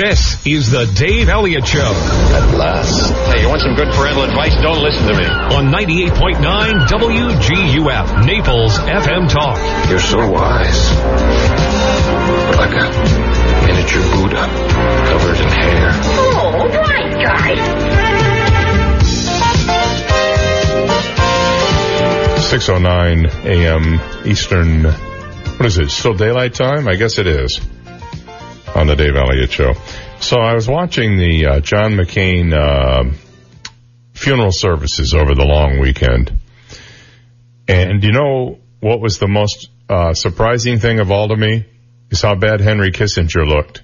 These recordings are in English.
This is the Dave Elliott Show At last. Hey, you want some good parental advice? Don't listen to me. on 98.9 WGUF, Naples FM Talk. You're so wise. Like a miniature Buddha covered in hair. Oh, right, guy. 609 a.m. Eastern. What is it? Still daylight time? I guess it is. On the Dave Elliott Show. So I was watching the uh, John McCain uh, funeral services over the long weekend. And you know what was the most uh, surprising thing of all to me? Is how bad Henry Kissinger looked.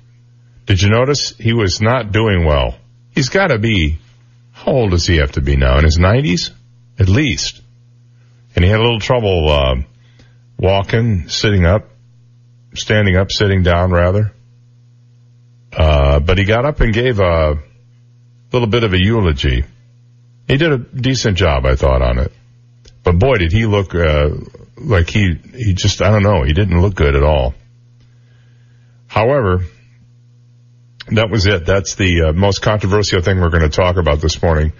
Did you notice he was not doing well? He's got to be, how old does he have to be now? In his 90s? At least and he had a little trouble uh, walking, sitting up, standing up, sitting down rather. Uh, but he got up and gave a little bit of a eulogy. He did a decent job, I thought, on it. But boy, did he look uh, like he he just I don't know. He didn't look good at all. However, that was it. That's the uh, most controversial thing we're going to talk about this morning.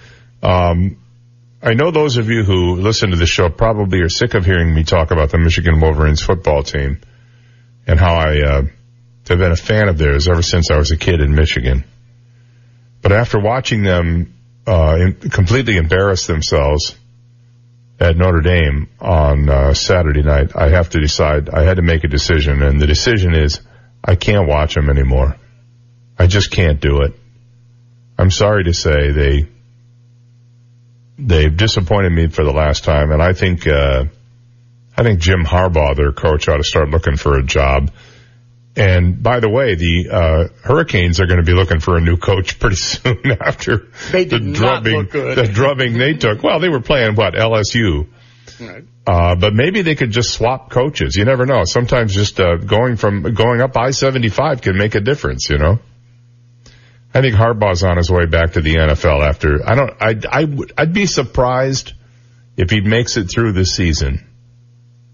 Um, I know those of you who listen to the show probably are sick of hearing me talk about the Michigan Wolverines football team and how I uh, have been a fan of theirs ever since I was a kid in Michigan. But after watching them uh, in, completely embarrass themselves at Notre Dame on uh, Saturday night, I have to decide. I had to make a decision, and the decision is I can't watch them anymore. I just can't do it. I'm sorry to say they they've disappointed me for the last time, and I think uh, I think Jim Harbaugh, their coach, ought to start looking for a job. And by the way, the uh, Hurricanes are going to be looking for a new coach pretty soon after They did the drubbing, the drubbing they took. Well, they were playing what LSU. Right. Uh, but maybe they could just swap coaches. You never know. Sometimes just uh, going from going up I seventy five can make a difference. You know. I think Harbaugh's on his way back to the NFL after. I don't. I I would. I'd be surprised if he makes it through this season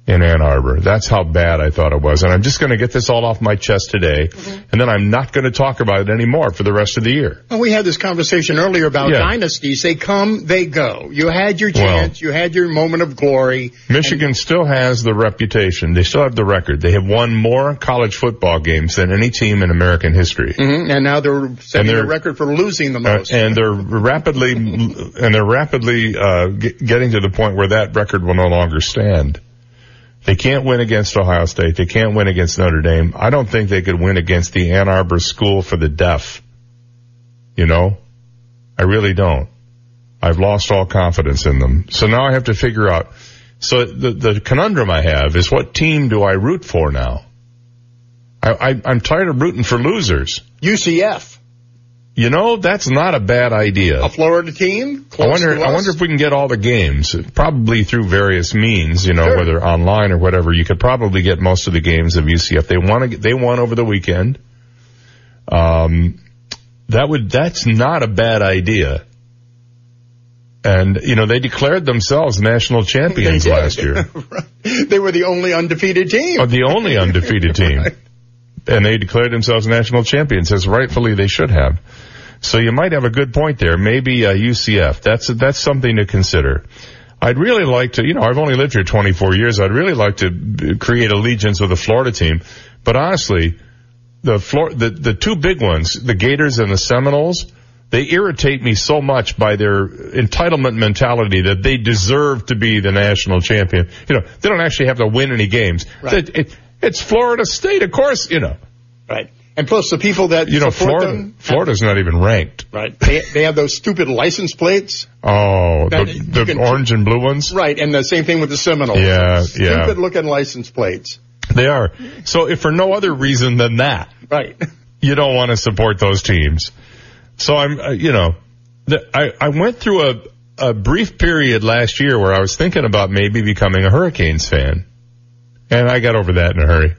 in Ann Arbor. That's how bad I thought it was. And I'm just going to get this all off my chest today, and then I'm not going to talk about it anymore for the rest of the year. Well, we had this conversation earlier about Yeah. dynasties. They come, they go. You had your Well- chance. you had your moment of glory. Michigan still has the reputation. They still have the record. They have won more college football games than any team in American history. Mhm, And now they're setting they're- a record for losing the Uh, most. and they're rapidly, and they're rapidly uh, ge- getting to the point where that record will no longer stand. They can't win against Ohio State. They can't win against Notre Dame. I don't think they could win against the Ann Arbor School for the Deaf. You know, I really don't. I've lost all confidence in them. So now I have to figure out. So the the conundrum I have is what team do I root for now? I, I I'm tired of rooting for losers. UCF, You know, that's not a bad idea. a Florida team. I wonder. to I wonder if we can get all the games, probably through various means. You know, Sure. whether online or whatever. You could probably get most of the games of UCF. They won. ag- They won over the weekend. Um, that would. That's not a bad idea. And you know, they declared themselves national champions last year. they were the only undefeated team. Are the only undefeated team. And they declared themselves national champions, as rightfully they should have. So you might have a good point there. Maybe uh, UCF. That's that's something to consider. I'd really like to, you know, I've only lived here 24 years. I'd really like to create allegiance with the Florida team. But honestly, the Flor- the the two big ones, the Gators and the Seminoles, they irritate me so much by their entitlement mentality that they deserve to be the national champion. You know, they don't actually have to win any games. Right. It- it- it's Florida State, of course. You know, Right. And plus the people that you know, Florida. them. Florida's not even ranked. Right. They, they have those stupid license plates. Oh, the, the can- orange and blue ones. Right. And the same thing with the Seminoles. Yeah, Stupid yeah. looking license plates. They are. So if for no other reason than that, Right. you don't want to support those teams. So I'm, uh, you know, the, I, I went through a, a brief period last year where I was thinking about maybe becoming a Hurricanes fan. And I got over that in a hurry.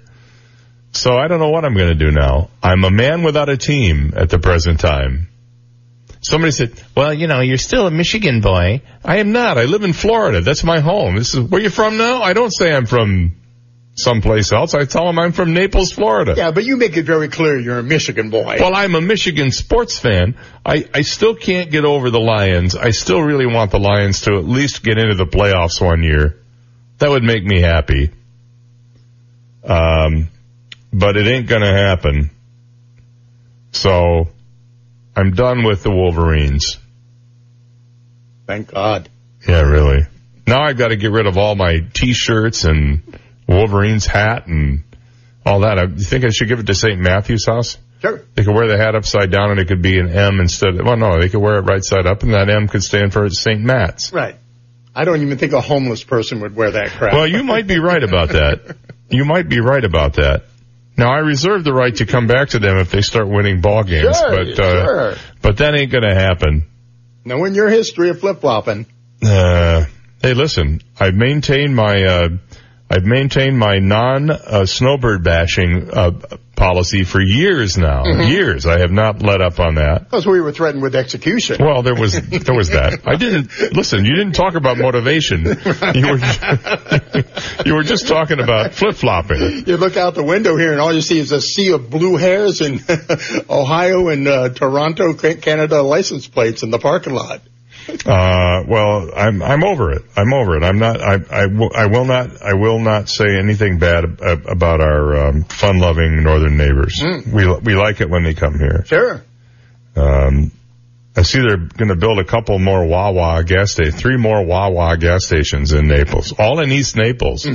So I don't know what I'm going to do now. I'm a man without a team at the present time. Somebody said, well, you know, you're still a Michigan boy. I am not. I live in Florida. That's my home. This is where you from now? I don't say I'm from someplace else, I tell them I'm from Naples, Florida. Yeah, but you make it very clear you're a Michigan boy. Well, I'm a Michigan sports fan. I, I still can't get over the Lions. I still really want the Lions to at least get into the playoffs one year. That would make me happy. Um, but it ain't gonna happen. So, I'm done with the Wolverines. Thank God. Yeah, really. Now I've got to get rid of all my t-shirts and Wolverines hat and all that. I, you think I should give it to St. Matthew's house? Sure. They could wear the hat upside down and it could be an M instead of, well no, they could wear it right side up and that M could stand for St. Matt's. Right. I don't even think a homeless person would wear that crap. Well, you might be right about that. You might be right about that. Now I reserve the right to come back to them if they start winning ball games, Sure, but, uh, sure. but that ain't gonna happen. Knowing your history of flip flopping. Uh, hey, listen, I maintain my, uh, I've maintained my non, uh, snowbird bashing, uh, policy for years now. Years. I have not let up on that. Because we were threatened with execution. Well, there was, there was that. I didn't, listen, you didn't talk about motivation. You were, you were just talking about flip flopping. You look out the window here and all you see is a sea of blue hairs in Ohio and uh, Toronto, Canada license plates in the parking lot. Uh, well, I'm, I'm over it. I'm over it. I'm not, I, I, will, I will not, I will not say anything bad ab- about our, um, fun loving northern neighbors. We, we like it when they come here. Sure. Um, I see they're going to build a couple more Wawa gas stations, three more Wawa gas stations in Naples, all in East Naples.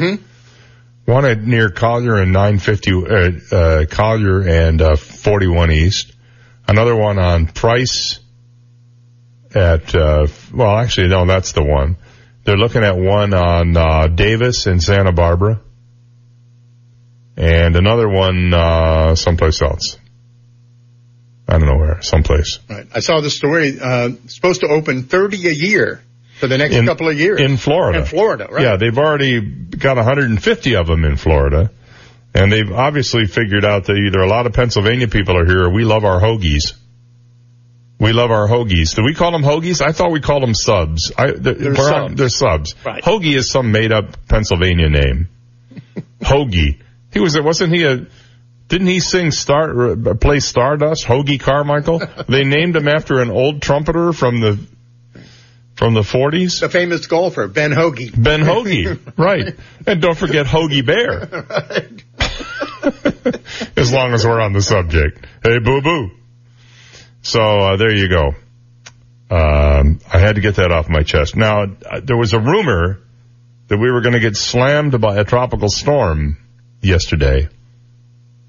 One at near Collier and 950, uh, uh, Collier and, uh, 41 East. Another one on Price at, uh, well, actually, no, that's the one. They're looking at one on, uh, Davis in Santa Barbara. And another one, uh, someplace else. I don't know where, someplace. Right. I saw the story, uh, supposed to open 30 a year for the next In- couple of years. In Florida. In Florida, right. Yeah, they've already got 150 of them in Florida. And they've obviously figured out that either a lot of Pennsylvania people are here or we love our hoagies. We love our hoagies. Do we call them hoagies? I thought we called them subs. I, they're, They're we're on- subs. they're subs. Right. Hoagie is some made up Pennsylvania name. Hoagie. He was, wasn't he a, didn't he sing Star, play Stardust? Hoagy Carmichael? they named him after an old trumpeter from the, from the 40s? The famous golfer, Ben Hoagie. Ben Hoagie, right. And don't forget Hoagie Bear. as long as we're on the subject. Hey, boo boo. So, uh, there you go. Um, I had to get that off my chest. Now, uh, there was a rumor that we were going to get slammed by a tropical storm yesterday.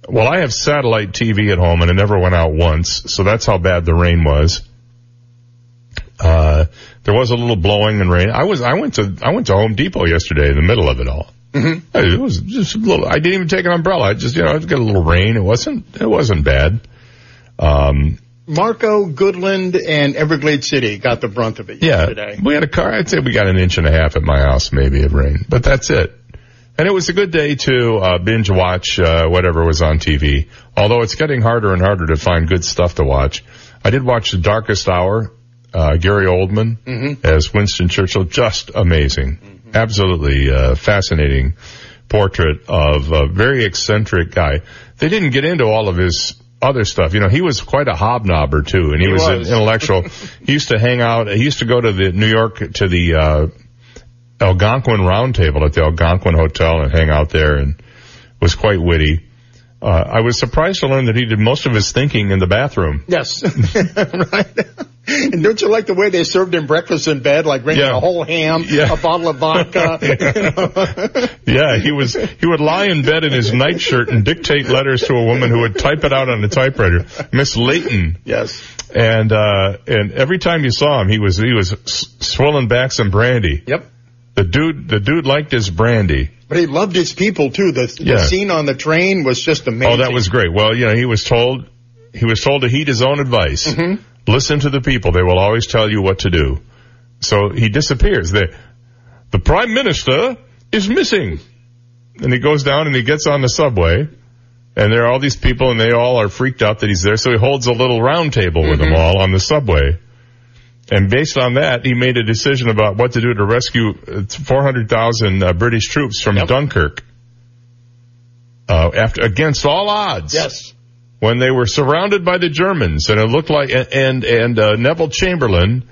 Well, I have satellite TV at home and it never went out once, so that's how bad the rain was. Uh, there was a little blowing and rain. I was, I went to, I went to Home Depot yesterday in the middle of it all. Mm-hmm. It was just a little, I didn't even take an umbrella. I just, you know, I got a little rain. It wasn't, it wasn't bad. Um, Marco, Goodland, and Everglade City got the brunt of it yeah, yesterday. we had a car. I'd say we got an inch and a half at my house, maybe of rain, but that's it. And it was a good day to uh, binge watch uh, whatever was on TV. Although it's getting harder and harder to find good stuff to watch. I did watch The Darkest Hour. Uh, Gary Oldman as Winston Churchill, just amazing, absolutely uh, fascinating portrait of a very eccentric guy. They didn't get into all of his other stuff. You know, he was quite a hobnobber too, and he, He was, was. an intellectual. he used to hang out. He used to go to the New York to the uh, Algonquin Round Table at the Algonquin Hotel and hang out there, and was quite witty. Uh, I was surprised to learn that he did most of his thinking in the bathroom. Yes. right. And don't you like the way they served him breakfast in bed, like bringing Yeah. a whole ham, Yeah. a bottle of vodka? you know? Yeah, he was, he would lie in bed in his nightshirt and dictate letters to a woman who would type it out on the typewriter. Miss Layton. yes. And, uh, and every time you saw him, he was, he was s- swilling back some brandy. Yep. The dude, the dude liked his brandy. But he loved his people too. The, the Yeah. scene on the train was just amazing. Oh, that was great. Well, you know, he was told, he was told to heed his own advice. Mm-hmm. Listen to the people. They will always tell you what to do. So he disappears. The, the prime minister is missing. And he goes down and he gets on the subway and there are all these people and they all are freaked out that he's there. So he holds a little round table with Mm-hmm. them all on the subway. And based on that, he made a decision about what to do to rescue uh, 400,000 uh, British troops from Yep. Dunkirk. uh, after against all odds. Yes. When they were surrounded by the Germans, and it looked like and and uh, Neville Chamberlain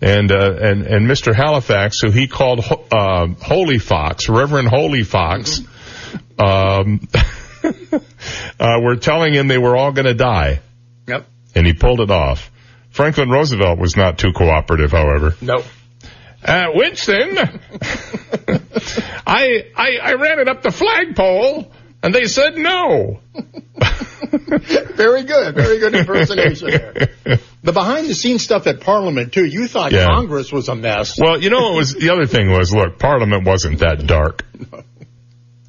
and uh, and and Mr. Halifax, who he called Ho- uh, Holy Fox, Reverend Holy Fox, um, uh, were telling him they were all going to die, Yep. and he pulled it off. Franklin Roosevelt was not too cooperative, however. No. Uh, Winston, I, I I ran it up the flagpole, and they said no. Very good. Very good impersonation there. The behind the scenes stuff at Parliament too. You thought Yeah. Congress was a mess. Well, you know what was the other thing was look, Parliament wasn't that dark.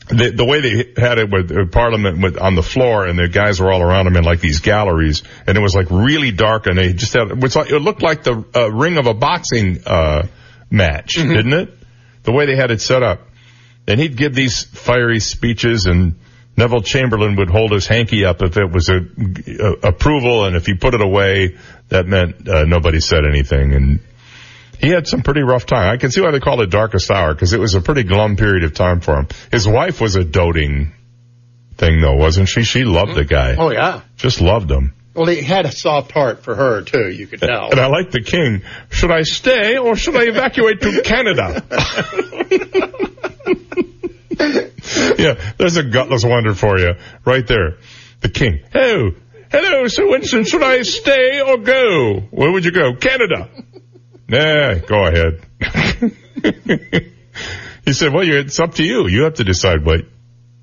The, the way they had it with uh, Parliament with on the floor and the guys were all around them in like these galleries and it was like really dark and they just had it like it looked like the uh, ring of a boxing uh, match, didn't it? The way they had it set up. And he'd give these fiery speeches and Neville Chamberlain would hold his hanky up if it was a, a approval and if he put it away that meant uh, nobody said anything and he had some pretty rough time. I can see why they called it darkest hour because it was a pretty glum period of time for him. His wife was a doting thing though, wasn't she? She loved the guy. Oh yeah. Just loved him. Well, he had a soft heart for her too. You could tell. And I like the king. Should I stay or should I evacuate to Canada? yeah, there's a gutless wonder for you right there. The king. Oh, hello, Sir Winston. Should I stay or go? Where would you go? Canada. Nah, go ahead. he said, well, it's up to you. You have to decide what,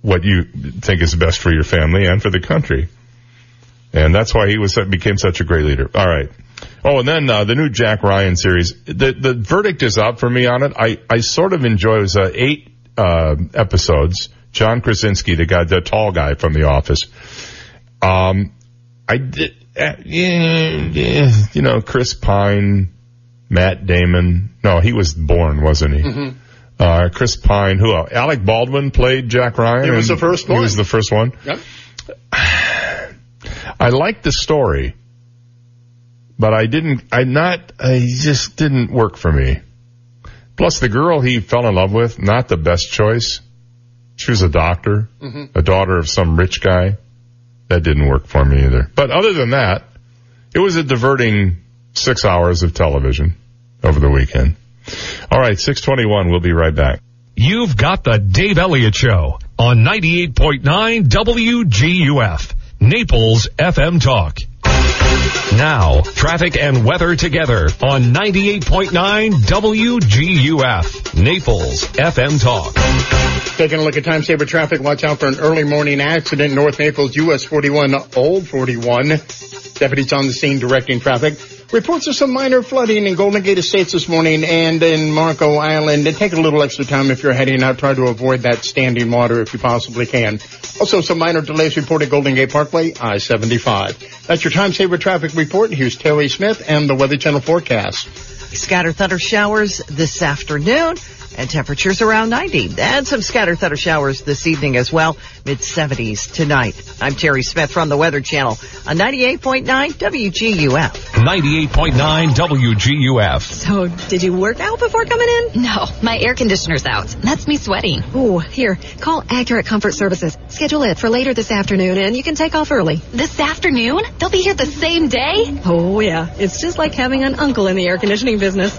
what you think is best for your family and for the country. And that's why he was became such a great leader. All right. Oh, and then uh, the new Jack Ryan series. The the verdict is out for me on it. I I sort of enjoy. It was uh, eight uh, episodes. John Krasinski, the guy, the tall guy from The Office. Um, I did. Uh, yeah, yeah, you know, Chris Pine, Matt Damon. No, he was born, wasn't he? Uh, Chris Pine. Who else? Alec Baldwin played Jack Ryan. He was the first one. He was the first one. Yep. I liked the story, but I didn't, I not, I just didn't work for me. Plus the girl he fell in love with, not the best choice. She was a doctor, mm-hmm. a daughter of some rich guy. That didn't work for me either. But other than that, it was a diverting six hours of television over the weekend. All right, 621, we'll be right back. You've got the Dave Elliott Show on 98.9 WGUF, Naples FM Talk. Now, traffic and weather together on 98.9 WGUF, Naples FM Talk. Taking a look at time saver traffic. Watch out for an early morning accident. North Naples, US 41, Old 41. Deputies on the scene directing traffic. Reports of some minor flooding in Golden Gate Estates this morning and in Marco Island. And take a little extra time if you're heading out. Try to avoid that standing water if you possibly can. Also, some minor delays reported Golden Gate Parkway, I-75. That's your time saver traffic report. Here's Terry Smith and the Weather Channel forecast. Scatter thunder showers this afternoon and temperatures around 90. And some scatter thunder showers this evening as well, mid 70s tonight. I'm Terry Smith from the Weather Channel on 98.9 WGUF. 98.9 WGUF. So, did you work out before coming in? No, my air conditioner's out. That's me sweating. Ooh, here, call Accurate Comfort Services. Schedule it for later this afternoon and you can take off early. This afternoon? They'll be here the same day? Oh yeah, it's just like having an uncle in the air conditioning business.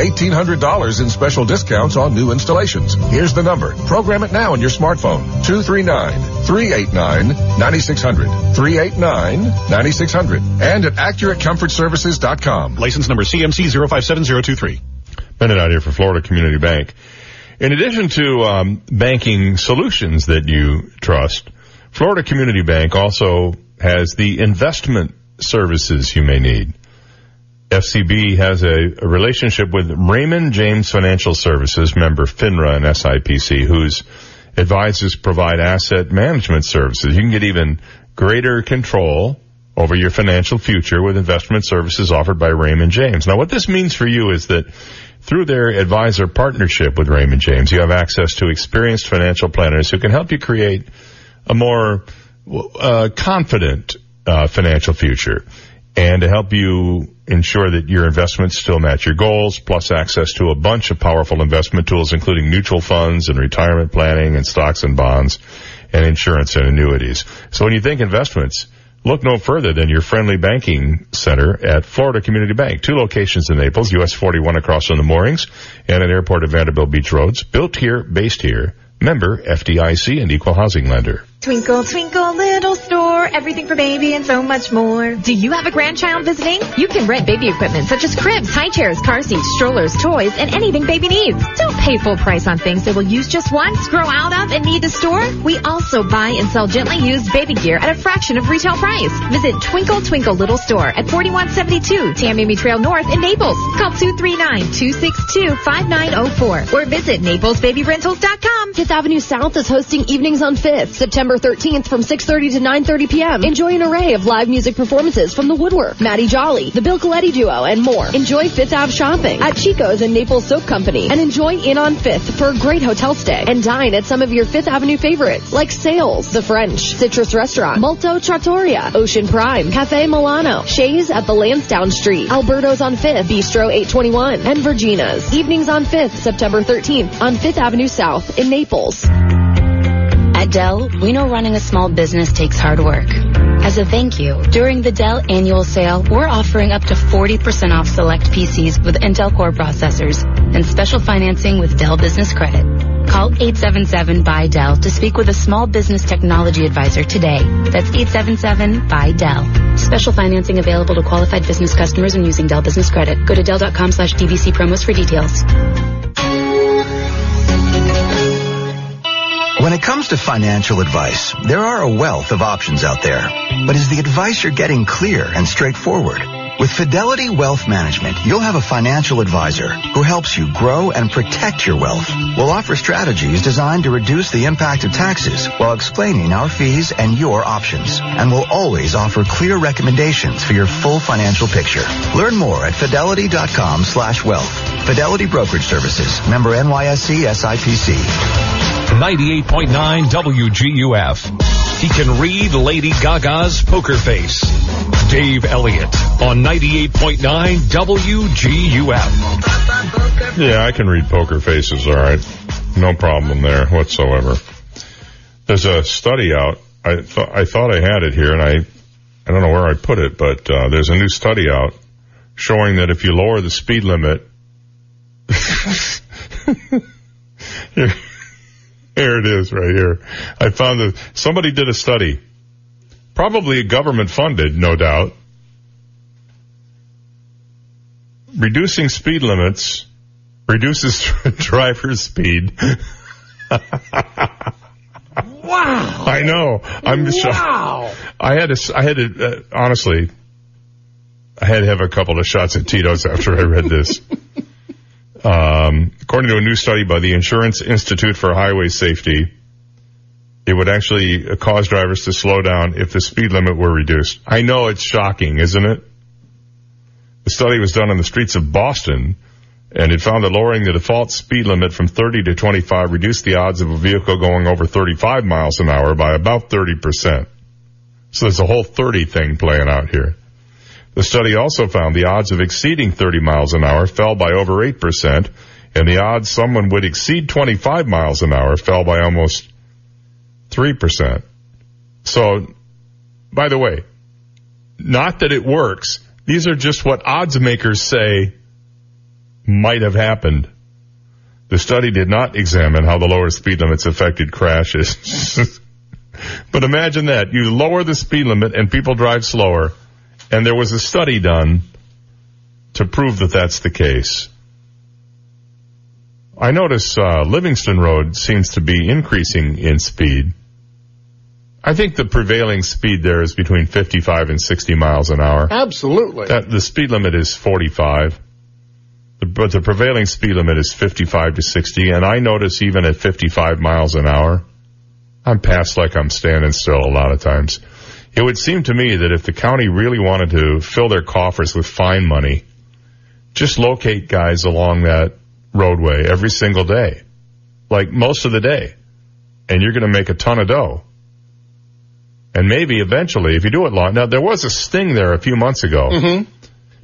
$1,800 in special discounts on new installations. Here's the number. Program it now on your smartphone. 239-389-9600. 389-9600. And at AccurateComfortServices.com. License number CMC 057023. Bennett out here for Florida Community Bank. In addition to um, banking solutions that you trust, Florida Community Bank also has the investment services you may need. FCB has a, a relationship with Raymond James Financial Services, member FINRA and SIPC, whose Advisors provide asset management services. You can get even greater control over your financial future with investment services offered by Raymond James. Now what this means for you is that through their advisor partnership with Raymond James, you have access to experienced financial planners who can help you create a more uh, confident uh, financial future and to help you ensure that your investments still match your goals, plus access to a bunch of powerful investment tools, including mutual funds and retirement planning and stocks and bonds and insurance and annuities. So when you think investments, look no further than your friendly banking center at Florida Community Bank. Two locations in Naples, US 41 across from the moorings and an airport at Vanderbilt Beach Roads. Built here, based here. Member FDIC and equal housing lender. Twinkle, twinkle, little store, everything for baby and so much more. Do you have a grandchild visiting? You can rent baby equipment such as cribs, high chairs, car seats, strollers, toys, and anything baby needs. Don't pay full price on things they will use just once, grow out of, and need to store. We also buy and sell gently used baby gear at a fraction of retail price. Visit Twinkle Twinkle Little Store at 4172 Tamiami Trail North in Naples. Call 239-262-5904 or visit NaplesBabyRentals.com. Fifth Avenue South is hosting Evenings on 5th, September 13th from 6.30 to 9.30 p.m. Enjoy an array of live music performances from The Woodwork, Maddie Jolly, The Bill Coletti Duo, and more. Enjoy Fifth Ave shopping at Chico's and Naples Soap Company and enjoy Inn on 5th for a great hotel stay and dine at some of your Fifth Avenue favorites like Sails, The French, Citrus Restaurant, Molto Trattoria, Ocean Prime, Cafe Milano, Shays at the Lansdowne Street, Alberto's on 5th, Bistro 821, and Virginia's. Evenings on 5th, September 13th on 5th Avenue South in Naples. At Dell, we know running a small business takes hard work. As a thank you, during the Dell annual sale, we're offering up to 40% off select PCs with Intel Core processors and special financing with Dell Business Credit. Call 877-BUY-DELL to speak with a small business technology advisor today. That's 877-BUY-DELL. Special financing available to qualified business customers when using Dell Business Credit. Go to Dell.com slash DBC promos for details. When it comes to financial advice, there are a wealth of options out there. But is the advice you're getting clear and straightforward? With Fidelity Wealth Management, you'll have a financial advisor who helps you grow and protect your wealth. We'll offer strategies designed to reduce the impact of taxes while explaining our fees and your options. And we'll always offer clear recommendations for your full financial picture. Learn more at fidelity.com slash wealth. Fidelity Brokerage Services. Member NYSE SIPC. 98.9 WGUF. He can read Lady Gaga's poker face. Dave Elliott on 98.9 WGUF. Yeah, I can read poker faces, all right. No problem there whatsoever. There's a study out. I thought I thought I had it here, and I I don't know where I put it, but uh, there's a new study out showing that if you lower the speed limit. here, here it is right here. I found that somebody did a study, probably a government funded, no doubt. Reducing speed limits reduces driver's speed. wow! I know. I'm wow. shocked. I had to. I had to. Uh, honestly, I had to have a couple of shots at Tito's after I read this. Um, according to a new study by the Insurance Institute for Highway Safety, it would actually cause drivers to slow down if the speed limit were reduced. I know it's shocking, isn't it? Study was done on the streets of Boston, and it found that lowering the default speed limit from 30 to 25 reduced the odds of a vehicle going over 35 miles an hour by about 30%. So there's a whole 30 thing playing out here. The study also found the odds of exceeding 30 miles an hour fell by over 8%, and the odds someone would exceed 25 miles an hour fell by almost 3%. So, by the way, not that it works, these are just what odds makers say might have happened. The study did not examine how the lower speed limits affected crashes. but imagine that. You lower the speed limit and people drive slower and there was a study done to prove that that's the case. I notice uh, Livingston Road seems to be increasing in speed. I think the prevailing speed there is between 55 and 60 miles an hour. Absolutely. That, the speed limit is 45. but the prevailing speed limit is 55 to 60, and I notice even at 55 miles an hour, I'm past like I'm standing still a lot of times. It would seem to me that if the county really wanted to fill their coffers with fine money, just locate guys along that roadway every single day, like most of the day, and you're going to make a ton of dough. And maybe eventually, if you do it long, now there was a sting there a few months ago, Mm-hmm.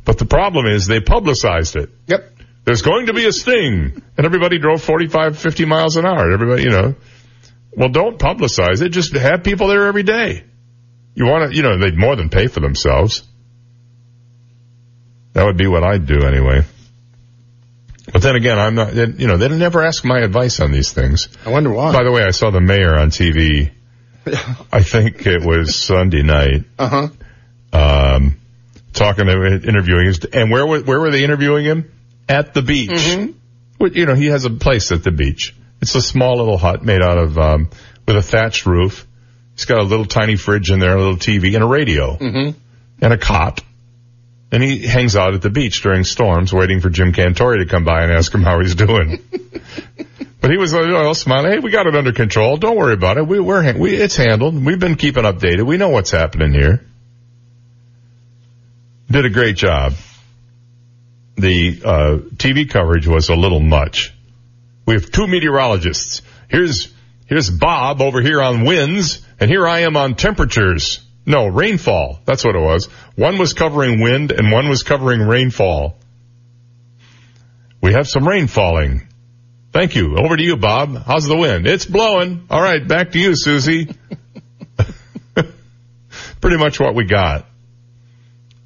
but the problem is they publicized it. Yep. There's going to be a sting, and everybody drove 45, 50 miles an hour. Everybody, you know. Well, don't publicize it. Just have people there every day. You want to, you know, they'd more than pay for themselves. That would be what I'd do anyway. But then again, I'm not, you know, they never ask my advice on these things. I wonder why. By the way, I saw the mayor on TV. I think it was Sunday night. Uh huh. Um, talking to interviewing his, and where were, where were they interviewing him? At the beach. Mm-hmm. You know, he has a place at the beach. It's a small little hut made out of, um, with a thatched roof. He's got a little tiny fridge in there, a little TV and a radio Mm-hmm. and a cot. And he hangs out at the beach during storms waiting for Jim Cantore to come by and ask him how he's doing. but he was all smiling. Hey, we got it under control. Don't worry about it. We, we're, we, it's handled. We've been keeping updated. We know what's happening here. Did a great job. The, uh, TV coverage was a little much. We have two meteorologists. Here's, here's Bob over here on winds, and here I am on temperatures. No, rainfall. That's what it was. One was covering wind and one was covering rainfall. We have some rain falling. Thank you. Over to you, Bob. How's the wind? It's blowing. All right, back to you, Susie. Pretty much what we got.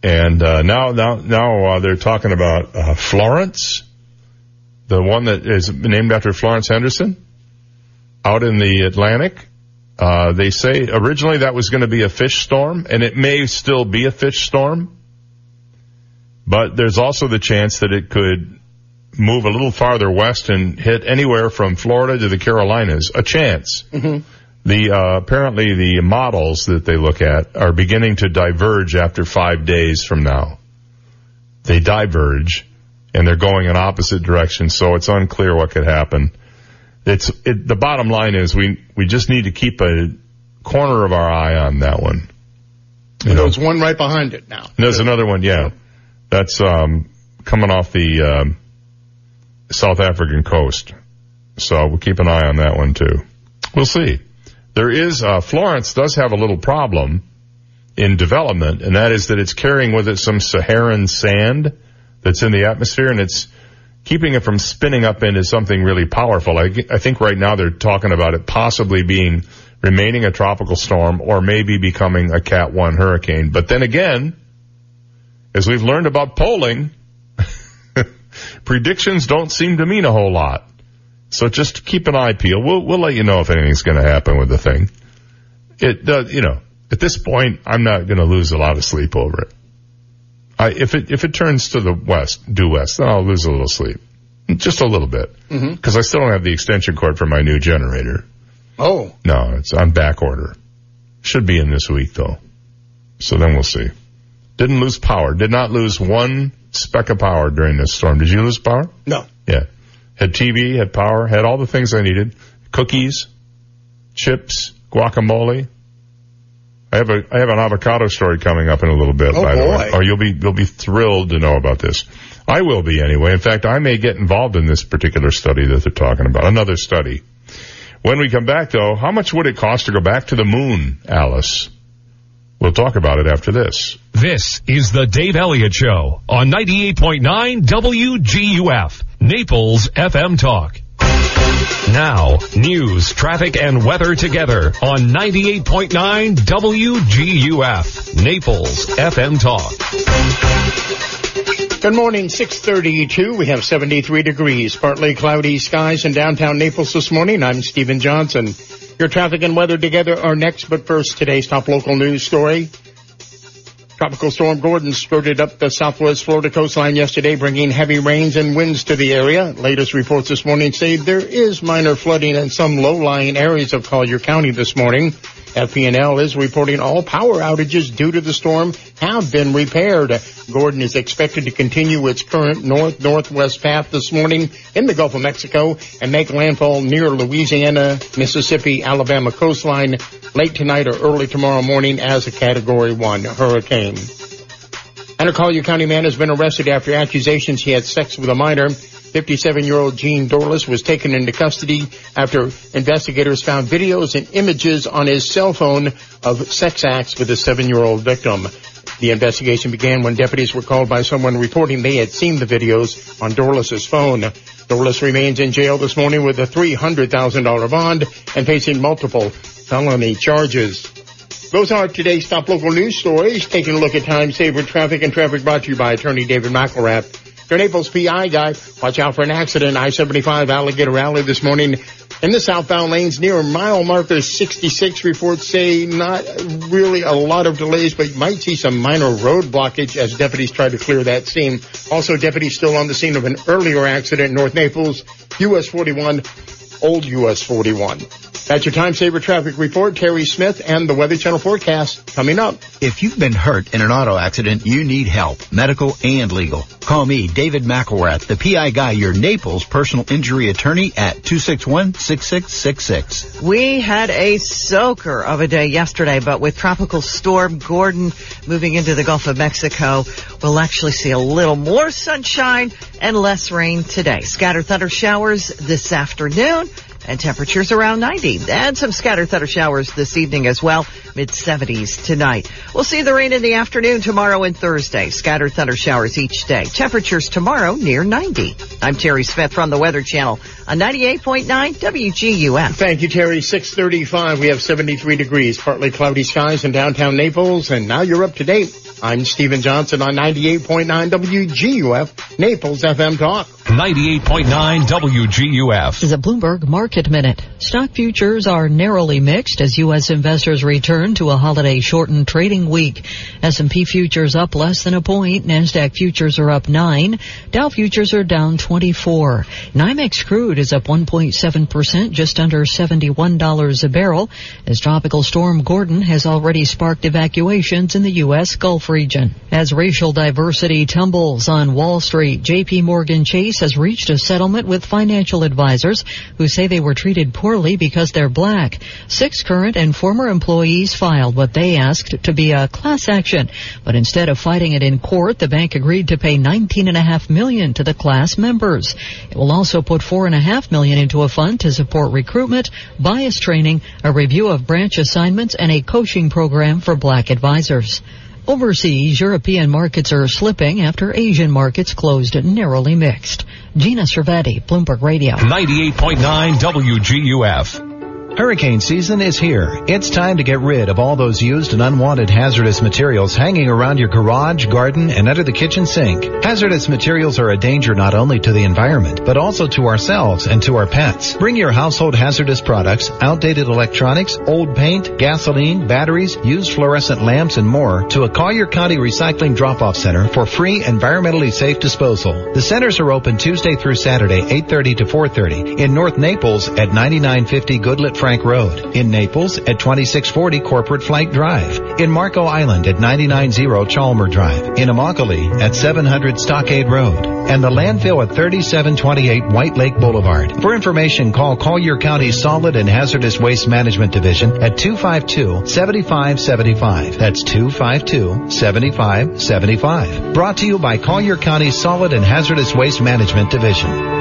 And uh, now, now, now uh, they're talking about uh, Florence, the one that is named after Florence Henderson, out in the Atlantic. Uh, they say originally that was going to be a fish storm, and it may still be a fish storm. But there's also the chance that it could move a little farther west and hit anywhere from Florida to the Carolinas. A chance. Mm-hmm. The uh, apparently the models that they look at are beginning to diverge after five days from now. They diverge, and they're going in opposite directions. So it's unclear what could happen. It's it, the bottom line is we we just need to keep a corner of our eye on that one. You know, There's one right behind it now. there's another one, yeah. That's um, coming off the um, South African coast. So we'll keep an eye on that one too. We'll see. There is uh, Florence does have a little problem in development, and that is that it's carrying with it some Saharan sand that's in the atmosphere, and it's keeping it from spinning up into something really powerful. I, I think right now they're talking about it possibly being remaining a tropical storm or maybe becoming a Cat 1 hurricane. But then again, as we've learned about polling, predictions don't seem to mean a whole lot. So just keep an eye peeled. We'll, we'll let you know if anything's going to happen with the thing. It does, you know, at this point, I'm not going to lose a lot of sleep over it. I, if it, if it turns to the west, due west, then I'll lose a little sleep. Just a little bit. Mhm. Because I still don't have the extension cord for my new generator. Oh, No, it's on back order. Should be in this week though. So then we'll see. Didn't lose power. Did not lose one speck of power during this storm. Did you lose power? no. Yeah. Had TV, had power, had all the things I needed. Cookies, chips, guacamole. I have a I have an avocado story coming up in a little bit, Oh, by the way. boy. Oh, you'll be you'll be thrilled to know about this. I will be anyway. In fact, I may get involved in this particular study that they're talking about. Another study. When we come back though, how much would it cost to go back to the moon, Alice? We'll talk about it after this. This is the Dave Elliott Show on 98.9 WGUF, Naples FM Talk. Now, news, traffic, and weather together on 98.9 WGUF, Naples FM Talk. Good morning, 632. We have 73 degrees, partly cloudy skies in downtown Naples this morning. I'm Stephen Johnson. Your traffic and weather together are next, but first, today's top local news story. Tropical Storm Gordon skirted up the southwest Florida coastline yesterday, bringing heavy rains and winds to the area. Latest reports this morning say there is minor flooding in some low-lying areas of Collier County this morning. FP&L is reporting all power outages due to the storm have been repaired. Gordon is expected to continue its current north-northwest path this morning in the Gulf of Mexico and make landfall near Louisiana, Mississippi, Alabama coastline late tonight or early tomorrow morning as a Category 1 hurricane. And a County man has been arrested after accusations he had sex with a minor. 57-year-old Gene Dorless was taken into custody after investigators found videos and images on his cell phone of sex acts with a seven-year-old victim. The investigation began when deputies were called by someone reporting they had seen the videos on Dorless's phone. Dorless remains in jail this morning with a $300,000 bond and facing multiple felony charges. Those are today's top local news stories. Taking a look at time saver traffic and traffic brought to you by attorney David McElrath. Your Naples PI guy, watch out for an accident. I-75 Alligator Alley this morning in the southbound lanes near mile marker 66. Reports say not really a lot of delays, but you might see some minor road blockage as deputies try to clear that scene. Also, deputies still on the scene of an earlier accident in North Naples, US 41, Old US 41. That's your time saver traffic report. Terry Smith and the Weather Channel forecast coming up. If you've been hurt in an auto accident, you need help, medical and legal. Call me, David McElrath, the PI guy, your Naples personal injury attorney at 261-6666. We had a soaker of a day yesterday, but with Tropical Storm Gordon moving into the Gulf of Mexico, we'll actually see a little more sunshine and less rain today. Scattered thunder showers this afternoon and temperatures around 90 and some scattered thunder showers this evening as well. Mid 70s tonight. We'll see the rain in the afternoon tomorrow and thursday. Scattered thunder showers each day. Temperatures tomorrow near 90 i'm terry smith from the weather channel on 98.9 wguf thank you terry. 635 we have 73 degrees. Partly cloudy skies in downtown naples. And now you're up to date. I'm Stephen Johnson on 98.9 WGUF, Naples FM Talk. 98.9 WGUF. This Is a Bloomberg Market Minute. Stock futures are narrowly mixed as U.S. investors return to a holiday shortened trading week. S&P futures up less than a point. NASDAQ futures are up nine. Dow futures are down 24. NYMEX crude is up 1.7%, just under $71 a barrel, as Tropical Storm Gordon has already sparked evacuations in the U.S. Gulf region. As racial diversity tumbles on Wall Street, JP Morgan Chase has reached a settlement with financial advisors who say they were treated poorly because they're black. Six current and former employees filed what they asked to be a class action, but instead of fighting it in court, the bank agreed to pay 19.5 million to the class members. It will also put 4.5 million into a fund to support recruitment, bias training, a review of branch assignments, and a coaching program for black advisors. Overseas, European markets are slipping after Asian markets closed narrowly mixed. Gina Cervetti, Bloomberg Radio. 98.9 WGUF. Hurricane season is here. It's time to get rid of all those used and unwanted hazardous materials hanging around your garage, garden, and under the kitchen sink. Hazardous materials are a danger not only to the environment, but also to ourselves and to our pets. Bring your household hazardous products, outdated electronics, old paint, gasoline, batteries, used fluorescent lamps, and more to a Collier County Recycling Drop-Off Center for free, environmentally safe disposal. The centers are open Tuesday through Saturday, 8.30 to 4.30 in North Naples at 9950 Goodlette Frank Road. In Naples at 2640 Corporate Flight Drive. In Marco Island at 990 Chalmer Drive. In Immokalee at 700 Stockade Road. And the landfill at 3728 White Lake Boulevard. For information, call Collier County Solid and Hazardous Waste Management Division at 252-7575. That's 252-7575. Brought to you by Collier County Solid and Hazardous Waste Management Division.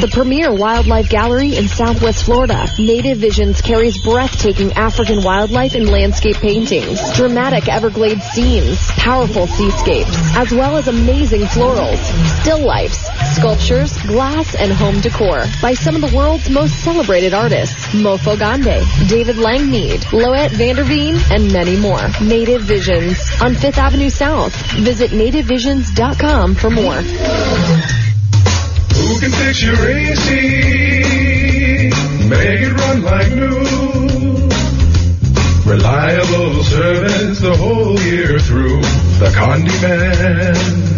the premier wildlife gallery in southwest Florida. Native Visions carries breathtaking African wildlife and landscape paintings, dramatic Everglades scenes, powerful seascapes, as well as amazing florals, still lifes, Sculptures, glass, and home decor by some of the world's most celebrated artists. Mofo Gande, David Langmead, Loet Vanderveen, and many more. Native Visions on 5th Avenue South. Visit nativevisions.com for more. Who can fix your AC? Make it run like new. Reliable service the whole year through. The Condi Man.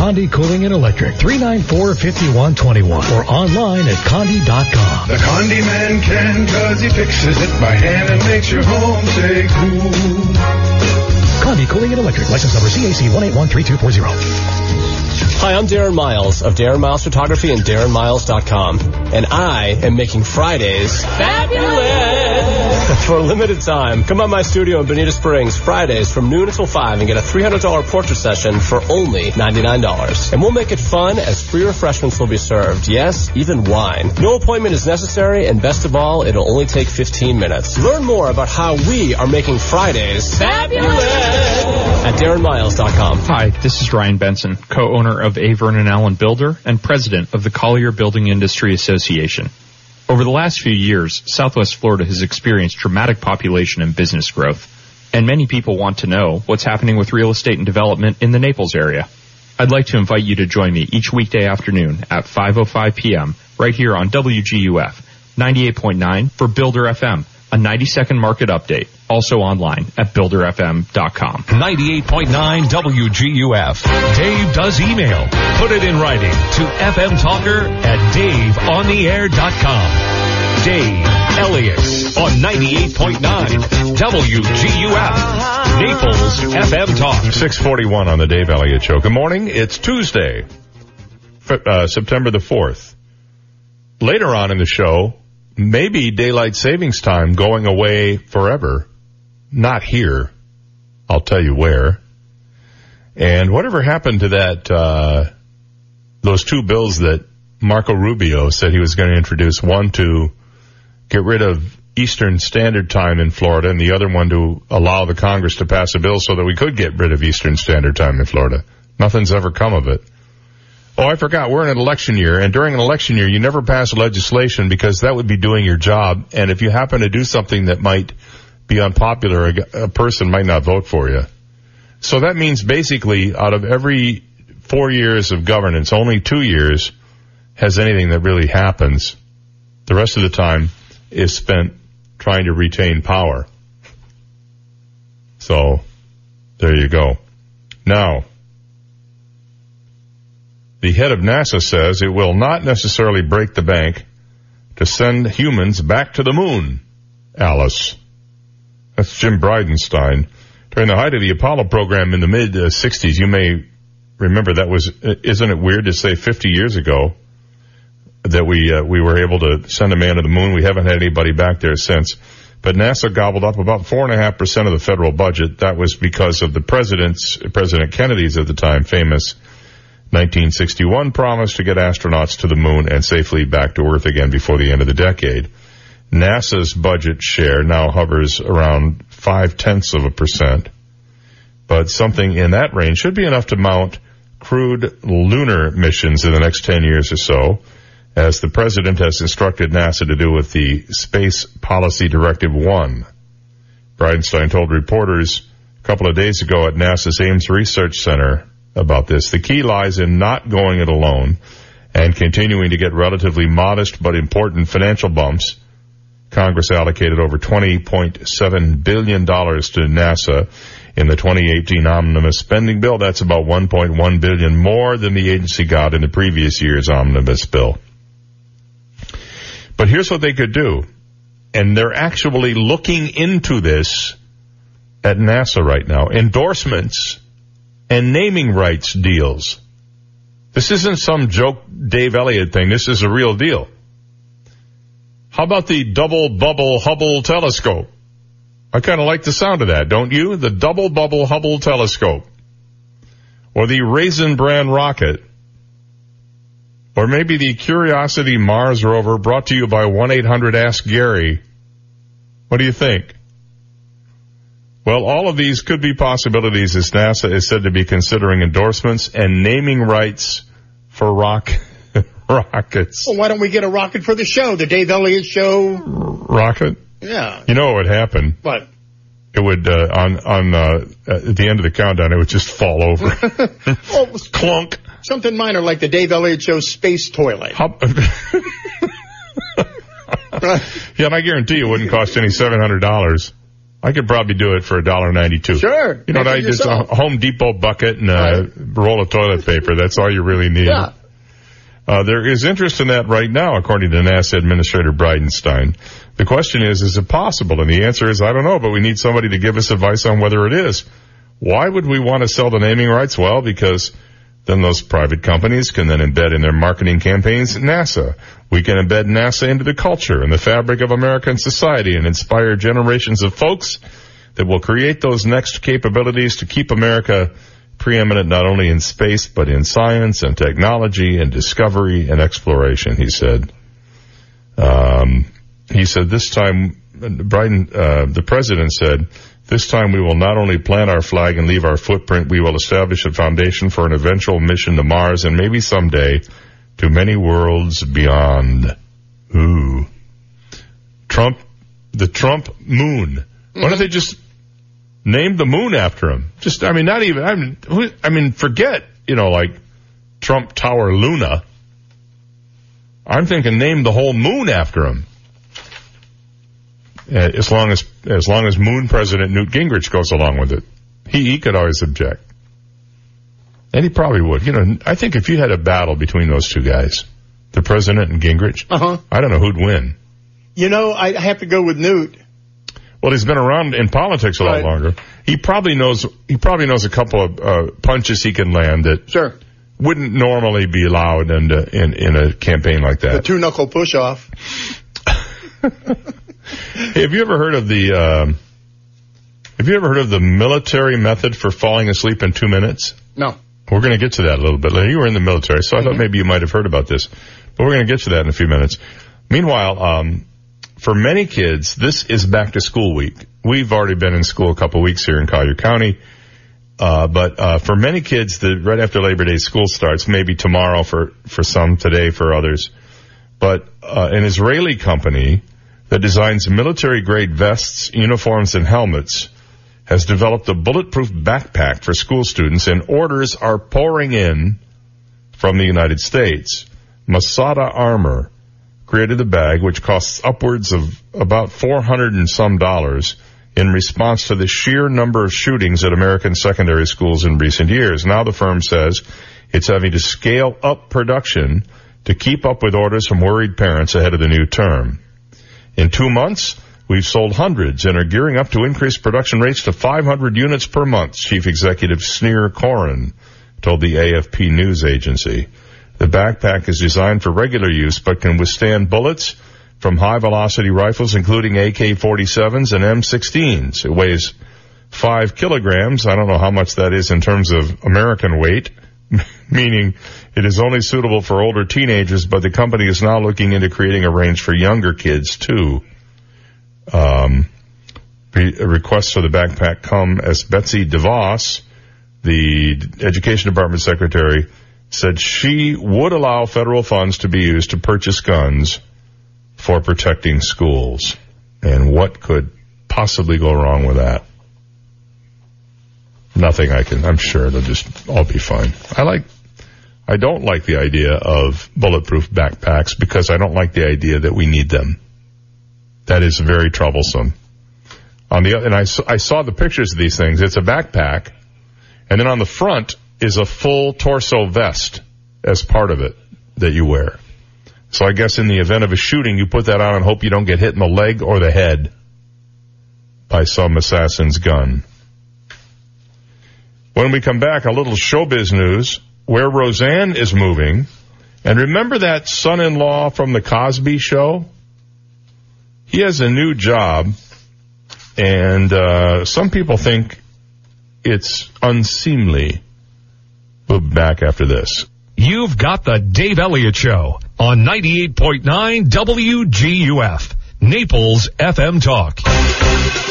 Condi Cooling and Electric, 394-5121 or online at condi.com. The Condi Man can cause he fixes it by hand and makes your home stay cool. Condi Cooling and Electric, license number CAC 1813240. Hi, I'm Darren Miles of Darren Miles Photography and DarrenMiles.com. And I am making Fridays fabulous for a limited time. Come by my studio in Bonita Springs Fridays from noon until 5 and get a $300 portrait session for only $99. And we'll make it fun as free refreshments will be served. Yes, even wine. No appointment is necessary and best of all, it'll only take 15 minutes. Learn more about how we are making Fridays fabulous at DarrenMiles.com. Hi, this is Ryan Benson, co-owner of A. Vernon Allen Builder and president of the Collier Building Industry Association. Over the last few years, Southwest Florida has experienced dramatic population and business growth, and many people want to know what's happening with real estate and development in the Naples area. I'd like to invite you to join me each weekday afternoon at 5.05 p.m. right here on WGUF 98.9 for Builder FM, a 90 second market update. Also online at builderfm.com. 98.9 WGUF. Dave does email. Put it in writing to fmtalker at daveontheair.com. Dave Elliott on 98.9 WGUF. Naples FM Talk. 641 on the Dave Elliott Show. Good morning. It's Tuesday, uh, September the 4th. Later on in the show, maybe daylight savings time going away forever. Not here. I'll tell you where. And whatever happened to that, uh, those two bills that Marco Rubio said he was going to introduce, one to get rid of Eastern Standard Time in Florida and the other one to allow the Congress to pass a bill so that we could get rid of Eastern Standard Time in Florida. Nothing's ever come of it. Oh, I forgot. We're in an election year, and during an election year, you never pass legislation because that would be doing your job. And if you happen to do something that might be unpopular, a, a person might not vote for you. So that means basically, out of every four years of governance, only two years has anything that really happens. The rest of the time is spent trying to retain power. So, there you go. Now, the head of NASA says it will not necessarily break the bank to send humans back to the moon. Alice. That's Jim Bridenstine. During the height of the Apollo program in the mid uh, 60s, you may remember that was, isn't it weird to say 50 years ago that we, uh, we were able to send a man to the moon? We haven't had anybody back there since. But NASA gobbled up about four and a half percent of the federal budget. That was because of the president's, President Kennedy's at the time famous 1961 promise to get astronauts to the moon and safely back to Earth again before the end of the decade. NASA's budget share now hovers around five tenths of a percent, but something in that range should be enough to mount crewed lunar missions in the next 10 years or so, as the president has instructed NASA to do with the Space Policy Directive 1. Bridenstine told reporters a couple of days ago at NASA's Ames Research Center about this. The key lies in not going it alone and continuing to get relatively modest but important financial bumps. Congress allocated over $20.7 billion to NASA in the 2018 omnibus spending bill. That's about 1.1 billion more than the agency got in the previous year's omnibus bill. But here's what they could do. And they're actually looking into this at NASA right now. Endorsements and naming rights deals. This isn't some joke Dave Elliott thing. This is a real deal. How about the double bubble Hubble telescope? I kind of like the sound of that, don't you? The double bubble Hubble telescope. Or the Raisin Bran rocket. Or maybe the Curiosity Mars rover brought to you by 1-800-ASK Gary. What do you think? Well, all of these could be possibilities as NASA is said to be considering endorsements and naming rights for rock rockets. Well, why don't we get a rocket for the show? The Dave Elliott Show. Rocket? Yeah. You know what would happen? What? It would uh, on on uh, at the end of the countdown, it would just fall over. oh, Clunk. Something minor like the Dave Elliott Show space toilet. Yeah, and I guarantee you it wouldn't cost any seven hundred dollars. I could probably do it for a dollar ninety two. Sure. You know, it I just a. Home Depot bucket and a roll of toilet paper. That's all you really need. Yeah. Uh, there is interest in that right now, according to NASA Administrator Bridenstine. The question is, is it possible? And the answer is, I don't know, but we need somebody to give us advice on whether it is. Why would we want to sell the naming rights? Well, because then those private companies can then embed in their marketing campaigns NASA. We can embed NASA into the culture and the fabric of American society and inspire generations of folks that will create those next capabilities to keep America preeminent not only in space, but in science and technology and discovery and exploration, he said. Um, he said this time, Biden, uh, the president said, this time we will not only plant our flag and leave our footprint, we will establish a foundation for an eventual mission to Mars and maybe someday to many worlds beyond. Ooh. Trump, the Trump moon. Why don't they just name the moon after him? Just, I mean, not even, I mean, who, I mean, forget, you know, like Trump Tower Luna. I'm thinking name the whole moon after him. Uh, As long as, as long as Moon President Newt Gingrich goes along with it. He, he could always object. And he probably would. You know, I think if you had a battle between those two guys, the president and Gingrich, Uh-huh. I don't know who'd win. You know, I have to go with Newt. Well, he's been around in politics a lot Right. longer. He probably knows. He probably knows a couple of uh, punches he can land that Sure. wouldn't normally be allowed in uh, in, in a campaign like that. The two knuckle push off. Have you ever heard of the? Um, have you ever heard of the military method for falling asleep in two minutes? No. We're going to get to that a little bit later. You were in the military, so I Mm-hmm. thought maybe you might have heard about this, but we're going to get to that in a few minutes. Meanwhile, um, for many kids, this is back to school week. We've already been in school a couple weeks here in Collier County. Uh, but, uh, for many kids, the, right after Labor Day, school starts, maybe tomorrow for, for some, today for others. But, uh, an Israeli company that designs military grade vests, uniforms, and helmets has developed a bulletproof backpack for school students and orders are pouring in from the United States. Masada Armor created the bag, which costs upwards of about 400 and some dollars in response to the sheer number of shootings at American secondary schools in recent years. Now the firm says it's having to scale up production to keep up with orders from worried parents ahead of the new term. In two months, we've sold hundreds and are gearing up to increase production rates to 500 units per month, Chief Executive Sneer Corin told the AFP news agency. The backpack is designed for regular use but can withstand bullets from high velocity rifles including AK-47s and M16s. It weighs five kilograms. I don't know how much that is in terms of American weight, meaning it is only suitable for older teenagers, but the company is now looking into creating a range for younger kids too. Um, requests for the backpack come as Betsy DeVos, the Education Department Secretary, said she would allow federal funds to be used to purchase guns for protecting schools. And what could possibly go wrong with that? Nothing I can, I'm sure it'll just all be fine. I like, I don't like the idea of bulletproof backpacks because I don't like the idea that we need them. That is very troublesome. On the, and I, I saw the pictures of these things. It's a backpack and then on the front is a full torso vest as part of it that you wear. So I guess in the event of a shooting, you put that on and hope you don't get hit in the leg or the head by some assassin's gun. When we come back, a little showbiz news. where Roseanne is moving. And remember that son-in-law from the Cosby show? He has a new job, and uh, some people think it's unseemly. We'll be back after this. You've got the Dave Elliott Show on 98.9 WGUF, Naples FM Talk.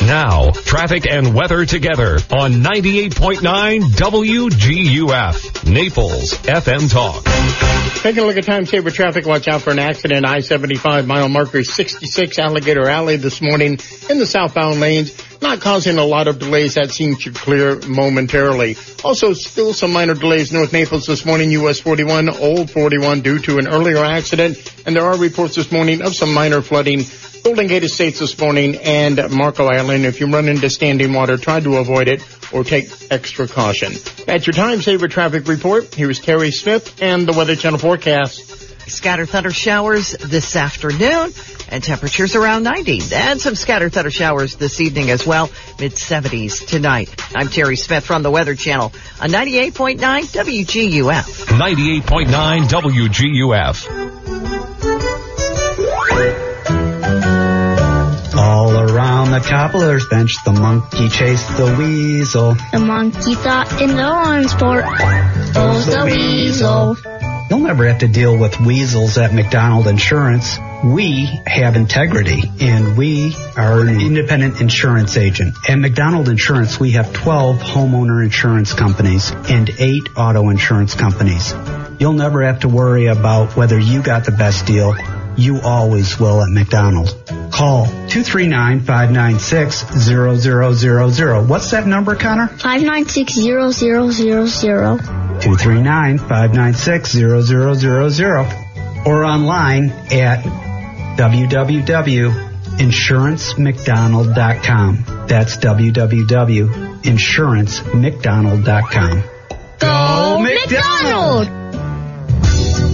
Now, traffic and weather together on 98.9 WGUF, Naples FM Talk. Taking a look at time saver traffic. Watch out for an accident. I-75 mile marker 66 Alligator Alley this morning in the southbound lanes. Not causing a lot of delays. That seems to clear momentarily. Also, still some minor delays north Naples this morning. US 41, Old 41 due to an earlier accident. And there are reports this morning of some minor flooding. Golden Gate Estates this morning and Marco Island. If you run into standing water, try to avoid it or take extra caution. That's your time saver traffic report. Here's Terry Smith and the Weather Channel forecast. Scattered thunder showers this afternoon and temperatures around 90 and some scattered thunder showers this evening as well, mid 70s tonight. I'm Terry Smith from the Weather Channel on 98.9 WGUF. 98.9 WGUF. All around the cobbler's bench, the monkey chased the weasel. The monkey thought in the orange sport, goes the weasel. You'll never have to deal with weasels at McDonald Insurance. We have integrity and we are an independent insurance agent. At McDonald Insurance, we have 12 homeowner insurance companies and 8 auto insurance companies. You'll never have to worry about whether you got the best deal. You always will at McDonald. Call 239-596-0000. What's that number, Connor? 5960000. 239-596-0000 or online at www.insurancemcdonald.com. That's www.insurancemcdonald.com. Go McDonald!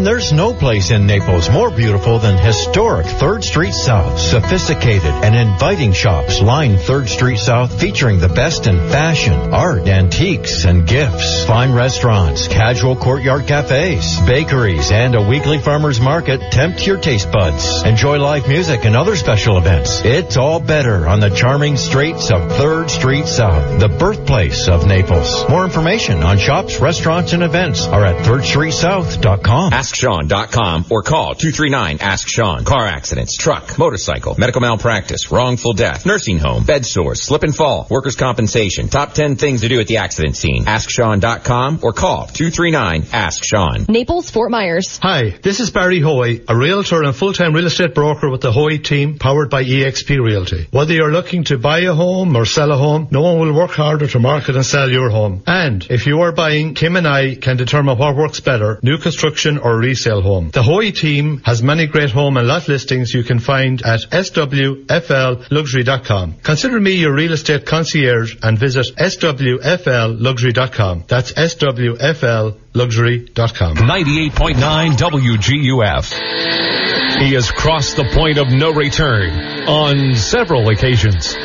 there's no place in Naples more beautiful than historic 3rd Street South. Sophisticated and inviting shops line 3rd Street South featuring the best in fashion, art, antiques, and gifts. Fine restaurants, casual courtyard cafes, bakeries, and a weekly farmer's market tempt your taste buds. Enjoy live music and other special events. It's all better on the charming streets of 3rd Street South, the birthplace of Naples. More information on shops, restaurants, and events are at 3rdstreetsouth.com. AskSean.com or call 239-ASK-SEAN. Car accidents, truck, motorcycle, medical malpractice, wrongful death, nursing home, bed sores, slip and fall, workers' compensation. Top 10 things to do at the accident scene. AskSean.com or call 239-ASK-SEAN. Naples, Fort Myers. Hi, this is Barry Hoy, a realtor and full-time real estate broker with the Hoy team powered by EXP Realty. Whether you're looking to buy a home or sell a home, no one will work harder to market and sell your home. And if you are buying, Kim and I can determine what works better, new construction or resale home. The Hoy team has many great home and lot listings you can find at swflluxury.com. Consider me your real estate concierge and visit swflluxury.com. That's swflluxury.com. 98.9 WGUF. He has crossed the point of no return on several occasions.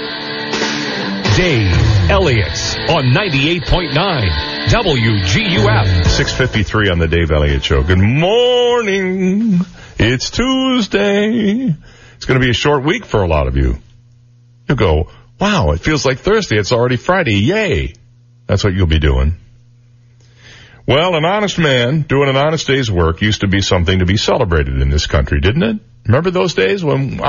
Dave Elliott on 98.9 WGUF. 653 on the Dave Elliott Show. Good morning. It's Tuesday. It's going to be a short week for a lot of you. You go, wow, it feels like Thursday. It's already Friday. Yay. That's what you'll be doing. Well, an honest man doing an honest day's work used to be something to be celebrated in this country, didn't it? Remember those days when,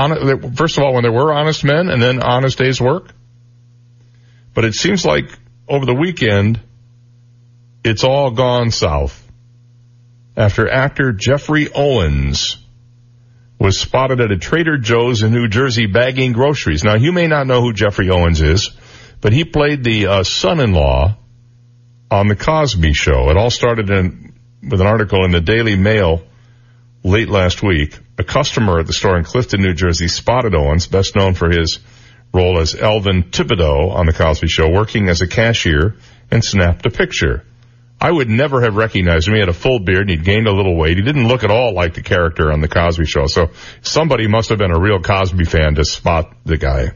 first of all, when there were honest men and then honest days work? But it seems like over the weekend, it's all gone south after actor Geoffrey Owens was spotted at a Trader Joe's in New Jersey bagging groceries. Now, you may not know who Geoffrey Owens is, but he played the uh, son-in-law on the Cosby Show. It all started in, with an article in the Daily Mail late last week. A customer at the store in Clifton, New Jersey spotted Owens, best known for his role as Elvin Tibideaux on the Cosby Show, working as a cashier and snapped a picture. I would never have recognized him. He had a full beard and he'd gained a little weight. He didn't look at all like the character on the Cosby Show. So somebody must have been a real Cosby fan to spot the guy.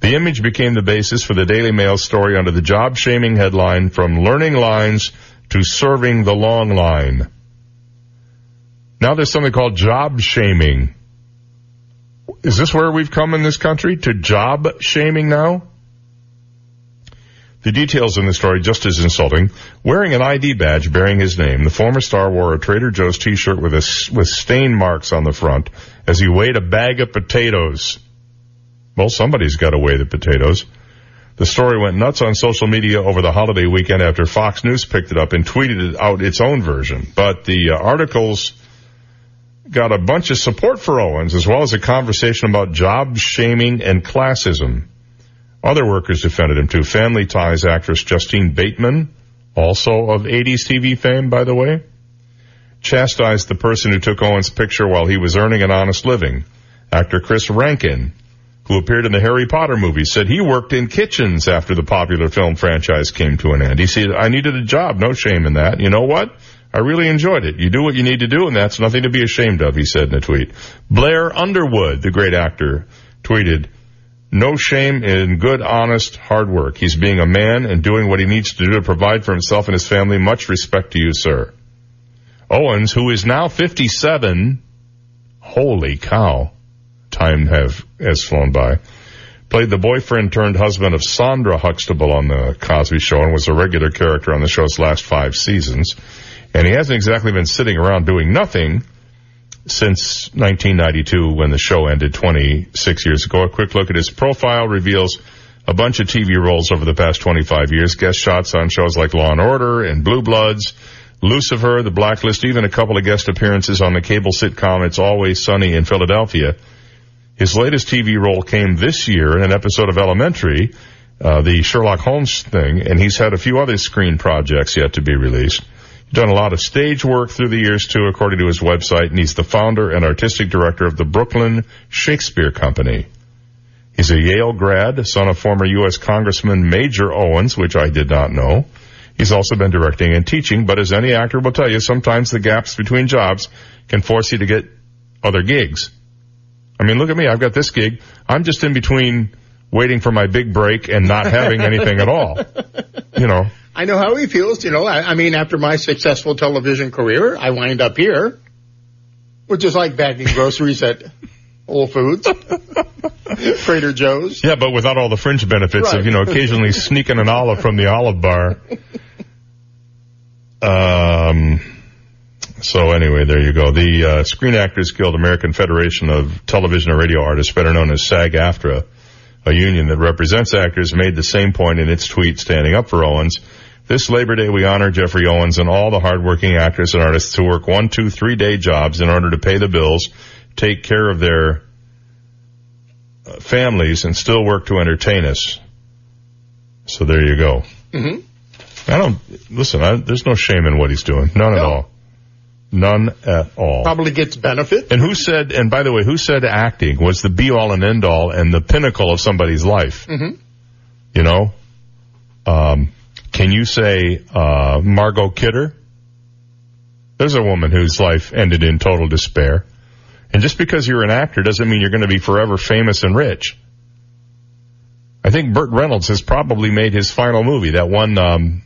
The image became the basis for the Daily Mail story under the job shaming headline from learning lines to serving the long line. Now there's something called job shaming. Is this where we've come in this country to job shaming now? The details in the story just as insulting. Wearing an ID badge bearing his name, the former star wore a Trader Joe's t-shirt with a, with stain marks on the front as he weighed a bag of potatoes. Well, somebody's got to weigh the potatoes. The story went nuts on social media over the holiday weekend after Fox News picked it up and tweeted out its own version. But the uh, articles got a bunch of support for Owens as well as a conversation about job shaming and classism. Other workers defended him too. Family Ties actress Justine Bateman, also of 80s TV fame, by the way, chastised the person who took Owens' picture while he was earning an honest living. Actor Chris Rankin, who appeared in the Harry Potter movies, said he worked in kitchens after the popular film franchise came to an end. He said, I needed a job, no shame in that. You know what? I really enjoyed it. You do what you need to do, and that's nothing to be ashamed of, he said in a tweet. Blair Underwood, the great actor, tweeted, no shame in good, honest, hard work. He's being a man and doing what he needs to do to provide for himself and his family. Much respect to you, sir. Owens, who is now 57, holy cow, time have, has flown by, played the boyfriend turned husband of Sandra Huxtable on the Cosby Show and was a regular character on the show's last five seasons. And he hasn't exactly been sitting around doing nothing since 1992 when the show ended 26 years ago. A quick look at his profile reveals a bunch of TV roles over the past 25 years, guest shots on shows like Law and Order and Blue Bloods, Lucifer, The Blacklist, even a couple of guest appearances on the cable sitcom It's Always Sunny in Philadelphia. His latest TV role came this year in an episode of Elementary, uh, the Sherlock Holmes thing, and he's had a few other screen projects yet to be released done a lot of stage work through the years too, according to his website, and he's the founder and artistic director of the Brooklyn Shakespeare Company. He's a Yale grad, son of former U.S. Congressman Major Owens, which I did not know. He's also been directing and teaching, but as any actor will tell you, sometimes the gaps between jobs can force you to get other gigs. I mean, look at me. I've got this gig. I'm just in between waiting for my big break and not having anything at all. You know. I know how he feels, you know. I, I mean, after my successful television career, I wind up here, which is like bagging groceries at Whole Foods, Trader Joe's. Yeah, but without all the fringe benefits Right. of, you know, occasionally sneaking an olive from the olive bar. Um, so anyway, there you go. The uh, Screen Actors Guild, American Federation of Television and Radio Artists, better known as SAG-AFTRA, a union that represents actors, made the same point in its tweet standing up for Owens. This Labor Day, we honor Geoffrey Owens and all the hardworking actors and artists who work one, two, three day jobs in order to pay the bills, take care of their uh, families, and still work to entertain us. So there you go. hmm I don't listen. I, there's no shame in what he's doing. None at all. None at all. Probably gets benefit. And who said? And by the way, who said acting was the be all and end all and the pinnacle of somebody's life? hmm You know, um, can you say uh, Margot Kidder? There's a woman whose life ended in total despair. And just because you're an actor doesn't mean you're going to be forever famous and rich. I think Burt Reynolds has probably made his final movie, that one, um,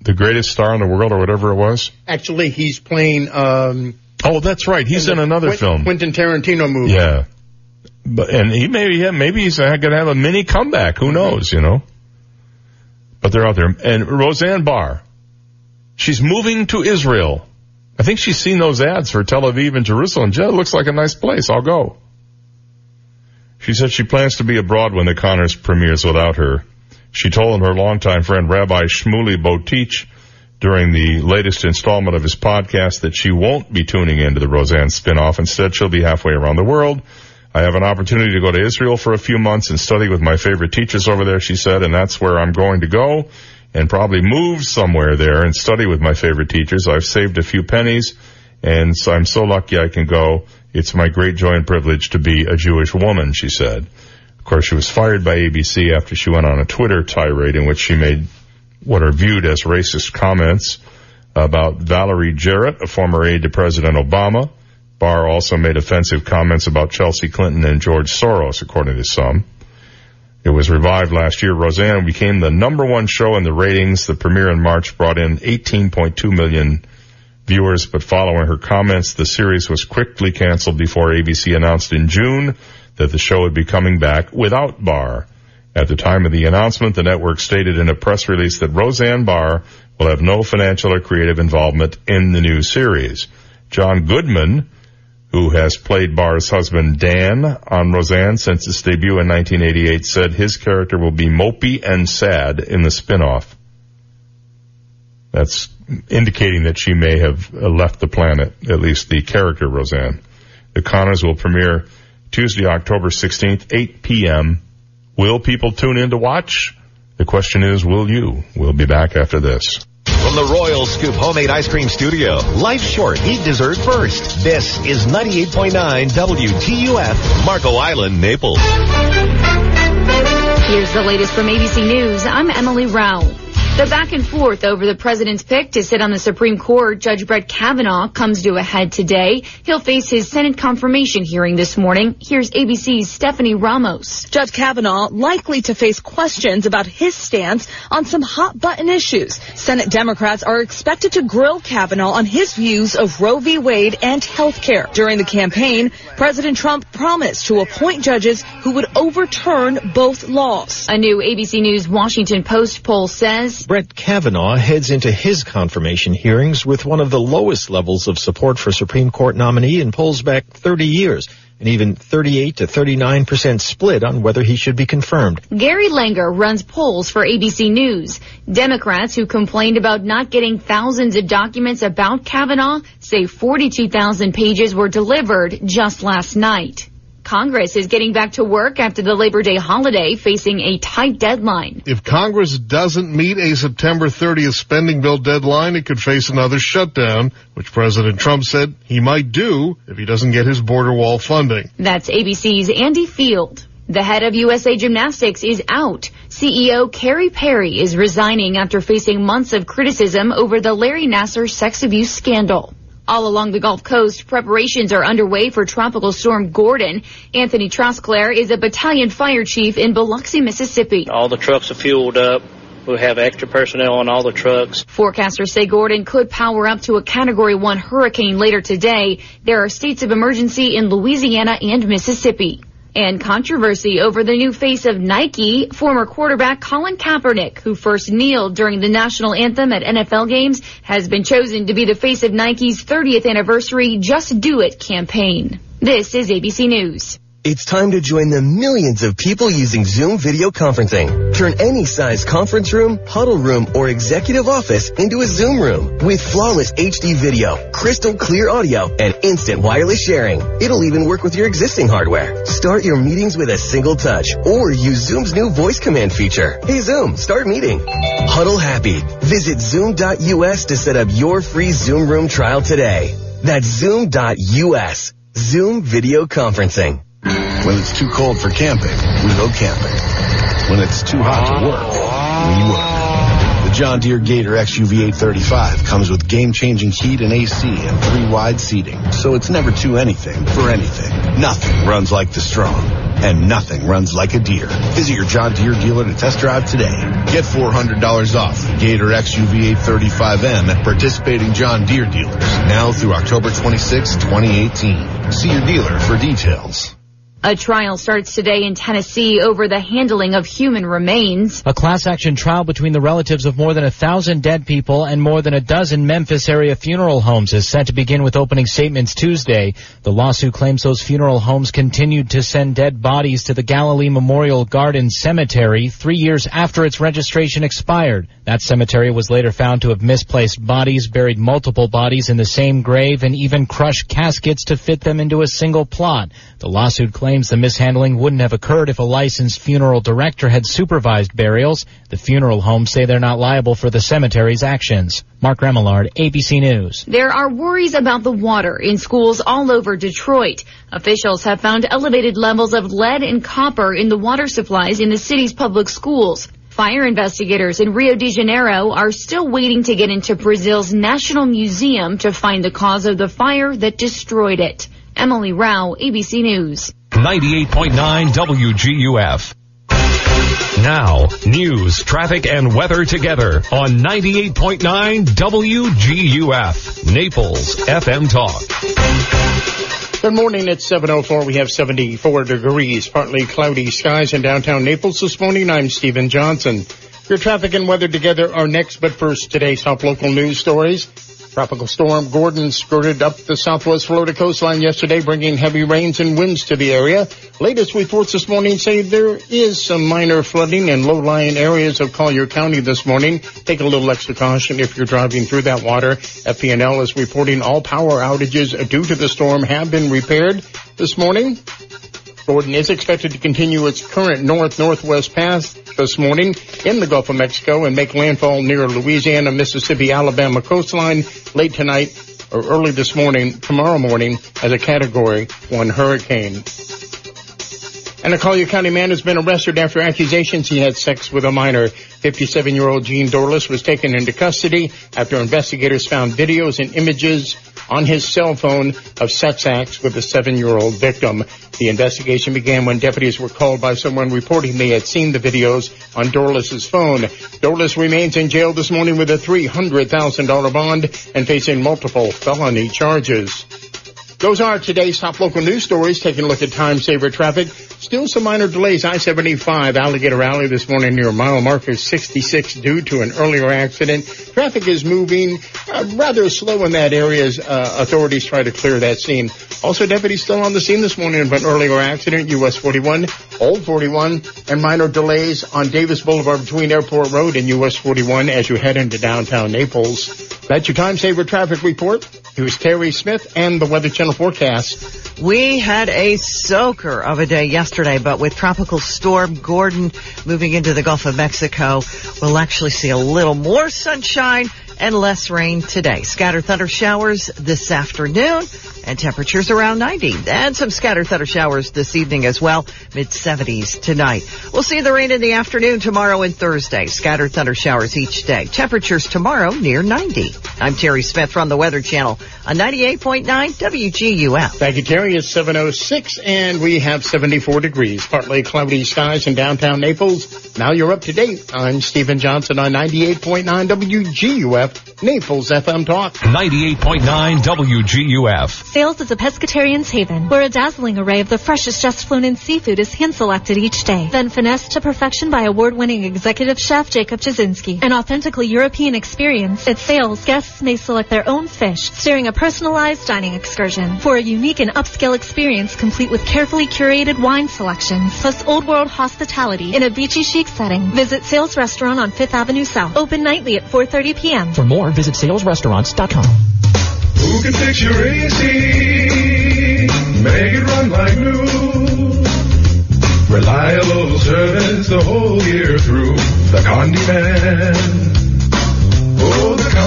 The Greatest Star in the World or whatever it was. Actually, he's playing. Um, Oh, that's right. He's in another Quentin, film. Quentin Tarantino movie. Yeah. But, and he maybe, yeah, maybe he's going to have a mini comeback. Who knows, you know? But they're out there. And Roseanne Barr, She's moving to Israel. I think she's seen those ads for Tel Aviv and Jerusalem. It looks like a nice place. I'll go. She said she plans to be abroad when the Connors premieres without her. She told her longtime friend Rabbi Shmuley Boteach during the latest installment of his podcast that she won't be tuning into the Roseanne spinoff. Instead, she'll be halfway around the world. I have an opportunity to go to Israel for a few months and study with my favorite teachers over there, she said, and that's where I'm going to go and probably move somewhere there and study with my favorite teachers. I've saved a few pennies and so I'm so lucky I can go. It's my great joy and privilege to be a Jewish woman, she said. Of course, she was fired by ABC after she went on a Twitter tirade in which she made what are viewed as racist comments about Valerie Jarrett, a former aide to President Obama. Barr also made offensive comments about Chelsea Clinton and George Soros, according to some. It was revived last year. Roseanne became the number one show in the ratings. The premiere in March brought in 18.2 million viewers, but following her comments, the series was quickly canceled before ABC announced in June that the show would be coming back without Barr. At the time of the announcement, the network stated in a press release that Roseanne Barr will have no financial or creative involvement in the new series. John Goodman, who has played Barr's husband Dan on Roseanne since its debut in 1988, said his character will be mopey and sad in the spinoff. That's indicating that she may have uh, left the planet, at least the character Roseanne. The Connors will premiere Tuesday, October 16th, 8 p.m. Will people tune in to watch? The question is, will you? We'll be back after this. From the Royal Scoop Homemade Ice Cream Studio, life's short, eat dessert first. This is 98.9 WTUF, Marco Island, Naples. Here's the latest from ABC News. I'm Emily Rao. The back and forth over the president's pick to sit on the Supreme Court, Judge Brett Kavanaugh, comes to a head today. He'll face his Senate confirmation hearing this morning. Here's ABC's Stephanie Ramos. Judge Kavanaugh likely to face questions about his stance on some hot button issues. Senate Democrats are expected to grill Kavanaugh on his views of Roe v. Wade and health care. During the campaign, President Trump promised to appoint judges who would overturn both laws. A new ABC News Washington Post poll says Brett Kavanaugh heads into his confirmation hearings with one of the lowest levels of support for Supreme Court nominee in polls back 30 years, and even 38 to 39 percent split on whether he should be confirmed. Gary Langer runs polls for ABC News. Democrats who complained about not getting thousands of documents about Kavanaugh say 42,000 pages were delivered just last night. Congress is getting back to work after the Labor Day holiday, facing a tight deadline. If Congress doesn't meet a September 30th spending bill deadline, it could face another shutdown, which President Trump said he might do if he doesn't get his border wall funding. That's ABC's Andy Field. The head of USA Gymnastics is out. CEO Kerry Perry is resigning after facing months of criticism over the Larry Nassar sex abuse scandal. All along the Gulf Coast, preparations are underway for Tropical Storm Gordon. Anthony Trosclair is a battalion fire chief in Biloxi, Mississippi. All the trucks are fueled up. We'll have extra personnel on all the trucks. Forecasters say Gordon could power up to a Category 1 hurricane later today. There are states of emergency in Louisiana and Mississippi. And controversy over the new face of Nike, former quarterback Colin Kaepernick, who first kneeled during the national anthem at NFL games, has been chosen to be the face of Nike's 30th anniversary Just Do It campaign. This is ABC News. It's time to join the millions of people using Zoom video conferencing. Turn any size conference room, huddle room, or executive office into a Zoom room with flawless HD video, crystal clear audio, and instant wireless sharing. It'll even work with your existing hardware. Start your meetings with a single touch or use Zoom's new voice command feature. Hey Zoom, start meeting. Huddle happy. Visit zoom.us to set up your free Zoom room trial today. That's zoom.us. Zoom video conferencing. When it's too cold for camping, we go camping. When it's too hot to work, we work. The John Deere Gator XUV 835 comes with game-changing heat and AC and three wide seating, so it's never too anything for anything. Nothing runs like the strong, and nothing runs like a Deere. Visit your John Deere dealer to test drive today. Get $400 off the Gator XUV 835M at participating John Deere dealers now through October 26, 2018. See your dealer for details. A trial starts today in Tennessee over the handling of human remains. A class action trial between the relatives of more than a thousand dead people and more than a dozen Memphis area funeral homes is set to begin with opening statements Tuesday. The lawsuit claims those funeral homes continued to send dead bodies to the Galilee Memorial Garden Cemetery three years after its registration expired. That cemetery was later found to have misplaced bodies, buried multiple bodies in the same grave, and even crushed caskets to fit them into a single plot. The lawsuit claims claims the mishandling wouldn't have occurred if a licensed funeral director had supervised burials. The funeral homes say they're not liable for the cemetery's actions. Mark Remillard, ABC News. There are worries about the water in schools all over Detroit. Officials have found elevated levels of lead and copper in the water supplies in the city's public schools. Fire investigators in Rio de Janeiro are still waiting to get into Brazil's National Museum to find the cause of the fire that destroyed it. Emily Rao, ABC News. 98.9 WGUF. Now, news, traffic, and weather together on 98.9 WGUF, Naples FM Talk. Good morning. It's 7.04. We have 74 degrees, partly cloudy skies in downtown Naples this morning. I'm Stephen Johnson. Your traffic and weather together are next, but first, today's top local news stories. Tropical storm Gordon skirted up the southwest Florida coastline yesterday, bringing heavy rains and winds to the area. Latest reports this morning say there is some minor flooding in low-lying areas of Collier County this morning. Take a little extra caution if you're driving through that water. FP&L is reporting all power outages due to the storm have been repaired this morning. Gordon is expected to continue its current north-northwest path this morning in the Gulf of Mexico and make landfall near Louisiana, Mississippi, Alabama coastline late tonight or early this morning, tomorrow morning as a category one hurricane. And a Collier County man has been arrested after accusations he had sex with a minor. 57-year-old Gene Dorless was taken into custody after investigators found videos and images on his cell phone of sex acts with a seven-year-old victim. The investigation began when deputies were called by someone reporting they had seen the videos on Dorless's phone. Dorless remains in jail this morning with a $300,000 bond and facing multiple felony charges. Those are today's top local news stories. Taking a look at time saver traffic. Still some minor delays. I-75 Alligator Alley this morning near mile marker 66 due to an earlier accident. Traffic is moving uh, rather slow in that area as uh, authorities try to clear that scene. Also, deputies still on the scene this morning of an earlier accident, US 41, Old 41, and minor delays on Davis Boulevard between Airport Road and US 41 as you head into downtown Naples. That's your time saver traffic report. Here's Terry Smith and the Weather Channel forecast. We had a soaker of a day yesterday, but with Tropical Storm Gordon moving into the Gulf of Mexico, we'll actually see a little more sunshine and less rain today. Scattered thunder showers this afternoon and temperatures around 90 and some scattered thunder showers this evening as well, mid 70s tonight. We'll see the rain in the afternoon tomorrow and Thursday. Scattered thunder showers each day. Temperatures tomorrow near 90. I'm Terry Smith from the Weather Channel on 98.9 WGUF. Thank you, Terry. It's 706 and we have 74 degrees, partly cloudy skies in downtown Naples. Now you're up to date. I'm Stephen Johnson on 98.9 WGUF, Naples FM Talk. 98.9 WGUF. Sails is a pescatarian's haven, where a dazzling array of the freshest just flown in seafood is hand selected each day, then finessed to perfection by award-winning executive chef Jacob Jasinski. An authentically European experience. At Sails, guests may select their own fish, steering a personalized dining excursion for a unique and upscale experience complete with carefully curated wine selections, plus old world hospitality in a beachy chic setting. Visit Sails Restaurant on Fifth Avenue South, open nightly at 4:30 p.m. For more, visit sailsrestaurants.com. Who can fix your AC? Make it run like new. Reliable service the whole year through. The Condi Man. Oh,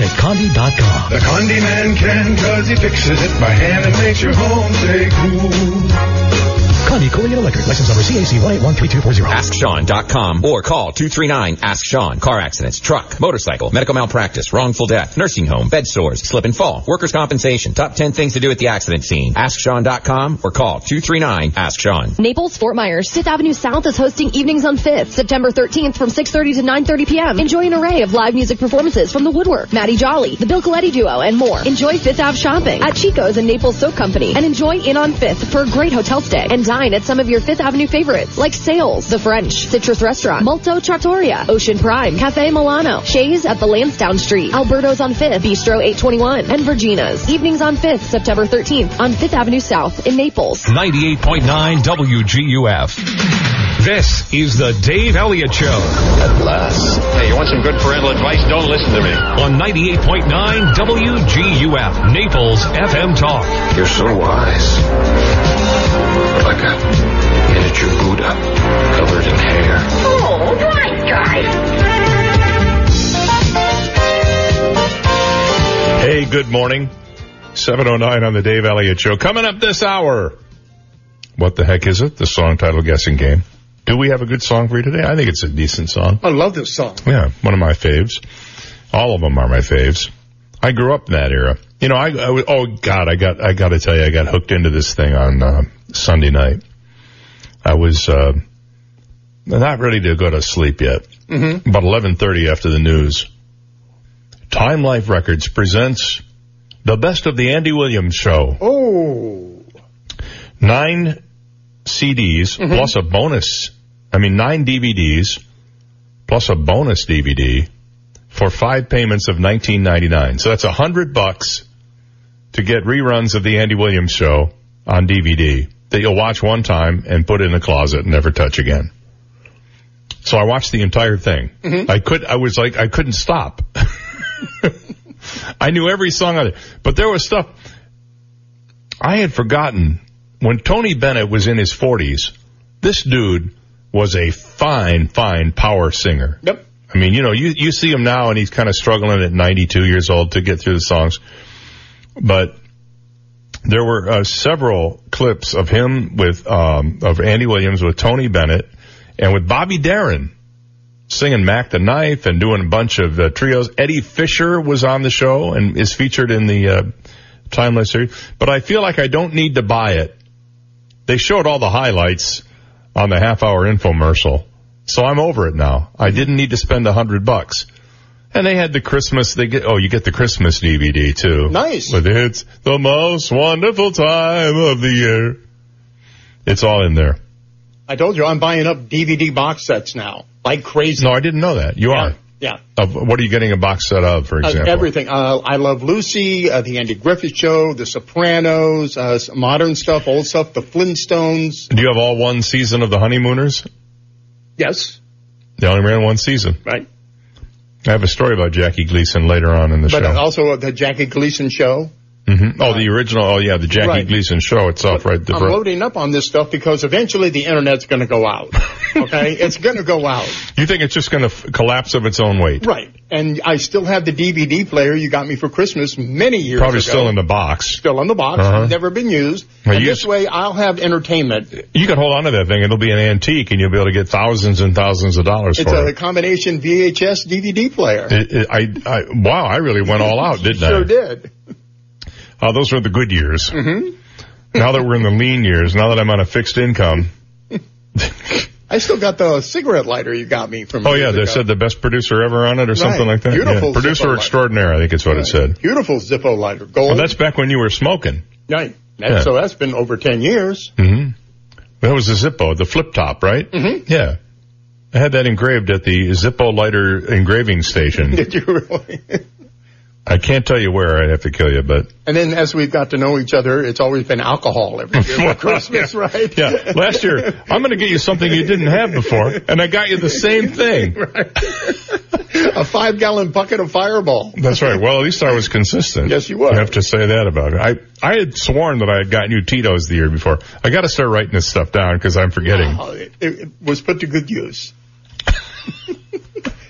at condi.com. The Condi Man can cause he fixes it by hand and makes your home stay cool. Condi Cooling and Electric. License number CAC 1813240. AskSean.com or call 239-ASK-SEAN. Car accidents, truck, motorcycle, medical malpractice, wrongful death, nursing home, bed sores, slip and fall, workers' compensation. Top 10 things to do at the accident scene. AskSean.com or call 239-ASK-SEAN. Naples, Fort Myers, 5th Avenue South is hosting Evenings on 5th, September 13th from 6.30 to 9.30 p.m. Enjoy an array of live music performances from The Woodwork, Maddie Jolly, The Bill Coletti Duo, and more. Enjoy 5th Ave shopping at Chico's and Naples Soap Company, and enjoy Inn on 5th for a great hotel stay. And dine at some of your 5th Avenue favorites, like Sails, The French, Citrus Restaurant, Molto Trattoria, Ocean Prime, Cafe Milano, Shays at the Lansdowne Street, Alberto's on 5th, Bistro 821, and Virginia's. Evenings on 5th, September 13th on 5th Avenue South in Naples. 98.9 WGUF. This is the Dave Elliott Show. At last. Hey, you want some good parental advice? Don't listen to me. On 98.9 WGUF, Naples FM Talk. You're so wise. Like a miniature Buddha covered in hair. Oh, right, guy. Hey, good morning. 709 on the Dave Elliott Show. Coming up this hour. What the heck is it? The song title guessing game. Do we have a good song for you today? I think it's a decent song. I love this song. Yeah, one of my faves. All of them are my faves. I grew up in that era. You know, I, I was- oh God, I got, I got to tell you, I got hooked into this thing on uh, Sunday night. I was uh, not ready to go to sleep yet. Mm-hmm. About 11:30 after the news. Time Life Records presents the best of the Andy Williams Show. Oh. Nine CDs Mm-hmm. plus a bonus. I mean, nine DVDs plus a bonus DVD for five payments of 19.99. So that's a hundred bucks to get reruns of the Andy Williams Show on DVD that you'll watch one time and put in the closet and never touch again. So I watched the entire thing. Mm-hmm. I could, I was like, I couldn't stop. I knew every song on it, but there was stuff I had forgotten when Tony Bennett was in his forties. This dude was a fine, fine power singer. Yep. I mean, you know, you, you see him now and he's kind of struggling at 92 years old to get through the songs. But there were uh, several clips of him with, um, of Andy Williams with Tony Bennett and with Bobby Darin singing Mack the Knife and doing a bunch of uh, trios. Eddie Fisher was on the show and is featured in the uh, Timeless series. But I feel like I don't need to buy it. They showed all the highlights on the half hour infomercial. So I'm over it now. I didn't need to spend a hundred bucks. And they had the Christmas, they get, oh, you get the Christmas DVD too. Nice. With it's the most wonderful time of the year. It's all in there. I told you I'm buying up DVD box sets now, like crazy. No, I didn't know that. You are. Yeah. Of what are you getting a box set of, for Uh, example? everything. Uh, I love Lucy, uh, the Andy Griffith Show, The Sopranos, uh, some modern stuff, old stuff, The Flintstones. Do you have all one season of the Honeymooners? Yes, They only ran one season. right. I have a story about Jackie Gleason later on in the But show. also uh, the Jackie Gleason Show. Hmm Oh, the original. Oh, yeah, the Jackie Right. Gleason show itself, right? The I'm bro- loading up on this stuff because eventually the internet's going to go out. Okay, it's going to go out. you think it's just going to f- collapse of its own weight? Right. And I still have the DVD player you got me for Christmas many years Probably ago. still in the box. Still in the box. Uh-huh. Never been used. And this way I'll have entertainment. You can hold on to that thing. It'll be an antique, and you'll be able to get thousands and thousands of dollars It's for a combination VHS DVD player. It, it, I, I, wow, I really went all out, didn't sure I? Sure did. Oh, those were the good years. hmm Now that we're in the lean years, now that I'm on a fixed income. I still got the cigarette lighter you got me from. Oh yeah, they ago. said the best producer ever on it or something like that. Beautiful Yeah. Producer Zippo lighter. extraordinaire, I think it's what it said. Beautiful Zippo lighter. Gold. Well, that's back when you were smoking. right. Yeah. So that's been over 10 years. hmm That was the Zippo, the flip top, right? Mhm. Yeah. I had that engraved at the Zippo lighter engraving station. Did you really? I can't tell you where, I'd have to kill you, but. And then as we've got to know each other, it's always been alcohol every year for Christmas, right? Yeah. Last year, I'm going to get you something you didn't have before, and I got you the same thing. A five gallon bucket of fireball. That's right. Well, at least I was consistent. Yes, you were. I have to say that about it. I, I had sworn that I had gotten you Tito's the year before. I got to start writing this stuff down because I'm forgetting. Oh, it, it was put to good use.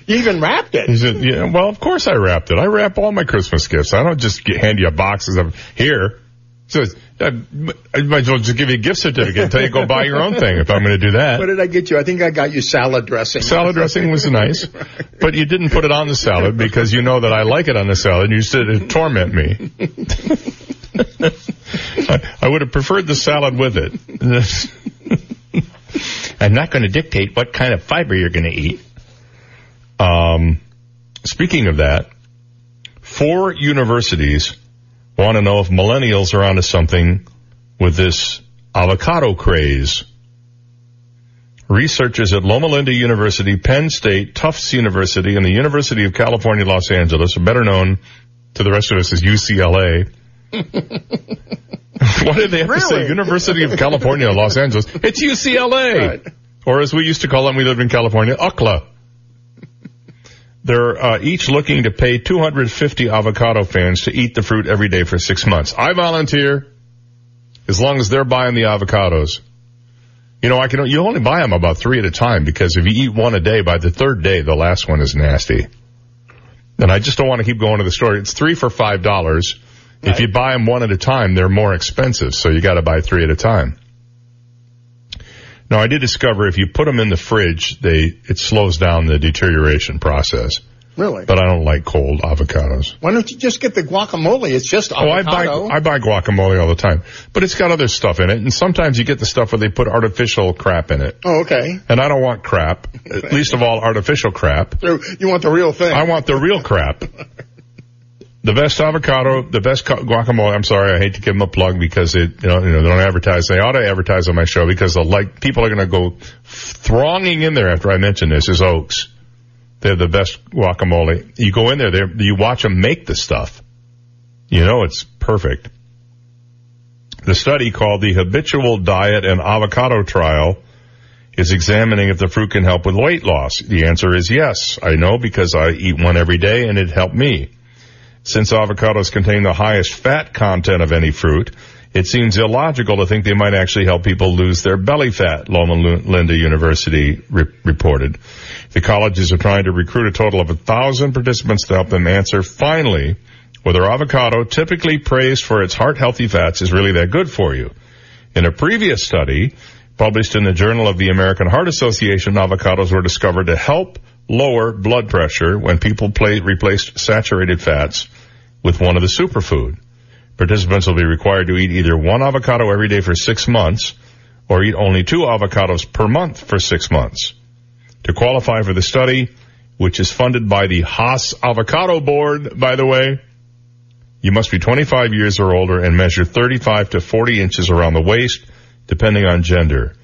you even wrapped it. He said, yeah, well, of course I wrapped it. I wrap all my Christmas gifts. I don't just get, hand you boxes of, here, So I might as well just give you a gift certificate and tell you go buy your own thing if I'm going to do that. What did I get you? I think I got you salad dressing. Salad dressing was nice, but you didn't put it on the salad because you know that I like it on the salad. And you said it torment me. I, I would have preferred the salad with it. I'm not going to dictate what kind of fiber you're going to eat. Um, speaking of that, four universities want to know if millennials are onto something with this avocado craze. Researchers at Loma Linda University, Penn State, Tufts University, and the University of California, Los Angeles, better known to the rest of us as UCLA. what did they have to say University of California, Los Angeles? It's UCLA. Right. Or as we used to call them, we lived in California, UCLA. They're uh, each looking to pay 250 avocado fans to eat the fruit every day for six months. I volunteer as long as they're buying the avocados. You know, I can, you only buy them about three at a time because if you eat one a day, by the third day, the last one is nasty. And I just don't want to keep going to the store. It's three for five dollars. If you buy them one at a time, they're more expensive, so you got to buy three at a time. Now, I did discover if you put them in the fridge, they it slows down the deterioration process. Really? But I don't like cold avocados. Why don't you just get the guacamole? It's just avocado. Oh, I buy. I buy guacamole all the time, but it's got other stuff in it, and sometimes you get the stuff where they put artificial crap in it, oh, okay. and I don't want crap. Least of all, artificial crap. You want the real thing? I want the real crap. The best avocado, the best guacamole. I'm sorry, I hate to give them a plug because it, you know, you know, they don't advertise. They ought to advertise on my show because they'll like people are going to go thronging in there after I mention this. Is Oaks? They're the best guacamole. You go in there, you watch them make the stuff. You know it's perfect. The study called the Habitual Diet and Avocado Trial is examining if the fruit can help with weight loss. The answer is yes. I know because I eat one every day and it helped me. Since avocados contain the highest fat content of any fruit, it seems illogical to think they might actually help people lose their belly fat, Loma Linda University re- reported. The colleges are trying to recruit a total of a thousand participants to help them answer finally whether avocado, typically praised for its heart healthy fats, is really that good for you. In a previous study, published in the Journal of the American Heart Association, avocados were discovered to help lower blood pressure when people play, replaced saturated fats with one of the superfood. Participants will be required to eat either one avocado every day for six months or eat only two avocados per month for six months. To qualify for the study, which is funded by the Hass Avocado Board, by the way, you must be 25 years or older and measure 35 to 40 inches around the waist, depending on gender.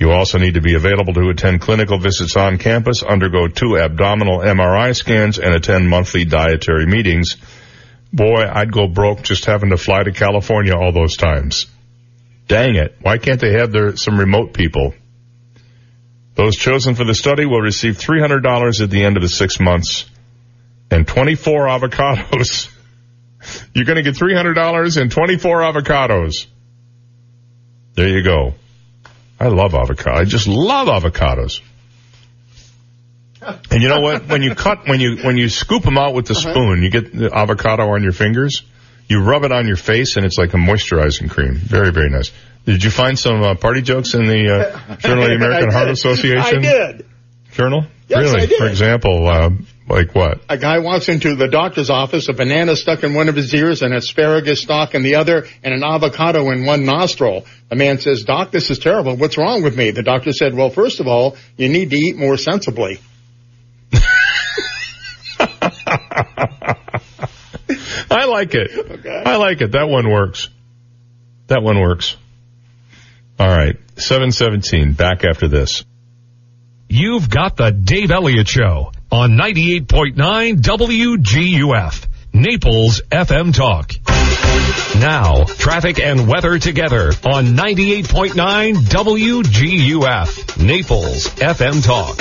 You also need to be available to attend clinical visits on campus, undergo two abdominal MRI scans, and attend monthly dietary meetings. Boy, I'd go broke just having to fly to California all those times. Dang it. Why can't they have their, some remote people? Those chosen for the study will receive $300 at the end of the six months and 24 avocados. You're going to get $300 and 24 avocados. There you go. I love avocado. I just love avocados. And you know what? When you cut, when you, when you scoop them out with the spoon, you get the avocado on your fingers. You rub it on your face and it's like a moisturizing cream. Very, very nice. Did you find some uh, party jokes in the uh, Journal of the American Heart. Association? I did. Journal? Yes, really? I did. For example, uh, like what? A guy walks into the doctor's office, a banana stuck in one of his ears, an asparagus stalk in the other, and an avocado in one nostril. The man says, Doc, this is terrible. What's wrong with me? The doctor said, well, first of all, you need to eat more sensibly. I like it. I like it. That one works. That one works. All right. 717. Back after this. You've got the Dave Elliott Show on 98.9 WGUF, Naples FM Talk. Now, traffic and weather together on 98.9 WGUF, Naples FM Talk.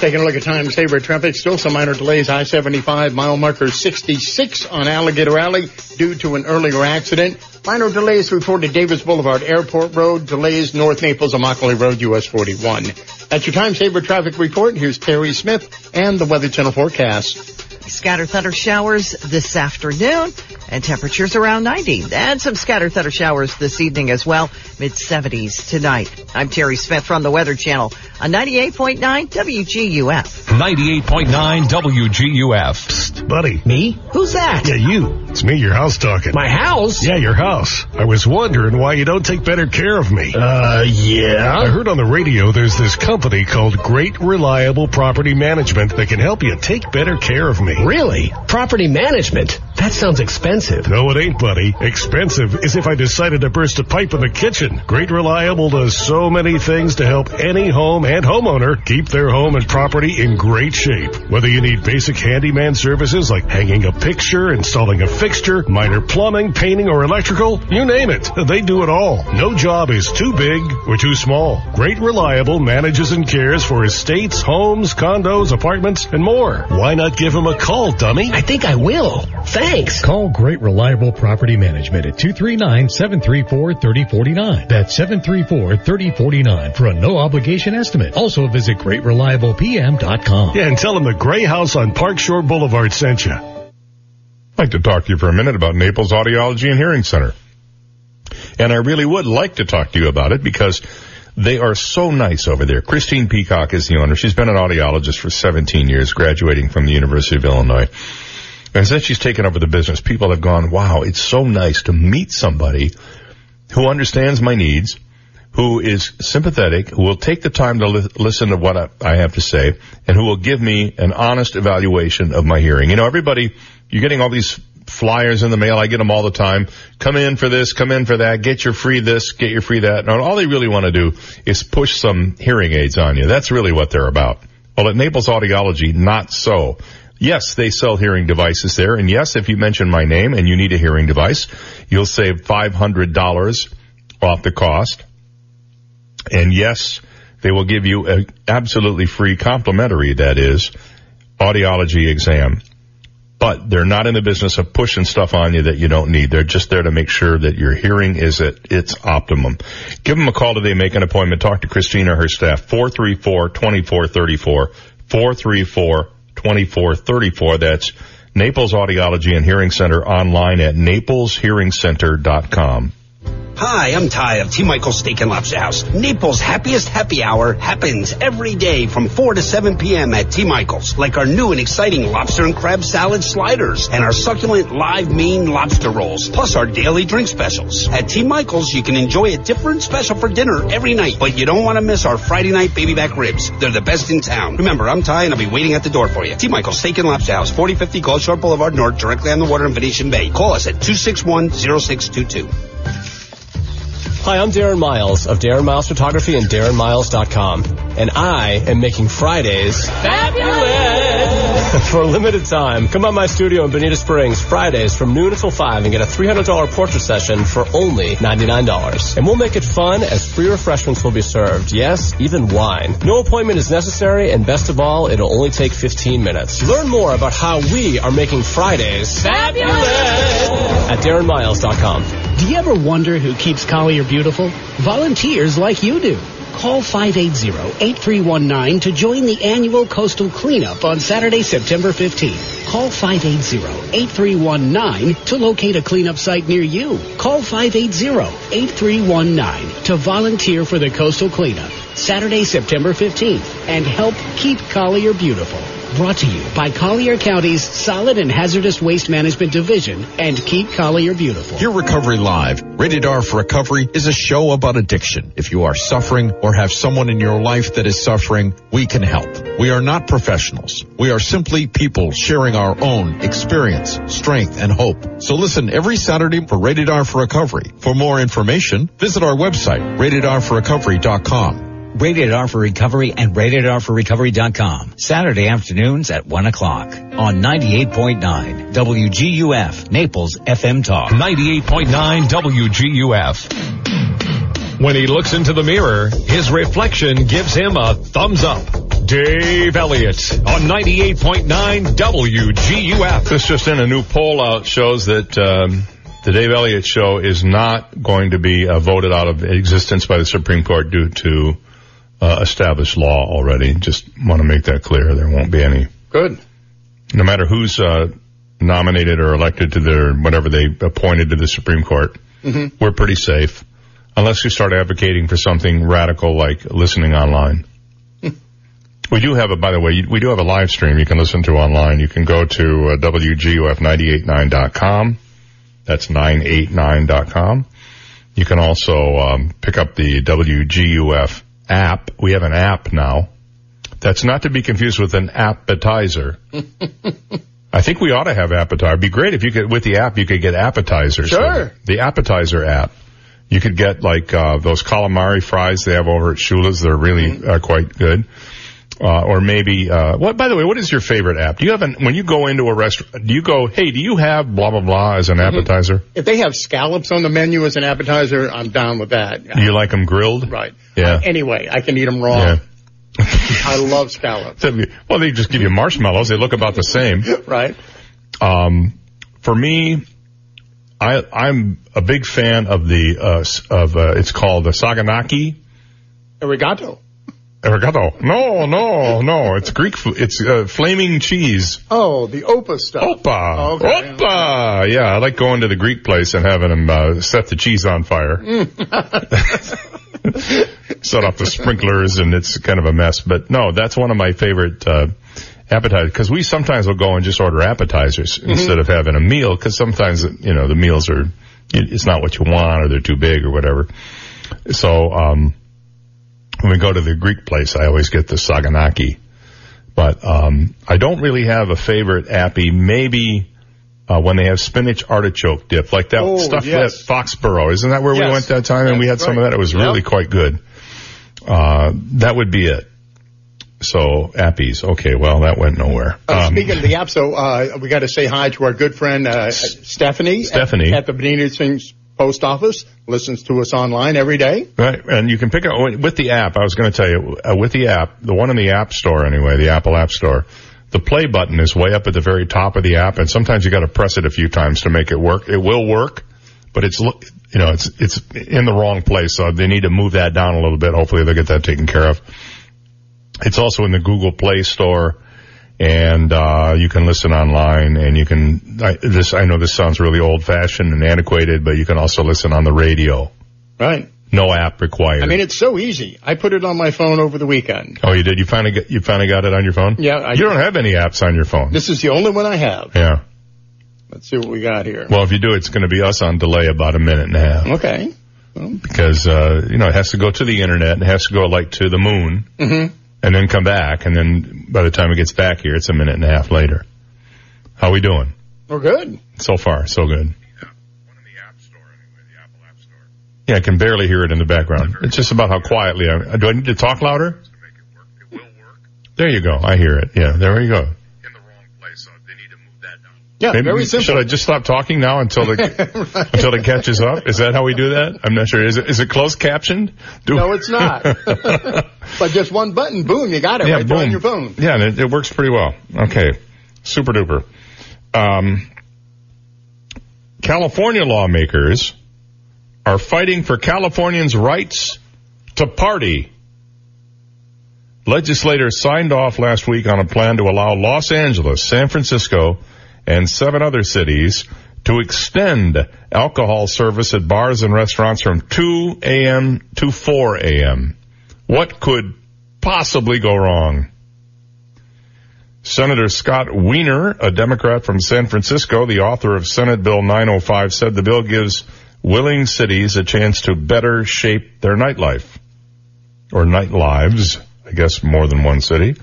Taking a look at time saver traffic, still some minor delays. I-75 mile marker 66 on Alligator Alley due to an earlier accident. Minor delays reported Davis Boulevard, Airport Road, delays North Naples, Immokalee Road, US 41. That's your time saver traffic report. Here's Terry Smith and the Weather Channel forecast. Scatter thunder showers this afternoon and temperatures around 90. And some scatter thunder showers this evening as well, mid 70s tonight. I'm Terry Smith from the Weather Channel on 98.9 WGUF. 98.9 WGUF. Psst, buddy. Me? Who's that? Yeah, you. It's me, your house talking. My house? Yeah, your house. I was wondering why you don't take better care of me. Uh, yeah? I heard on the radio there's this company called Great Reliable Property Management that can help you take better care of me. Really? Property management? That sounds expensive. No, it ain't, buddy. Expensive is if I decided to burst a pipe in the kitchen. Great Reliable does so many things to help any home and homeowner keep their home and property in great shape. Whether you need basic handyman services like hanging a picture, installing a fixture, minor plumbing, painting, or electrical, you name it. They do it all. No job is too big or too small. Great Reliable manages and cares for estates, homes, condos, apartments, and more. Why not give them a call, dummy? I think I will. Thanks. Call Great Reliable Property Management at 239-734-3049. That's 734-3049 for a no obligation estimate. Also visit greatreliablepm.com. Yeah, and tell them the Gray House on Park Shore Boulevard sent you. I'd like to talk to you for a minute about Naples Audiology and Hearing Center. And I really would like to talk to you about it because they are so nice over there. Christine Peacock is the owner. She's been an audiologist for 17 years, graduating from the University of Illinois. And since she's taken over the business, people have gone, wow, it's so nice to meet somebody who understands my needs, who is sympathetic, who will take the time to li- listen to what I, I have to say, and who will give me an honest evaluation of my hearing. You know, everybody, you're getting all these flyers in the mail. I get them all the time. Come in for this, come in for that, get your free this, get your free that. And all they really want to do is push some hearing aids on you. That's really what they're about. Well, at Naples Audiology, not so. Yes, they sell hearing devices there. And yes, if you mention my name and you need a hearing device, you'll save $500 off the cost. And yes, they will give you an absolutely free complimentary, that is, audiology exam. But they're not in the business of pushing stuff on you that you don't need. They're just there to make sure that your hearing is at its optimum. Give them a call today, make an appointment, talk to Christina or her staff, 434-2434, 434-2434. That's Naples Audiology and Hearing Center online at napleshearingcenter.com. Hi, I'm Ty of T. Michael's Steak and Lobster House. Naples' happiest happy hour happens every day from 4 to 7 p.m. at T. Michael's, like our new and exciting lobster and crab salad sliders and our succulent live Maine lobster rolls, plus our daily drink specials. At T. Michael's, you can enjoy a different special for dinner every night, but you don't want to miss our Friday night baby back ribs. They're the best in town. Remember, I'm Ty and I'll be waiting at the door for you. T. Michael's Steak and Lobster House, 4050 Gulf Shore Boulevard North, directly on the water in Venetian Bay. Call us at 261-0622. Hi, I'm Darren Miles of Darren Miles Photography and DarrenMiles.com. And I am making Fridays fabulous for a limited time. Come by my studio in Bonita Springs Fridays from noon until 5 and get a $300 portrait session for only $99. And we'll make it fun as free refreshments will be served. Yes, even wine. No appointment is necessary and best of all, it'll only take 15 minutes. Learn more about how we are making Fridays fabulous at DarrenMiles.com. Do you ever wonder who keeps Collier beautiful? Volunteers like you do. Call 580-8319 to join the annual coastal cleanup on Saturday, September 15th. Call 580-8319 to locate a cleanup site near you. Call 580-8319 to volunteer for the coastal cleanup Saturday, September 15th and help keep Collier beautiful. Brought to you by Collier County's Solid and Hazardous Waste Management Division and Keep Collier Beautiful. Hear Recovery Live. Rated R for Recovery is a show about addiction. If you are suffering or have someone in your life that is suffering, we can help. We are not professionals. We are simply people sharing our own experience, strength, and hope. So listen every Saturday for Rated R for Recovery. For more information, visit our website, ratedrforrecovery.com. Rated R for Recovery and RatedR4Recovery.com. Saturday afternoons at 1 o'clock on 98.9 WGUF, Naples FM Talk. 98.9 WGUF. When he looks into the mirror, his reflection gives him a thumbs up. Dave Elliott on 98.9 WGUF. This just in, a new poll out shows that um, the Dave Elliott Show is not going to be uh, voted out of existence by the Supreme Court due to uh, established law already. Just want to make that clear. There won't be any Good. no matter who's uh, nominated or elected to their whatever they appointed to the Supreme Court, Mhm. we're pretty safe unless you start advocating for something radical like listening online. we do have a, by the way, we do have a live stream you can listen to online. You can go to uh, WGUF989.com. That's 989.com. You can also um, pick up the WGUF app. We have an app now. That's not to be confused with an appetizer. I think we ought to have appetizer. It'd be great if you could, with the app, you could get appetizers. Sure. The appetizer app. You could get like, uh, those calamari fries they have over at Shula's. They're really, uh, quite good. Uh, or maybe, uh, what, by the way, what is your favorite app? Do you have an, when you go into a restaurant, do you go, hey, do you have blah, blah, blah as an appetizer? If they have scallops on the menu as an appetizer, I'm down with that. Do you like them grilled? Right. Yeah. Anyway, I can eat them raw. Yeah. I love scallops. Well, they just give you marshmallows. They look about the same. Right. Um, for me, I, I'm a big fan of the, uh, of, uh, it's called the Saganaki. Arigato. Arigato. No, no, no. It's Greek food. It's, uh, flaming cheese. Oh, the Opa stuff. Opa. Oh, okay. Opa. Yeah, I like going to the Greek place and having them, uh, set the cheese on fire. set off the sprinklers and it's kind of a mess. But no, that's one of my favorite, uh, appetizers because we sometimes will go and just order appetizers instead of having a meal because sometimes, you know, the meals are, it's not what you want or they're too big or whatever. So, um, when we go to the Greek place, I always get the Saganaki. But, um, I don't really have a favorite appy. Maybe, uh, when they have spinach artichoke dip, like that Oh, stuff yes. at Foxborough. Isn't that where we went that time and we had That's some of that? It was Yep. really quite good. Uh, that would be it. So, appies. Okay, well, that went nowhere. Uh, Um, speaking of the app, so uh, we got to say hi to our good friend uh, Stephanie. Stephanie. at, at the Bonita Post Office. Listens to us online every day. Right, and you can pick up with the app. I was going to tell you uh, with the app, the one in the App Store anyway, the Apple App Store. The play button is way up at the very top of the app, and sometimes you got to press it a few times to make it work. It will work, but it's you know it's it's in the wrong place, so they need to move that down a little bit. Hopefully, they'll get that taken care of. It's also in the Google Play Store, and uh, you can listen online. And you can I, this. I know this sounds really old fashioned and antiquated, but you can also listen on the radio. Right. No app required. I mean, it's so easy. I put it on my phone over the weekend. Oh, you did? You finally get, you finally got it on your phone? Yeah. I, You don't have any apps on your phone. This is the only one I have. Yeah. Let's see what we got here. Well, if you do, it's going to be us on delay about a minute and a half. Okay. Because, uh, you know, it has to go to the internet. It has to go like to the moon Mm-hmm. And then come back. And then by the time it gets back here, it's a minute and a half later. How we doing? We're good. So far, so good. Yeah, I can barely hear it in the background. It's just about how quietly I, do I need to talk louder? There you go. I hear it. Yeah, there you go. Yeah, Maybe, very simple. Should I just stop talking now until it until it catches up? Is that how we do that? I'm not sure. Is it is it closed captioned? Do- No, it's not. but just one button, boom, you got it yeah, right boom. on your phone. Yeah, and it, it works pretty well. Okay, super duper. Um, California lawmakers are fighting for Californians' rights to party. Legislators signed off last week on a plan to allow Los Angeles, San Francisco, and seven other cities to extend alcohol service at bars and restaurants from 2 a.m. to 4 a.m. What could possibly go wrong? Senator Scott Wiener, a Democrat from San Francisco, the author of Senate Bill 905, said the bill gives willing cities a chance to better shape their nightlife. Or night lives, I guess more than one city.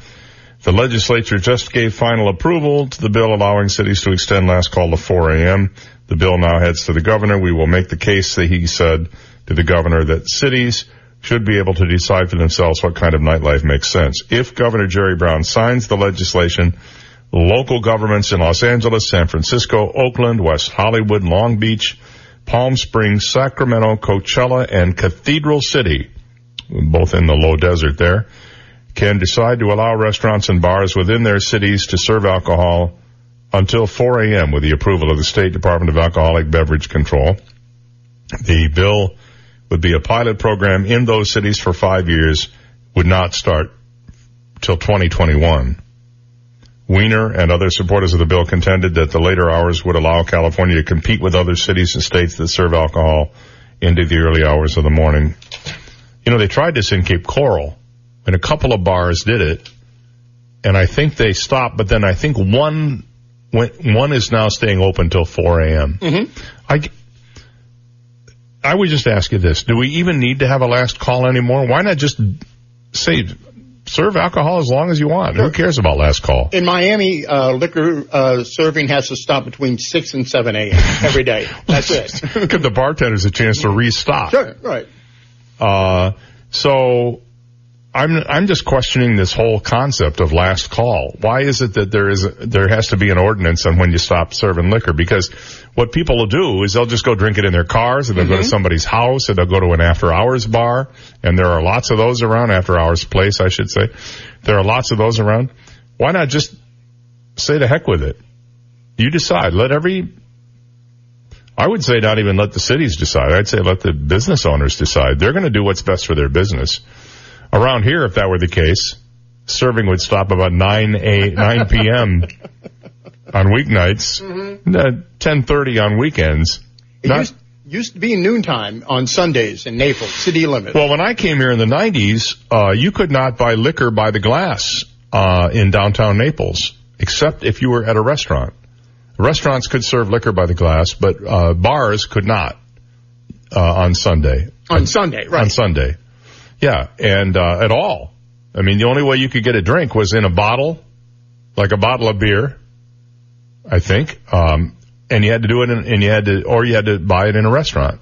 The legislature just gave final approval to the bill allowing cities to extend last call to 4 a.m. The bill now heads to the governor. We will make the case that he said to the governor that cities should be able to decide for themselves what kind of nightlife makes sense. If Governor Jerry Brown signs the legislation, local governments in Los Angeles, San Francisco, Oakland, West Hollywood, Long Beach, Palm Springs, Sacramento, Coachella, and Cathedral City, both in the low desert there, can decide to allow restaurants and bars within their cities to serve alcohol until 4 a.m. with the approval of the State Department of Alcoholic Beverage Control. The bill would be a pilot program in those cities for five years, would not start till 2021. Wiener and other supporters of the bill contended that the later hours would allow California to compete with other cities and states that serve alcohol into the early hours of the morning. You know, they tried this in Cape Coral, and a couple of bars did it, and I think they stopped, but then I think one went, one is now staying open till 4 a.m. Mm-hmm. I, I would just ask you this. Do we even need to have a last call anymore? Why not just say, serve alcohol as long as you want? Who cares about last call? In Miami, uh, liquor uh, serving has to stop between 6 and 7 a.m. every day. That's it. Give the bartenders a chance to restock. Sure, right. Uh, so I'm I'm just questioning this whole concept of last call. Why is it that there is a, there has to be an ordinance on when you stop serving liquor? Because what people will do is they'll just go drink it in their cars, and they'll go to Mhm. somebody's house, and they'll go to an after hours bar, and there are lots of those around. After hours place, I should say. There are lots of those around. Why not just say the heck with it? You decide. Let every I would say not even let the cities decide. I'd say let the business owners decide. They're going to do what's best for their business. Around here, if that were the case, serving would stop about 9 a, 9 p.m. on weeknights, uh, 10:30 on weekends. It Not- used, used to be noontime on Sundays in Naples, city limits. well, when I came here in the 90s, uh, you could not buy liquor by the glass uh, in downtown Naples, except if you were at a restaurant. Restaurants could serve liquor by the glass, but uh, bars could not uh, on Sunday. on Sunday, right. On Sunday. Yeah, and uh, at all. I mean, the only way you could get a drink was in a bottle, like a bottle of beer, I think. Um, and you had to do it in, and you had to, or you had to buy it in a restaurant.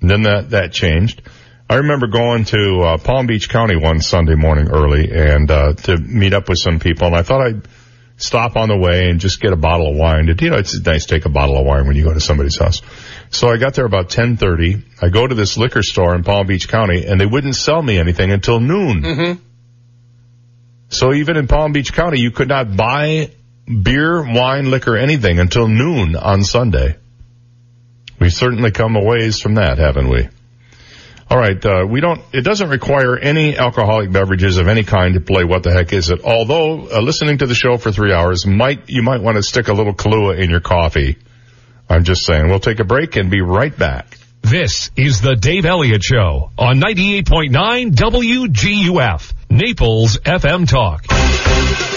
And then that, that changed. I remember going to uh, Palm Beach County one Sunday morning early and uh, to meet up with some people, and I thought I'd stop on the way and just get a bottle of wine. You know, it's nice to take a bottle of wine when you go to somebody's house. So I got there about 10:30. I go to this liquor store in Palm Beach County, and they wouldn't sell me anything until noon. Mm-hmm. So even in Palm Beach County, you could not buy beer, wine, liquor, anything until noon on Sunday. We've certainly come a ways from that, haven't we? All right, uh, we don't. It doesn't require any alcoholic beverages of any kind to play. What the heck is it? Although uh, listening to the show for three hours might you might want to stick a little Kahlua in your coffee. I'm just saying. We'll take a break and be right back. This is the Dave Elliott Show on 98.9 WGUF, Naples FM Talk.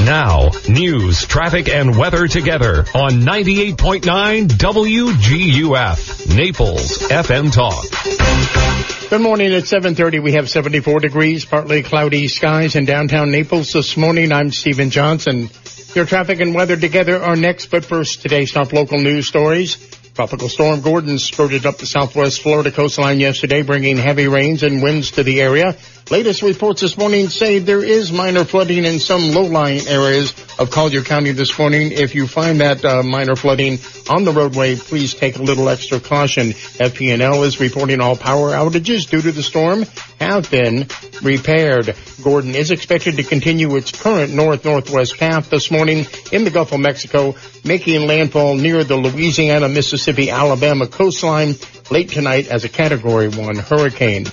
Now, news, traffic, and weather together on 98.9 WGUF, Naples FM Talk. Good morning at 7.30. We have 74 degrees, partly cloudy skies in downtown Naples this morning. I'm Stephen Johnson. Your traffic and weather together are next, but first, today's top local news stories. Tropical storm Gordon skirted up the southwest Florida coastline yesterday, bringing heavy rains and winds to the area. Latest reports this morning say there is minor flooding in some low-lying areas of Collier County this morning. If you find that uh, minor flooding on the roadway, please take a little extra caution. FP&L is reporting all power outages due to the storm have been repaired. Gordon is expected to continue its current north-northwest path this morning in the Gulf of Mexico, making landfall near the Louisiana, Mississippi, Alabama coastline late tonight as a Category 1 hurricane.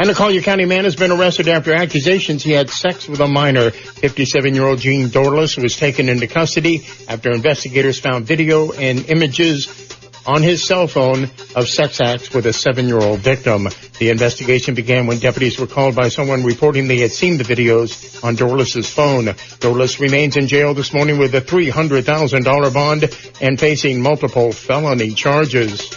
And a Collier County man has been arrested after accusations he had sex with a minor. 57-year-old Gene Dorless was taken into custody after investigators found video and images on his cell phone of sex acts with a seven-year-old victim. The investigation began when deputies were called by someone reporting they had seen the videos on Dorless's phone. Dorless remains in jail this morning with a $300,000 bond and facing multiple felony charges.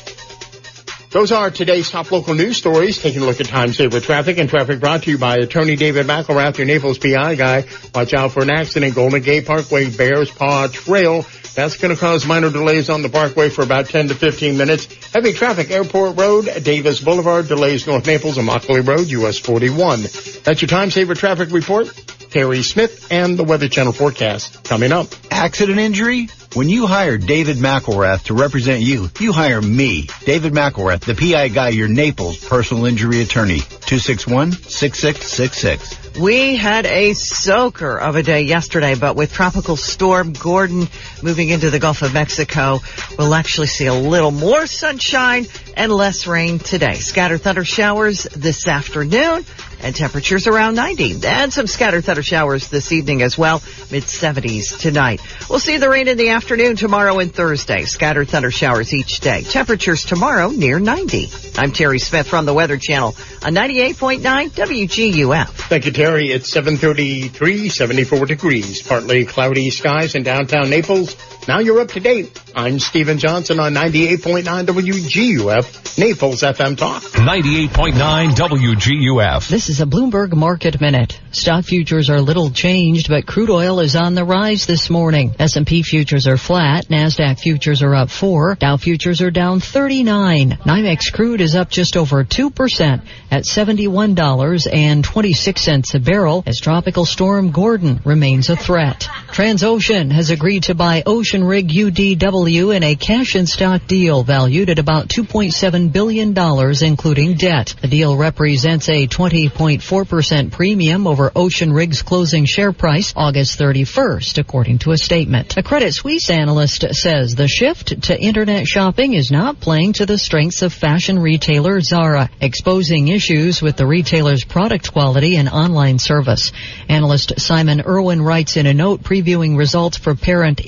Those are today's top local news stories. Taking a look at time saver traffic and traffic brought to you by attorney David McElrath, your Naples PI guy. Watch out for an accident. Golden Gate Parkway, Bears Paw Trail. That's going to cause minor delays on the parkway for about 10 to 15 minutes. Heavy traffic, Airport Road, Davis Boulevard, delays North Naples Immokalee Road, US 41. That's your time saver traffic report. Terry Smith and the Weather Channel forecast coming up. Accident injury? When you hire David McElrath to represent you, you hire me, David McElrath, the PI guy, your Naples personal injury attorney. 261-6666. We had a soaker of a day yesterday, but with Tropical Storm Gordon moving into the Gulf of Mexico, we'll actually see a little more sunshine and less rain today. Scattered thunder showers this afternoon and temperatures around 90. And some scattered thunder showers this evening as well, mid 70s tonight. We'll see the rain in the afternoon tomorrow and Thursday. Scattered thunder showers each day. Temperatures tomorrow near 90. I'm Terry Smith from the Weather Channel on 98.9 WGUF. Thank you, Terry. It's 733, 74 degrees, partly cloudy skies in downtown Naples. Now you're up to date. I'm Stephen Johnson on 98.9 WGUF, Naples FM Talk. 98.9 WGUF. This is a Bloomberg Market Minute. Stock futures are little changed, but crude oil is on the rise this morning. S&P futures are flat, Nasdaq futures are up 4, Dow futures are down 39. NYMEX crude is up just over 2% at $71.26 a barrel as tropical storm Gordon remains a threat. Transocean has agreed to buy Ocean Rig UDW in a cash and stock deal valued at about $2.7 billion including debt. The deal represents a 20.4% premium over Ocean Rig's closing share price August 31st, according to a statement. A Credit Suisse analyst says the shift to internet shopping is not playing to the strengths of fashion retailer Zara, exposing issues with the retailer's product quality and online service. Analyst Simon Irwin writes in a note previewing results for parent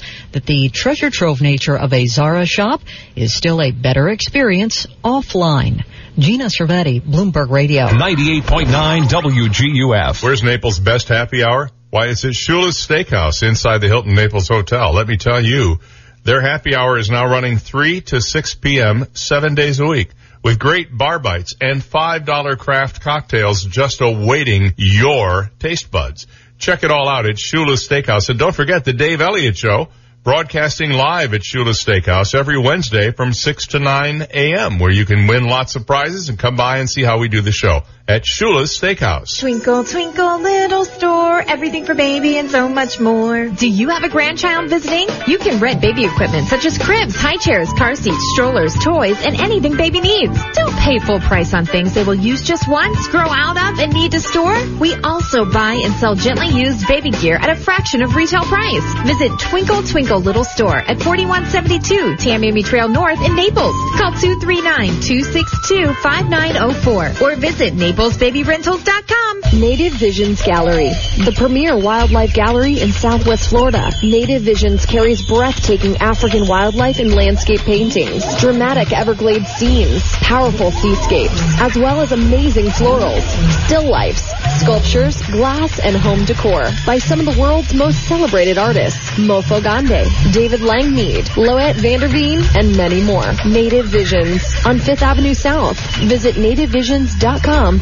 Inditex that the treasure trove nature of a Zara shop is still a better experience offline. Gina Cervetti, Bloomberg Radio. 98.9 WGUF. Where's Naples' best happy hour? Why, it's at Shula's Steakhouse inside the Hilton Naples Hotel. Let me tell you, their happy hour is now running 3 to 6 p.m. seven days a week with great bar bites and $5 craft cocktails just awaiting your taste buds. Check it all out at Shula's Steakhouse. And don't forget the Dave Elliott Show broadcasting live at Shula's Steakhouse every Wednesday from 6 to 9 a.m. where you can win lots of prizes and come by and see how we do the show at Shula's Steakhouse. Twinkle, twinkle, little store, everything for baby and so much more. Do you have a grandchild visiting? You can rent baby equipment such as cribs, high chairs, car seats, strollers, toys, and anything baby needs. Don't pay full price on things they will use just once, grow out of, and need to store. We also buy and sell gently used baby gear at a fraction of retail price. Visit Twinkle Twinkle Little Store at 4172 Tamiami Trail North in Naples. Call 239-262-5904 or visit NaplesBabyRentals.com. Native Visions Gallery, the premier wildlife gallery in Southwest Florida. Native Visions carries breathtaking African wildlife and landscape paintings, dramatic Everglades scenes, powerful seascapes, as well as amazing florals, still lifes, sculptures, glass, and home decor by some of the world's most celebrated artists, Mofo Gande, David Langmead, Loet Vanderveen, and many more. Native Visions on Fifth Avenue South. Visit nativevisions.com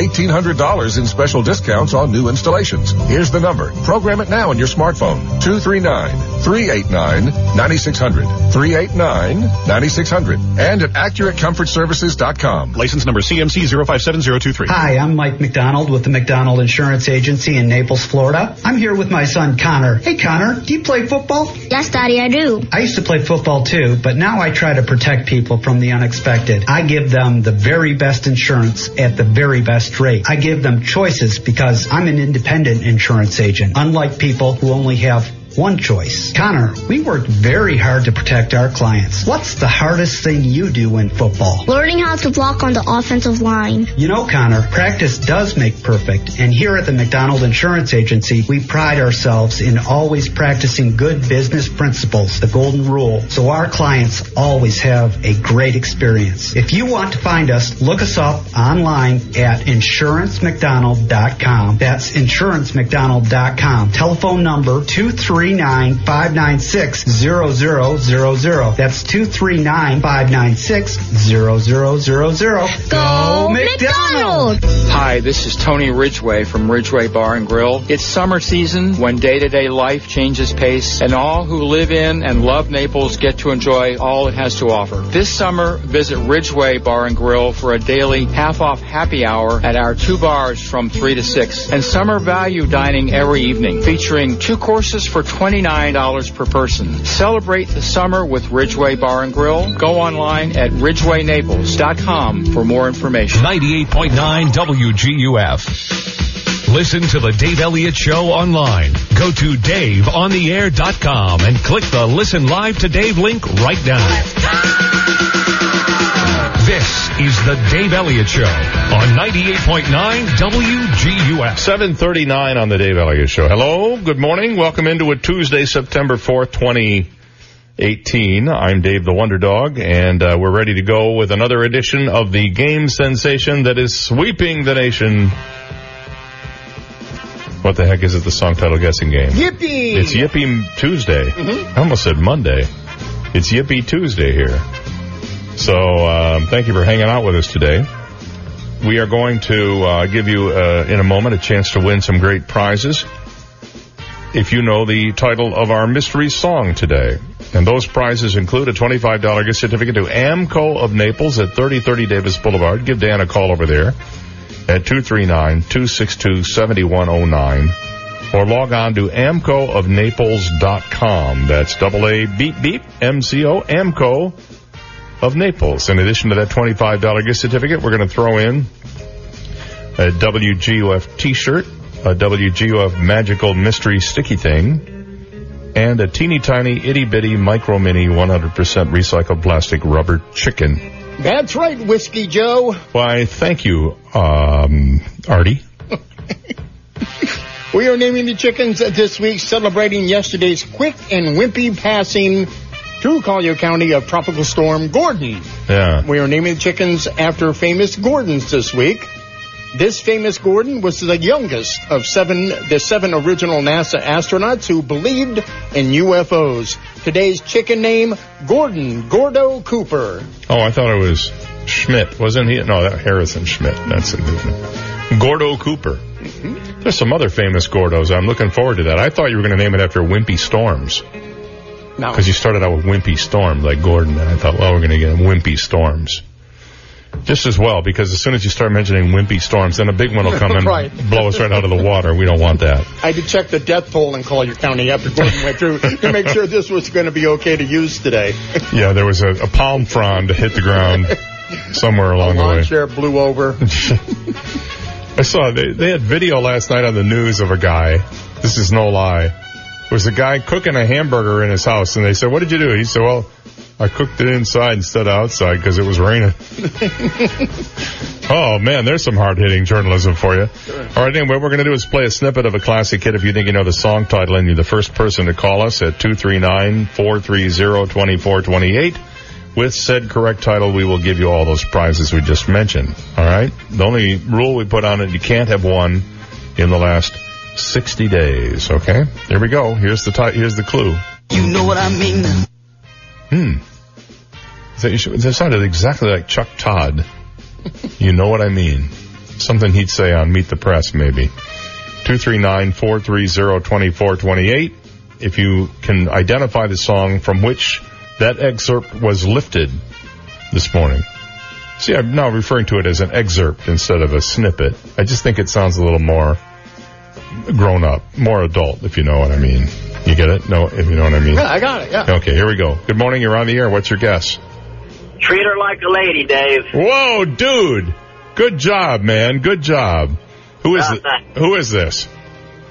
$1,800 in special discounts on new installations. Here's the number. Program it now on your smartphone. 239-389-9600. 389-9600. And at AccurateComfortServices.com. License number CMC 057023. Hi, I'm Mike McDonald with the McDonald Insurance Agency in Naples, Florida. I'm here with my son Connor. Hey Connor, do you play football? Yes, Daddy, I do. I used to play football too, but now I try to protect people from the unexpected. I give them the very best insurance at the very best rate. I give them choices because I'm an independent insurance agent, unlike people who only have one choice. Connor, we work very hard to protect our clients. What's the hardest thing you do in football? Learning how to block on the offensive line. You know, Connor, practice does make perfect. And here at the McDonald Insurance Agency, we pride ourselves in always practicing good business principles, the golden rule, so our clients always have a great experience. If you want to find us, look us up online at insurancemcdonald.com. That's insurancemcdonald.com. Telephone number 23 239-596-0000. That's 239-596-0000. Go McDonald's! Hi, this is Tony Ridgway from Ridgway Bar and Grill. It's summer season when day-to-day life changes pace and all who live in and love Naples get to enjoy all it has to offer. This summer, visit Ridgway Bar and Grill for a daily half-off happy hour at our two bars from 3 to 6 and summer value dining every evening featuring two courses for $29 per person. Celebrate the summer with Ridgway Bar and Grill. Go online at ridgwaynaples.com for more information. 98.9 WGUF. Listen to the Dave Elliott Show online. Go to DaveOnTheAir.com and click the Listen Live to Dave link right now. This is the Dave Elliott Show on 98.9 WGUF. 739 on the Dave Elliott Show. Hello, good morning. Welcome into a Tuesday, September 4th, 2018. I'm Dave the Wonder Dog, and uh, we're ready to go with another edition of the game sensation that is sweeping the nation. What the heck is it, the song title guessing game? Yippee! It's Yippee Tuesday. Mhm. I almost said Monday. It's Yippee Tuesday here. So um, thank you for hanging out with us today. We are going to uh, give you uh, in a moment a chance to win some great prizes. If you know the title of our mystery song today. And those prizes include a $25 gift certificate to AAMCO of Naples at 3030 Davis Boulevard. Give Dan a call over there at 239-262-7109 or log on to aamcoofnaples.com. That's double A beep beep M-C-O AAMCO of Naples. In addition to that $25 gift certificate, we're going to throw in a WGUF t-shirt, a WGUF magical mystery sticky thing, and a teeny tiny itty bitty micro mini 100% recycled plastic rubber chicken. That's right, Whiskey Joe. Why, thank you, um, Artie. We are naming the chickens this week, celebrating yesterday's quick and wimpy passing through Collier County of Tropical Storm Gordon. Yeah. We are naming the chickens after famous Gordons this week. This famous Gordon was the youngest of seven, the seven original NASA astronauts who believed in UFOs. Today's chicken name, Gordon Gordo Cooper. Oh, I thought it was Schmitt. Wasn't he? No, that Harrison Schmitt. That's it. Gordo Cooper. Mm-hmm. There's some other famous Gordos. I'm looking forward to that. I thought you were going to name it after Wimpy Storms. No. Because you started out with Wimpy Storm, like Gordon, and I thought, well, we're going to get Wimpy Storms. Just as well, because as soon as you start mentioning Wimpy Storms, then a big one will come and Right. blow us right out of the water. We don't want that. I to check the death toll in Collier County after Gordon went through to make sure this was going to be okay to use today. Yeah, there was a, a palm frond hit the ground somewhere along the way. chair blew over. I saw they, they had video last night on the news of a guy. This is no lie. It was a guy cooking a hamburger in his house, and they said, "What did you do?" He said, "Well, I cooked it inside instead of outside because it was raining." oh man, there's some hard hitting journalism for you. All right, anyway, what we're going to do is play a snippet of a classic hit. If you think you know the song title, and you're the first person to call us at two three nine four three zero twenty four twenty eight. With said correct title, we will give you all those prizes we just mentioned. All right. The only rule we put on it, you can't have won in the last 60 days. Okay. Here we go. Here's the ti- here's the clue. You know what I mean? Hmm. Is that, should, that sounded exactly like Chuck Todd. you know what I mean? Something he'd say on Meet the Press, maybe. 239-430-2428. If you can identify the song from which that excerpt was lifted this morning. See, I'm now referring to it as an excerpt instead of a snippet. I just think it sounds a little more grown up, more adult, if you know what I mean. You get it? No, if you know what I mean. Yeah, I got it. Yeah. Okay, here we go. Good morning. You're on the air. What's your guess? Treat her like a lady, Dave. Whoa, dude! Good job, man. Good job. Who is Uh, it? Who is this?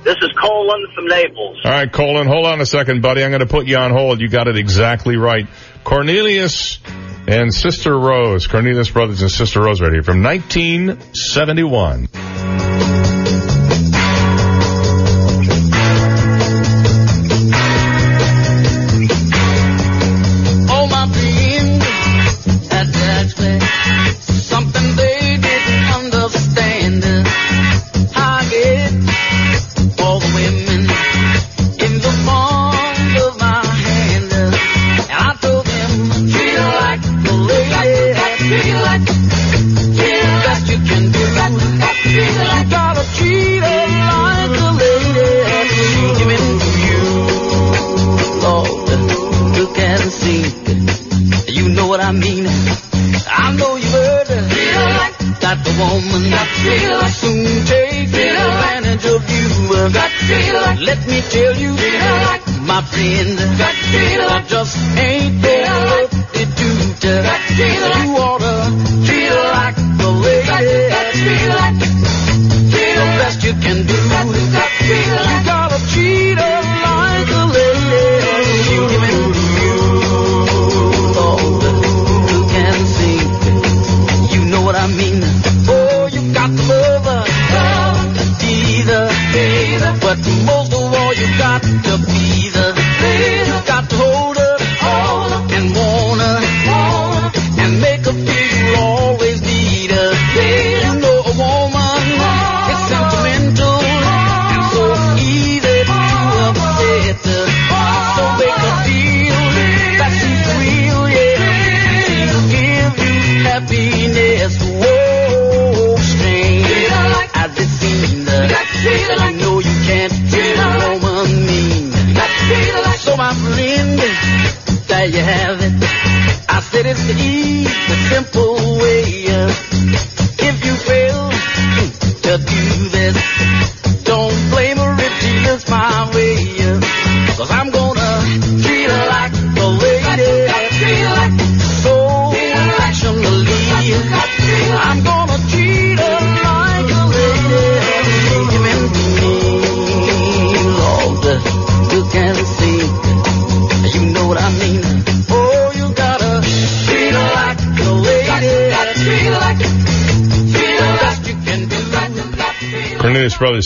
This is Colin from Naples. All right, Colin, hold on a second, buddy. I'm going to put you on hold. You got it exactly right. Cornelius and Sister Rose, Cornelius Brothers and Sister Rose, right here from 1971.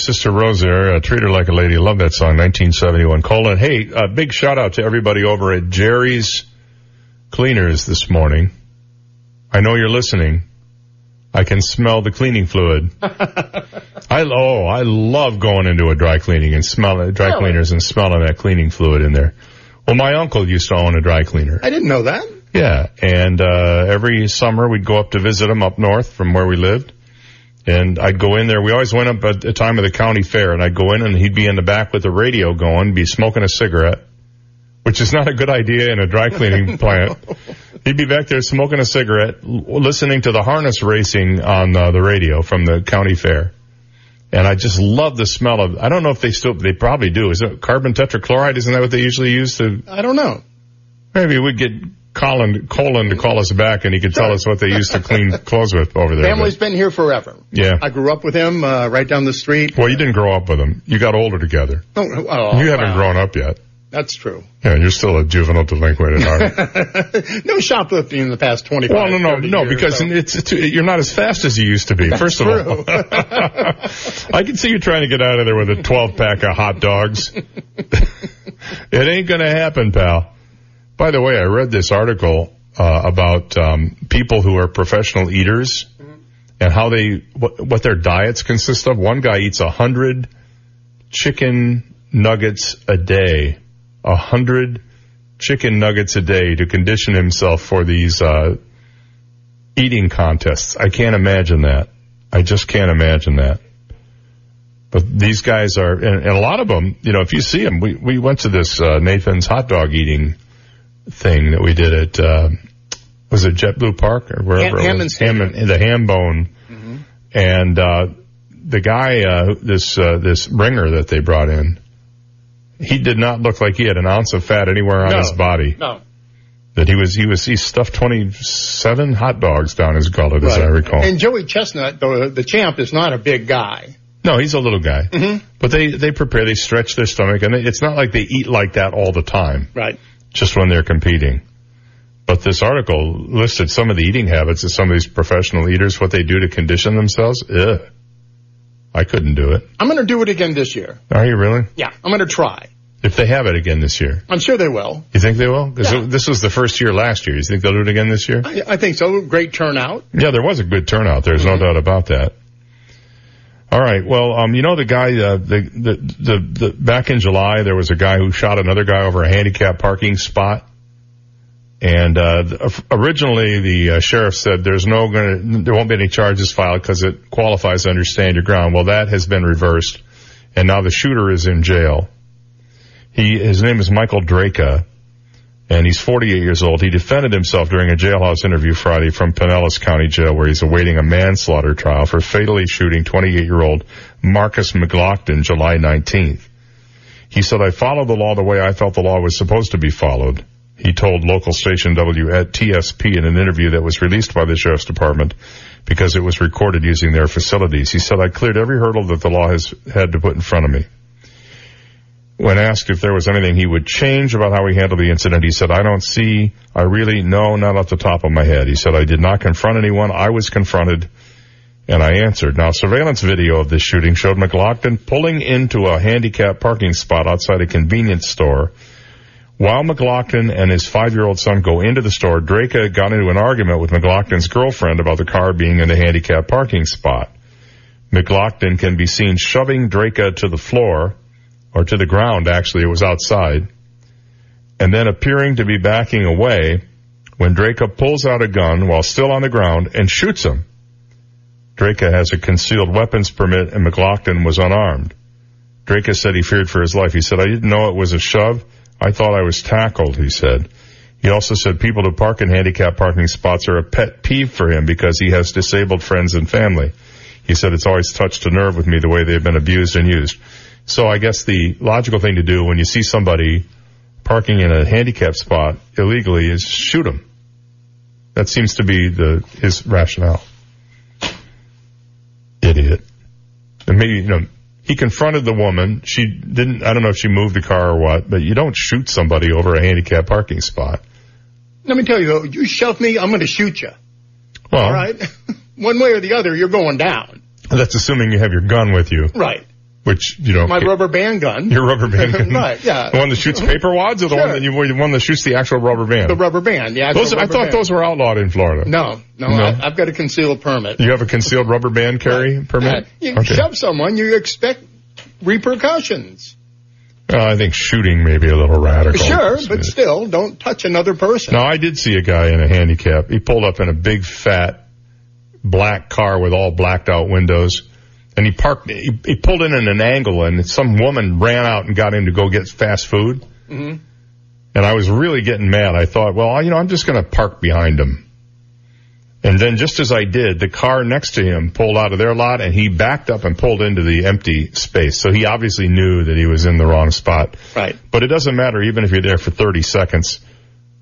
Sister Rose there, uh, treat her like a lady. Love that song, 1971. Colin, hey, uh, big shout out to everybody over at Jerry's Cleaners this morning. I know you're listening. I can smell the cleaning fluid. I oh, I love going into a dry cleaning and smelling dry Really? cleaners and smelling that cleaning fluid in there. Well, my uncle used to own a dry cleaner. I didn't know that. Yeah, and uh, every summer we'd go up to visit him up north from where we lived, and I'd go in there. We always went up at the time of the county fair, and I'd go in and he'd be in the back with the radio going, be smoking a cigarette, which is not a good idea in a dry cleaning plant. He'd be back there smoking a cigarette, listening to the harness racing on uh, the radio from the county fair. And I just love the smell of, I don't know if they still, they probably do. Is it carbon tetrachloride? Isn't that what they usually use to I don't know. Maybe we'd get Colin, Colin to call us back and he could tell us what they used to clean clothes with over there. Family's been here forever. Yeah. I grew up with him uh, right down the street. Well, you didn't grow up with him. You got older together. Oh, oh, you haven't wow. grown up yet. That's true. Yeah, you're still a juvenile delinquent at heart. no shoplifting in the past 25 well, no, no, no, years, because so. it's, it's you're not as fast as you used to be. First of all, I can see you trying to get out of there with a 12 pack of hot dogs. it ain't gonna happen, pal. By the way, I read this article uh, about um, people who are professional eaters and how they what, what their diets consist of. One guy eats a hundred chicken nuggets a day, a hundred chicken nuggets a day to condition himself for these uh, eating contests. I can't imagine that. I just can't imagine that. But these guys are, and, and a lot of them, you know, if you see them, we, we went to this, uh, Nathan's hot dog eating thing that we did at, uh, was it JetBlue Park or wherever Ham- it was? Hammond, the ham bone. And, uh, the guy, uh, this, uh, this ringer that they brought in, he did not look like he had an ounce of fat anywhere on No. his body. No. That he was, he was, he stuffed 27 hot dogs down his gullet, as I recall. And Joey Chestnut, the, the champ, is not a big guy. No, he's a little guy. Mm-hmm. But they, they prepare, they stretch their stomach, and they, it's not like they eat like that all the time, Right. Just when they're competing. But this article listed some of the eating habits of some of these professional eaters, what they do to condition themselves. Ugh. I couldn't do it. I'm going to do it again this year. Are you really? Yeah, I'm going to try. If they have it again this year. I'm sure they will. You think they will? Because Yeah. this was the first year last year. You think they'll do it again this year? I, I think so. Great turnout. Yeah, there was a good turnout. There's no mm-hmm. doubt about that. All right. Well, um, you know the guy, uh, the, the the the back in July there was a guy who shot another guy over a handicap parking spot, and uh, originally the uh, sheriff said there's no gonna there won't be any charges filed because it qualifies under stand your ground. Well, that has been reversed, and now the shooter is in jail. He his name is Michael Drejka and he's 48 years old. He defended himself during a jailhouse interview Friday from Pinellas County Jail where he's awaiting a manslaughter trial for fatally shooting 28-year-old Markeis McGlockton July 19th. He said, I followed the law the way I felt the law was supposed to be followed. He told local station WTSP in an interview that was released by the sheriff's department because it was recorded using their facilities. He said, I cleared every hurdle that the law has had to put in front of me. When asked if there was anything he would change about how he handled the incident, he said, I don't see, I really, no, not off the top of my head. He said, I did not confront anyone. I was confronted and I answered. Now, surveillance video of this shooting showed McGlockton pulling into a handicapped parking spot outside a convenience store. While McGlockton and his five-year-old son go into the store, Drake got into an argument with McGlockton's girlfriend about the car being in the handicapped parking spot. McGlockton can be seen shoving Drake to the floor, or to the ground actually, it was outside, and then appearing to be backing away when Drake pulls out a gun while still on the ground and shoots him. Drake has a concealed weapons permit and McGlockton was unarmed. Drake said he feared for his life. He said, I didn't know it was a shove. I thought I was tackled, he said. He also said people who park in handicapped parking spots are a pet peeve for him because he has disabled friends and family. He said it's always touched a nerve with me the way they've been abused and used. So I guess the logical thing to do when you see somebody parking in a handicapped spot illegally is shoot them. That seems to be the his rationale. Idiot. And maybe, you know, he confronted the woman. She didn't, I don't know if she moved the car or what, but you don't shoot somebody over a handicapped parking spot. Let me tell you though, you shove me, I'm going to shoot you. Well, All right? One way or the other, you're going down. that's assuming you have your gun with you, Right. Which, you know, My rubber band gun. your rubber band gun. right, yeah. The one that shoots paper wads or the one that you, the one that shoots the actual rubber band? The rubber band, yeah. those, I thought those were outlawed in Florida. No, no, No? I, I've got a concealed permit. You have a concealed rubber band carry uh, permit? Uh, you Okay. shove someone, you expect repercussions. Well, I think shooting may be a little radical. Sure, but still, don't touch another person. No, I did see a guy in a handicap. He pulled up in a big fat black car with all blacked out windows. And he parked, he, he pulled in at an angle and some woman ran out and got him to go get fast food. hmm And I was really getting mad. I thought, well, you know, I'm just going to park behind him. And then just as I did, the car next to him pulled out of their lot and he backed up and pulled into the empty space. So he obviously knew that he was in the wrong spot. Right. But it doesn't matter even if you're there for 30 seconds.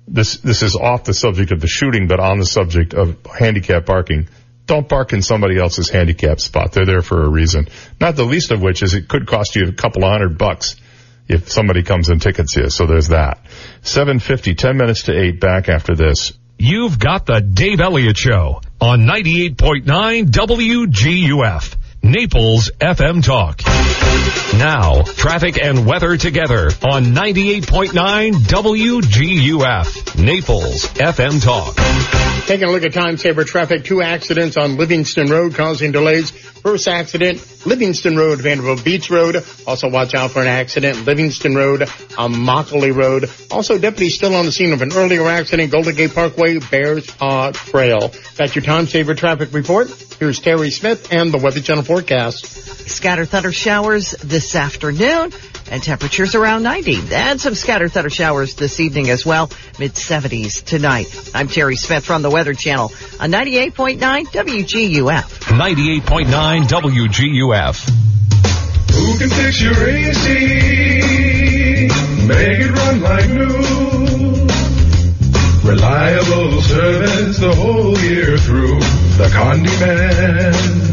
This, this is off the subject of the shooting, but on the subject of handicap parking. Don't park in somebody else's handicap spot. They're there for a reason. Not the least of which is it could cost you a couple of hundred bucks if somebody comes and tickets you. So there's that. 750, 10 minutes to 8 back after this. You've got the Dave Elliott Show on 98.9 WGUF, Naples FM Talk. Now, traffic and weather together on 98.9 WGUF, Naples FM Talk. Taking a look at time saver traffic, two accidents on Livingston Road causing delays. First accident, Livingston Road, Vanderbilt Beach Road. Also watch out for an accident, Livingston Road, on Immokalee Road. Also deputies still on the scene of an earlier accident, Golden Gate Parkway, Bears Paw Trail. That's your time saver traffic report. Here's Terry Smith and the Weather Channel forecast. Scatter thunder showers this afternoon and temperatures around 90. And some scatter thunder showers this evening as well, mid 70s tonight. I'm Terry Smith from the Weather Channel on 98.9 WGUF. 98.9 WGUF. Who can fix your AC? Make it run like new. Reliable service the whole year through. The Condi Man.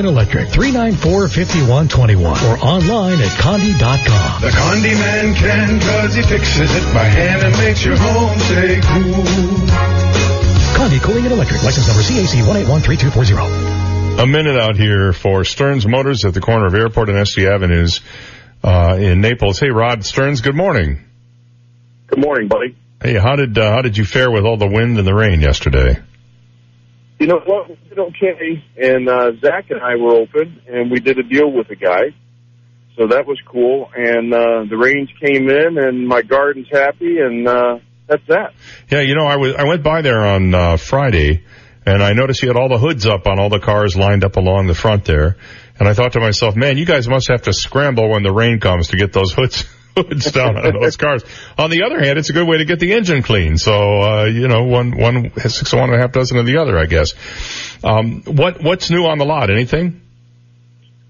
and Electric, 394-5121 or online at condi.com. The Condi Man can cause he fixes it by hand and makes your home stay cool. Condi Cooling and Electric, license number CAC 1813240. A minute out here for Stearns Motors at the corner of Airport and Estey Avenues uh, in Naples. Hey, Rod Stearns, good morning. Good morning, buddy. Hey, how did uh, how did you fare with all the wind and the rain yesterday? You know what? We did okay, and uh, Zach and I were open, and we did a deal with the guy. So so that was cool. And uh, the rains came in, and my garden's happy, and uh, that's that. Yeah, you know, I was I went by there on uh, Friday, and I noticed you had all the hoods up on all the cars lined up along the front there, and I thought to myself, man, you guys must have to scramble when the rain comes to get those hoods. hoods down on those cars. On the other hand, it's a good way to get the engine clean. So, uh, you know, one, one, six of one and a half dozen of the other, I guess. Um, what, what's new on the lot? Anything?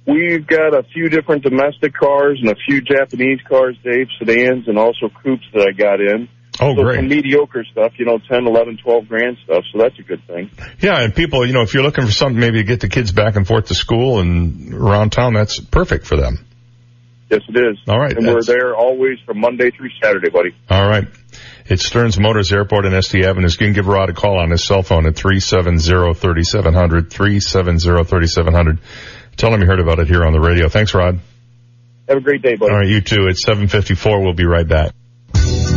We've got a few different domestic cars and a few Japanese cars, Dave, sedans, and also coupes that I got in. Oh, so great. Some mediocre stuff, you know, ten, eleven, twelve grand stuff, so that's a good thing. Yeah, and people, you know, if you're looking for something maybe to get the kids back and forth to school and around town, that's perfect for them. Yes, it is. All right. And we're there always from Monday through Saturday, buddy. All right. It's Stearns Motors Airport in Estey Avenues. You can give Rod a call on his cell phone at 370-3700, 370-3700. Tell him you heard about it here on the radio. Thanks, Rod. Have a great day, buddy. All right, you too. It's 754. We'll be right back.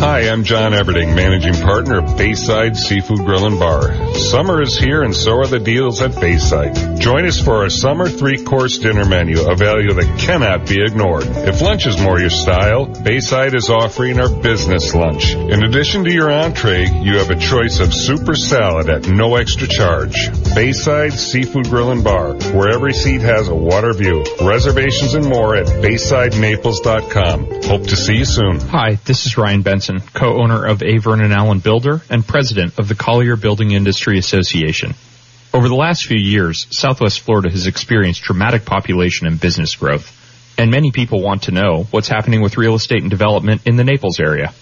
Hi, I'm John Everding, managing partner of Bayside Seafood Grill and Bar. Summer is here and so are the deals at Bayside. Join us for our summer three-course dinner menu, a value that cannot be ignored. If lunch is more your style, Bayside is offering our business lunch. In addition to your entree, you have a choice of super salad at no extra charge. Bayside Seafood Grill and Bar, where every seat has a water view. Reservations and more at BaysideNaples.com. Hope to see you soon. Hi, this is Ryan Benson, co-owner of A. Vernon Allen Builder and president of the Collier Building Industry Association. Over the last few years, Southwest Florida has experienced dramatic population and business growth, and many people want to know what's happening with real estate and development in the Naples area.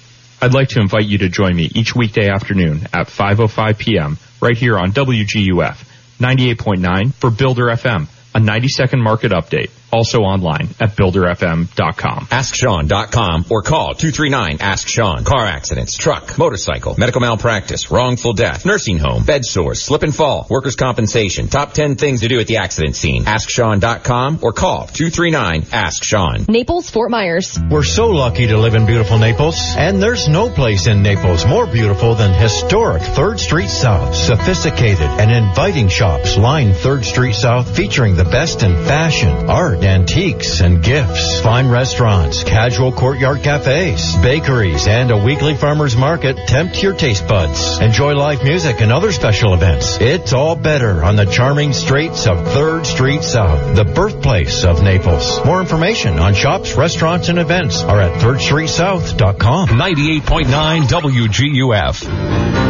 I'd like to invite you to join me each weekday afternoon at 5.05 p.m. right here on WGUF 98.9 for Builder FM, a 90 second market update. Also online at builderfm.com. AskSean.com or call 239-ASK-SEAN. Car accidents, truck, motorcycle, medical malpractice, wrongful death, nursing home, bed sores, slip and fall, workers' compensation. Top 10 things to do at the accident scene. AskSean.com or call 239-ASK-SEAN. Naples, Fort Myers. We're so lucky to live in beautiful Naples, and there's no place in Naples more beautiful than historic 3rd Street South. Sophisticated and inviting shops line 3rd Street South featuring the best in fashion, art, antiques, and gifts. Fine restaurants, casual courtyard cafes, bakeries, and a weekly farmer's market tempt your taste buds. Enjoy live music and other special events. It's all better on the charming streets of 3rd Street South, the birthplace of Naples. More information on shops, restaurants, and events are at 3rdstreetsouth.com. 98.9 WGUF.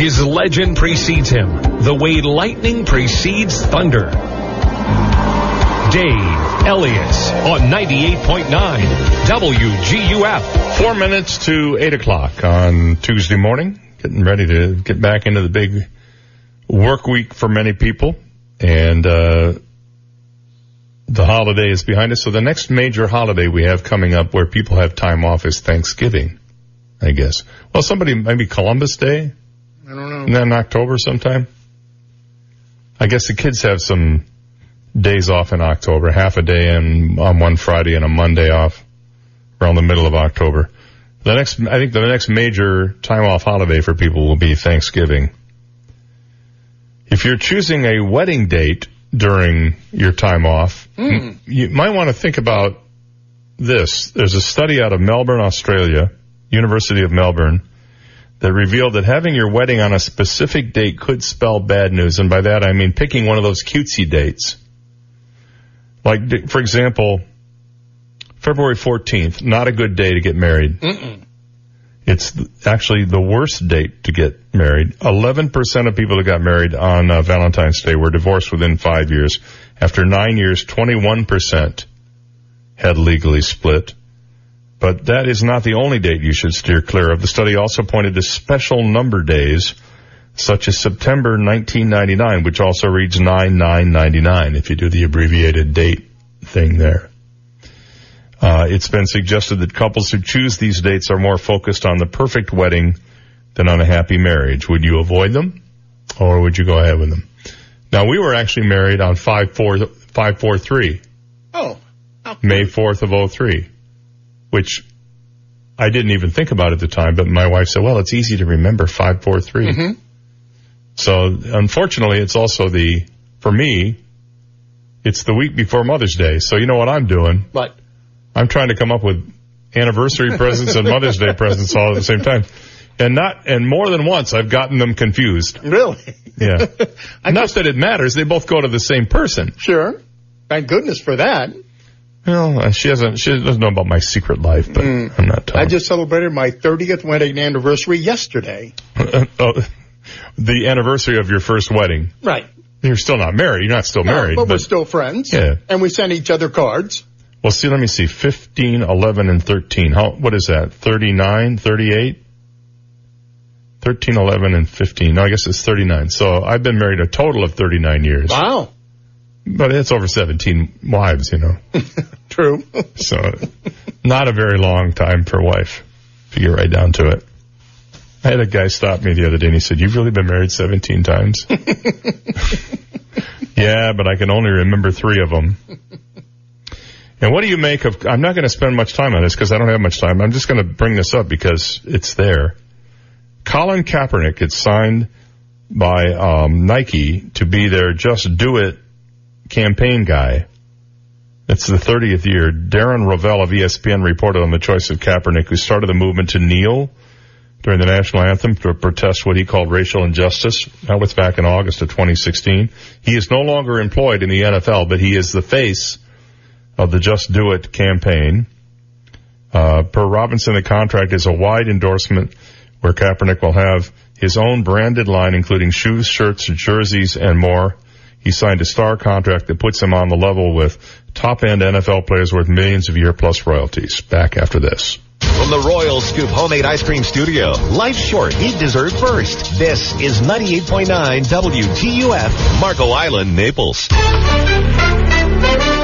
His legend precedes him, the way lightning precedes thunder. Dave Elliott on 98.9 WGUF. Four minutes to eight o'clock on Tuesday morning. Getting ready to get back into the big work week for many people. And, uh, the holiday is behind us. So the next major holiday we have coming up where people have time off is Thanksgiving, I guess. Well, somebody, maybe Columbus Day? I don't know. And then October sometime? I guess the kids have some days off in October, half a day in, on one Friday and a Monday off around the middle of October. The next, I think the next major time off holiday for people will be Thanksgiving. If you're choosing a wedding date during your time off, Hmm. you might want to think about this. There's a study out of Melbourne, Australia, University of Melbourne, that revealed that having your wedding on a specific date could spell bad news. And by that I mean picking one of those cutesy dates. Like, for example, February 14th, not a good day to get married. Mm-mm. It's actually the worst date to get married. 11% of people that got married on uh, Valentine's Day were divorced within five years. After nine years, 21% had legally split. But that is not the only date you should steer clear of. The study also pointed to special number days, such as September 1999, which also reads 9999 if you do the abbreviated date thing there. Uh, it's been suggested that couples who choose these dates are more focused on the perfect wedding than on a happy marriage. Would you avoid them or would you go ahead with them? Now we were actually married on 5-4, 5-4-3, Oh. May 4th of 03, which I didn't even think about at the time, but my wife said, well, it's easy to remember 5-4-3. Mhm. So unfortunately, it's also the, for me, It's the week before Mother's Day, so you know what I'm doing? But I'm trying to come up with anniversary presents and Mother's Day presents all at the same time. And not, and more than once I've gotten them confused. Really? Yeah. not that it matters. They both go to the same person. Sure. Thank goodness for that. Well, uh, she hasn't, she doesn't know about my secret life, but I'm not telling. I just celebrated my 30th wedding anniversary yesterday. oh, the anniversary of your first wedding. Right. You're still not married. You're not still No, married. but, we're still friends. Yeah. And we send each other cards. Well, see, let me see. 15, 11, and 13. How, what is that? 39, 38? 13, 11, and 15. No, I guess it's 39. So I've been married a total of 39 years. Wow. But it's over 17 wives, you know. True. so not a very long time for wife, if you get right down to it. I had a guy stop me the other day and he said, you've really been married 17 times? yeah, but I can only remember three of them. And what do you make of, I'm not going to spend much time on this because I don't have much time. I'm just going to bring this up because it's there. Colin Kaepernick gets signed by um, Nike to be their Just Do It campaign guy. It's the 30th year. Darren Rovell of ESPN reported on the choice of Kaepernick, who started the movement to kneel during the national anthem to protest what he called racial injustice. That was back in August of 2016. He is no longer employed in the NFL, but he is the face of the Just Do It campaign. Uh, per Robinson, the contract is a wide endorsement where Kaepernick will have his own branded line, including shoes, shirts, jerseys, and more. He signed a star contract that puts him on the level with top-end NFL players worth millions of year plus royalties. Back after this. From the Royal Scoop Homemade Ice Cream Studio, life's short, eat dessert first. This is 98.9 WGUF, Marco Island, Naples.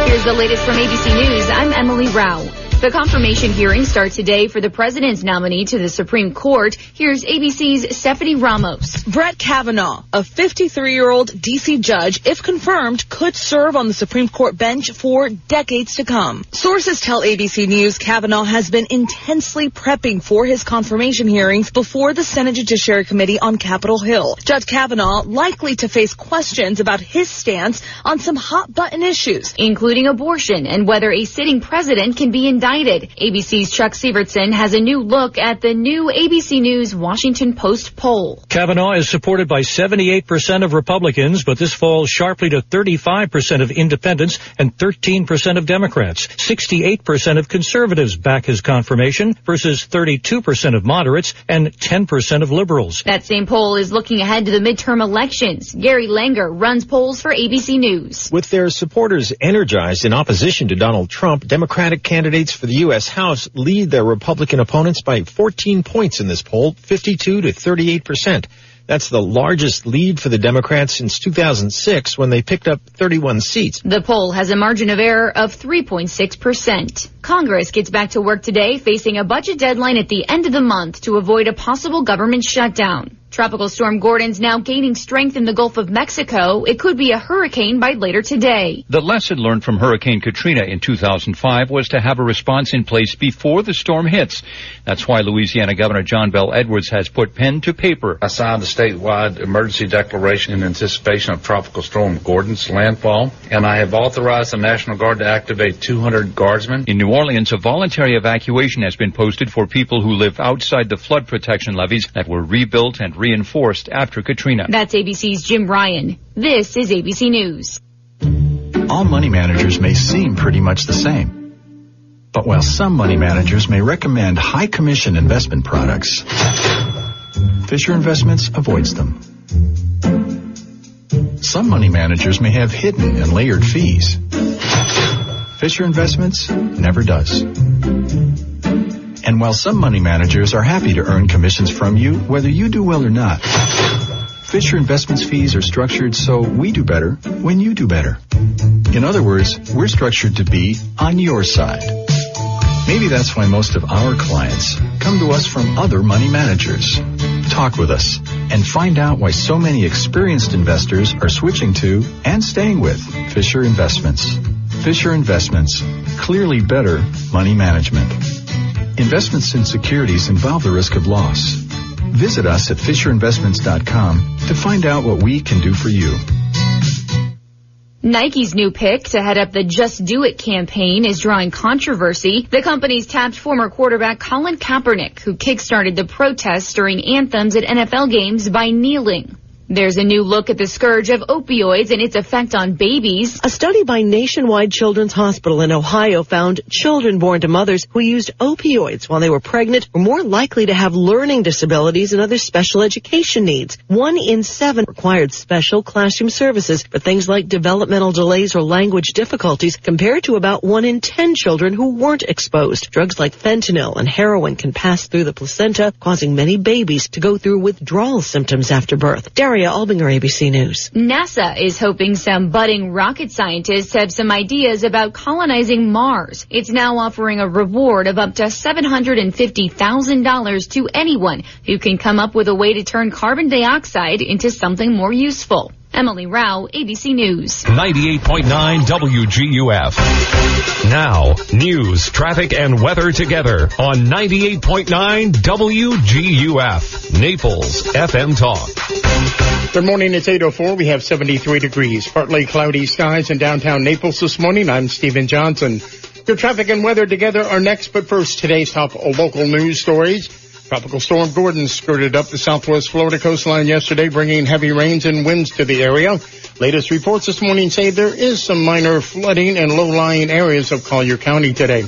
Here's the latest from ABC News. I'm Emily Rao. The confirmation hearings start today for the president's nominee to the Supreme Court. Here's ABC's Stephanie Ramos. Brett Kavanaugh, a 53-year-old D.C. judge, if confirmed, could serve on the Supreme Court bench for decades to come. Sources tell ABC News Kavanaugh has been intensely prepping for his confirmation hearings before the Senate Judiciary Committee on Capitol Hill. Judge Kavanaugh likely to face questions about his stance on some hot-button issues, including abortion and whether a sitting president can be indicted. ABC's Chuck Sivertsen has a new look at the new ABC News Washington Post poll. Kavanaugh is supported by 78% of Republicans, but this falls sharply to 35% of independents and 13% of Democrats. 68% of conservatives back his confirmation versus 32% of moderates and 10% of liberals. That same poll is looking ahead to the midterm elections. Gary Langer runs polls for ABC News. With their supporters energized in opposition to Donald Trump, Democratic candidates for the U.S. House lead their Republican opponents by 14 points in this poll, 52 to 38 percent. That's the largest lead for the Democrats since 2006 when they picked up 31 seats. The poll has a margin of error of 3.6%. Congress gets back to work today facing a budget deadline at the end of the month to avoid a possible government shutdown. Tropical storm Gordon's now gaining strength in the Gulf of Mexico. It could be a hurricane by later today. The lesson learned from Hurricane Katrina in 2005 was to have a response in place before the storm hits. That's why Louisiana Governor John Bell Edwards has put pen to paper. I signed a statewide emergency declaration in anticipation of Tropical Storm Gordon's landfall, and I have authorized the National Guard to activate 200 guardsmen. In New Orleans, a voluntary evacuation has been posted for people who live outside the flood protection levees that were rebuilt and reinforced after Katrina. That's ABC's Jim Ryan. This is ABC News. All money managers may seem pretty much the same. But while some money managers may recommend high commission investment products, Fisher Investments avoids them. Some money managers may have hidden and layered fees. Fisher Investments never does. And while some money managers are happy to earn commissions from you, whether you do well or not, Fisher Investments fees are structured so we do better when you do better. In other words, we're structured to be on your side. Maybe that's why most of our clients come to us from other money managers. Talk with us and find out why so many experienced investors are switching to and staying with Fisher Investments. Fisher Investments, clearly better money management. Investments in securities involve the risk of loss. Visit us at FisherInvestments.com to find out what we can do for you. Nike's new pick to head up the Just Do It campaign is drawing controversy. The company's tapped former quarterback Colin Kaepernick, who kickstarted the protests during anthems at NFL games by kneeling. There's a new look at the scourge of opioids and its effect on babies. A study by Nationwide Children's Hospital in Ohio found children born to mothers who used opioids while they were pregnant were more likely to have learning disabilities and other special education needs. One in seven required special classroom services for things like developmental delays or language difficulties compared to about one in ten children who weren't exposed. Drugs like fentanyl and heroin can pass through the placenta, causing many babies to go through withdrawal symptoms after birth. Daria Albinger, ABC News. NASA is hoping some budding rocket scientists have some ideas about colonizing Mars. It's now offering a reward of up to $750,000 to anyone who can come up with a way to turn carbon dioxide into something more useful. Emily Rao, ABC News. 98.9 WGUF. Now, news, traffic, and weather together on 98.9 WGUF. Naples FM Talk. Good morning. It's 8.04. We have 73 degrees. Partly cloudy skies in downtown Naples this morning. I'm Stephen Johnson. Your traffic and weather together are next, but first, today's top local news stories. Tropical storm Gordon skirted up the southwest Florida coastline yesterday, bringing heavy rains and winds to the area. Latest reports this morning say there is some minor flooding in low-lying areas of Collier County today.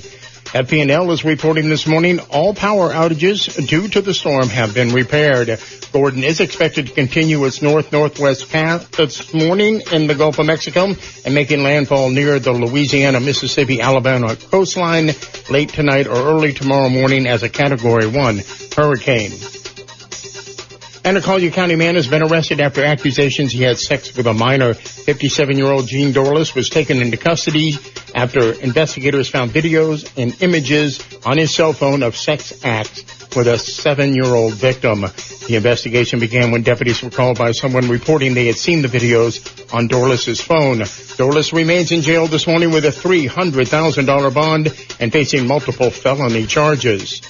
FP&L is reporting this morning all power outages due to the storm have been repaired. Gordon is expected to continue its north-northwest path this morning in the Gulf of Mexico and making landfall near the Louisiana, Mississippi, Alabama coastline late tonight or early tomorrow morning as a Category 1 hurricane. And a Collier County man has been arrested after accusations he had sex with a minor. 57-year-old Gene Dorless was taken into custody after investigators found videos and images on his cell phone of sex acts with a seven-year-old victim. The investigation began when deputies were called by someone reporting they had seen the videos on Dorless's phone. Dorless remains in jail this morning with a $300,000 bond and facing multiple felony charges.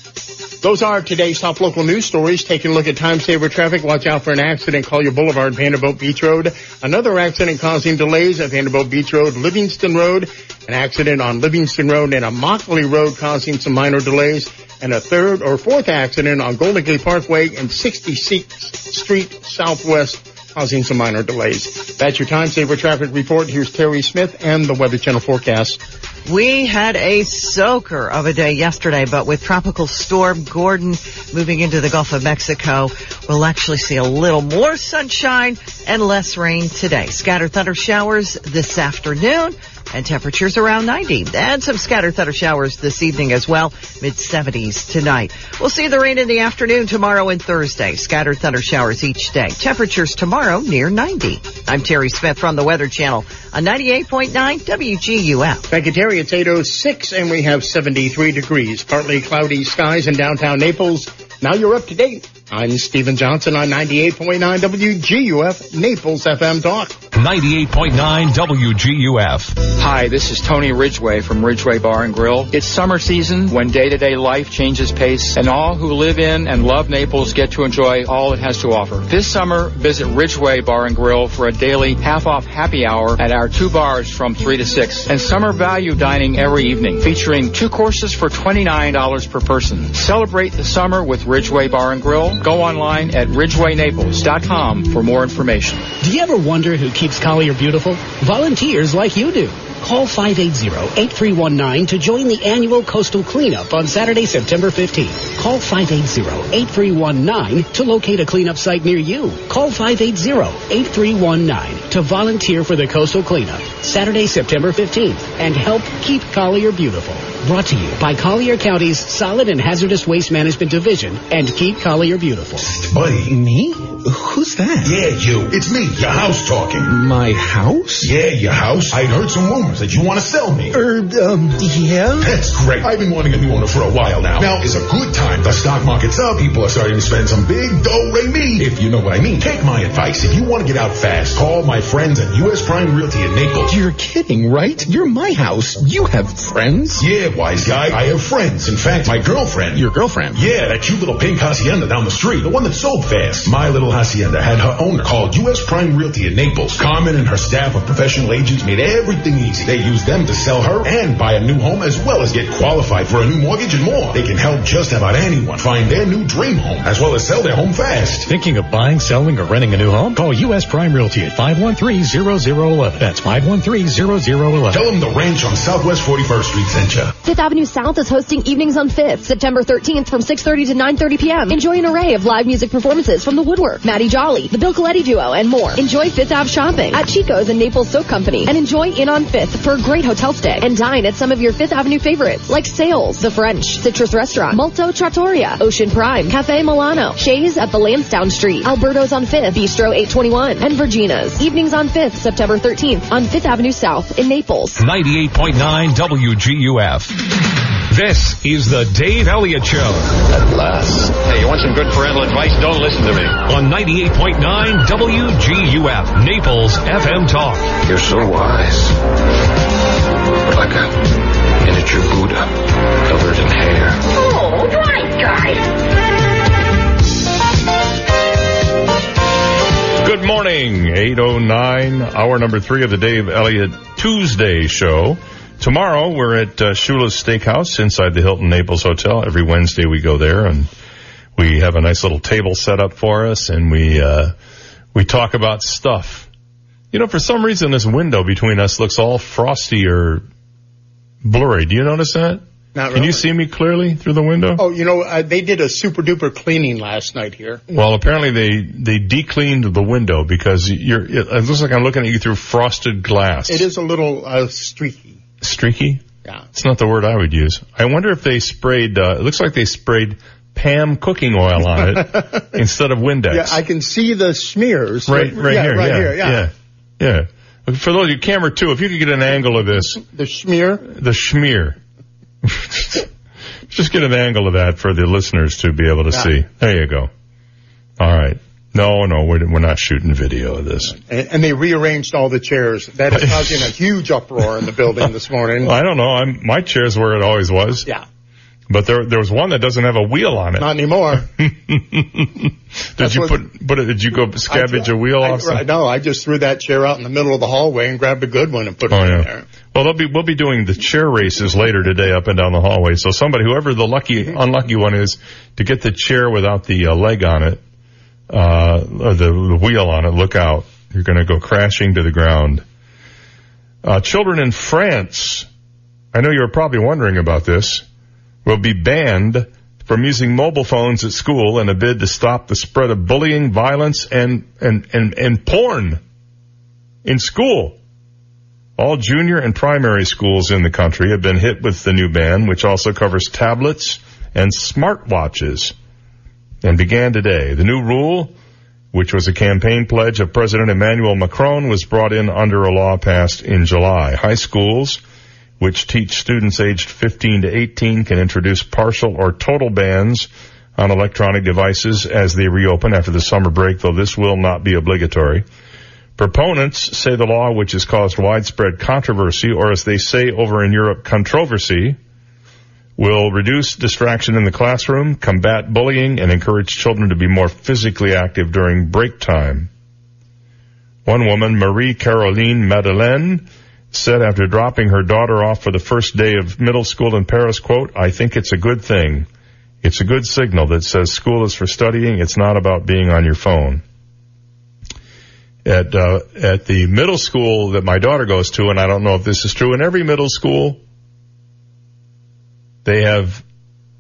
Those are today's top local news stories. Taking a look at time saver traffic. Watch out for an accident. Collier Boulevard, Vanderbilt Beach Road. Another accident causing delays at Vanderbilt Beach Road, Livingston Road. An accident on Livingston Road and Immokalee Road causing some minor delays. And a third or fourth accident on Golden Gate Parkway and 66th Street Southwest causing some minor delays. That's your time saver traffic report. Here's Terry Smith and the Weather Channel forecast. We had a soaker of a day yesterday, but with Tropical Storm Gordon moving into the Gulf of Mexico, we'll actually see a little more sunshine and less rain today. Scattered thunder showers this afternoon and temperatures around 90. And some scattered thunder showers this evening as well, mid 70s tonight. We'll see the rain in the afternoon tomorrow and Thursday. Scattered thunder showers each day. Temperatures tomorrow near 90. I'm Terry Smith from the Weather Channel on 98.9 WGUF. Thank you, Terry. It's 806 and we have 73 degrees. Partly cloudy skies in downtown Naples. Now you're up to date. I'm Stephen Johnson on 98.9 WGUF, Naples FM Talk. 98.9 WGUF. Hi, this is Tony Ridgway from Ridgway Bar and Grill. It's summer season when day-to-day life changes pace and all who live in and love Naples get to enjoy all it has to offer. This summer, visit Ridgway Bar and Grill for a daily half-off happy hour at our two bars from 3 to 6 and summer value dining every evening featuring two courses for $29 per person. Celebrate the summer with Ridgway Bar and Grill. Go online at ridgwaynaples.com for more information. Do you ever wonder who keeps Collier beautiful? Volunteers like you do. Call 580-8319 to join the annual coastal cleanup on Saturday, September 15th. Call 580-8319 to locate a cleanup site near you. Call 580-8319 to volunteer for the coastal cleanup Saturday, September 15th and help keep Collier beautiful. Brought to you by Collier County's Solid and Hazardous Waste Management Division and Keep Collier Beautiful. Buddy. Me? Who's that? Yeah, you. It's me, your house talking. My house? Yeah, your house. I'd heard some rumors that you want to sell me. Er, um, yeah? That's great. I've been wanting a new owner for a while now. Now is a good time. The stock market's up. People are starting to spend some big dough, me, if you know what I mean. Take my advice. If you want to get out fast, call my friends at U.S. Prime Realty in Naples. You're kidding, right? You're my house. You have friends? Yeah, wise guy. I have friends. In fact, my girlfriend. Your girlfriend? Yeah, that cute little pink hacienda down the street. The one that sold fast. My little hacienda had her owner called U.S. Prime Realty in Naples. Carmen and her staff of professional agents made everything easy. They used them to sell her and buy a new home as well as get qualified for a new mortgage and more. They can help just about anyone find their new dream home as well as sell their home fast. Thinking of buying, selling, or renting a new home? Call U.S. Prime Realty at 513-0011. That's 513-0011. Tell them the ranch on Southwest 41st Street sent you. Fifth Avenue South is hosting Evenings on 5th, September 13th from 6.30 to 9.30 p.m. Enjoy an array of live music performances from The Woodwork, Maddie Jolly, The Bill Coletti Duo, and more. Enjoy Fifth Ave shopping at Chico's and Naples Soap Company, and enjoy Inn on 5th for a great hotel stay, and dine at some of your Fifth Avenue favorites like Sails, The French, Citrus Restaurant, Molto Trattoria, Ocean Prime, Cafe Milano, Shea's at the Lansdowne Street, Alberto's on 5th, Bistro 821, and Virginia's. Evenings on 5th, September 13th on 5th Avenue South in Naples. 98.9 WGUF. This is the Dave Elliott Show. At last. Hey, you want some good parental advice? Don't listen to me. On 98.9 WGUF, Naples FM Talk. You're so wise. Like a miniature Buddha covered in hair. Oh, right, guy. Good morning, 809, hour number three of the Dave Elliott Tuesday show. Tomorrow we're at uh, Shula's Steakhouse inside the Hilton Naples Hotel. Every Wednesday we go there and we have a nice little table set up for us and we, uh, we talk about stuff. You know, for some reason this window between us looks all frosty or blurry. Do you notice that? Not really. Can you see me clearly through the window? Oh, you know, uh, they did a super duper cleaning last night here. Well, apparently they they decleaned the window because you're. It, it looks like I'm looking at you through frosted glass. It is a little uh, streaky. Streaky. Yeah. It's not the word I would use. I wonder if they sprayed. Uh, it looks like they sprayed Pam cooking oil on it instead of Windex. Yeah, I can see the smears. right, right yeah, here. Right yeah, here, yeah. yeah, yeah. For those of you camera two, if you could get an angle of this, The smear. the schmear. Just get an angle of that for the listeners to be able to Yeah. see. There you go. All right. No, no, we're, we're not shooting video of this. And, and they rearranged all the chairs. That is causing a huge uproar in the building this morning. I don't know. I'm, my chair's where it always was. Yeah. But there, there was one that doesn't have a wheel on it. Not anymore. did That's you put, put it, did you go scavenge I- a wheel I, off? I, no, I just threw that chair out in the middle of the hallway and grabbed a good one and put it Oh in yeah. there. Well, they'll be we'll be doing the chair races later today up and down the hallway. So somebody, whoever the lucky unlucky one is, to get the chair without the uh, leg on it, uh, the, the wheel on it, look out! You're going to go crashing to the ground. Uh, children in France, I know you're probably wondering about this, will be banned from using mobile phones at school in a bid to stop the spread of bullying, violence, and and and, and porn in school. All junior and primary schools in the country have been hit with the new ban, which also covers tablets and smartwatches, and began today. The new rule, which was a campaign pledge of President Emmanuel Macron, was brought in under a law passed in July. High schools, which teach students aged 15 to 18, can introduce partial or total bans on electronic devices as they reopen after the summer break, though this will not be obligatory. Proponents say the law, which has caused widespread controversy, or as they say over in Europe, controversy, will reduce distraction in the classroom, combat bullying, and encourage children to be more physically active during break time. One woman, Marie Caroline Madeleine, said after dropping her daughter off for the first day of middle school in Paris, quote, I think it's a good thing. It's a good signal that says school is for studying. It's not about being on your phone at uh, at the middle school that my daughter goes to, and I don't know if this is true in every middle school. They have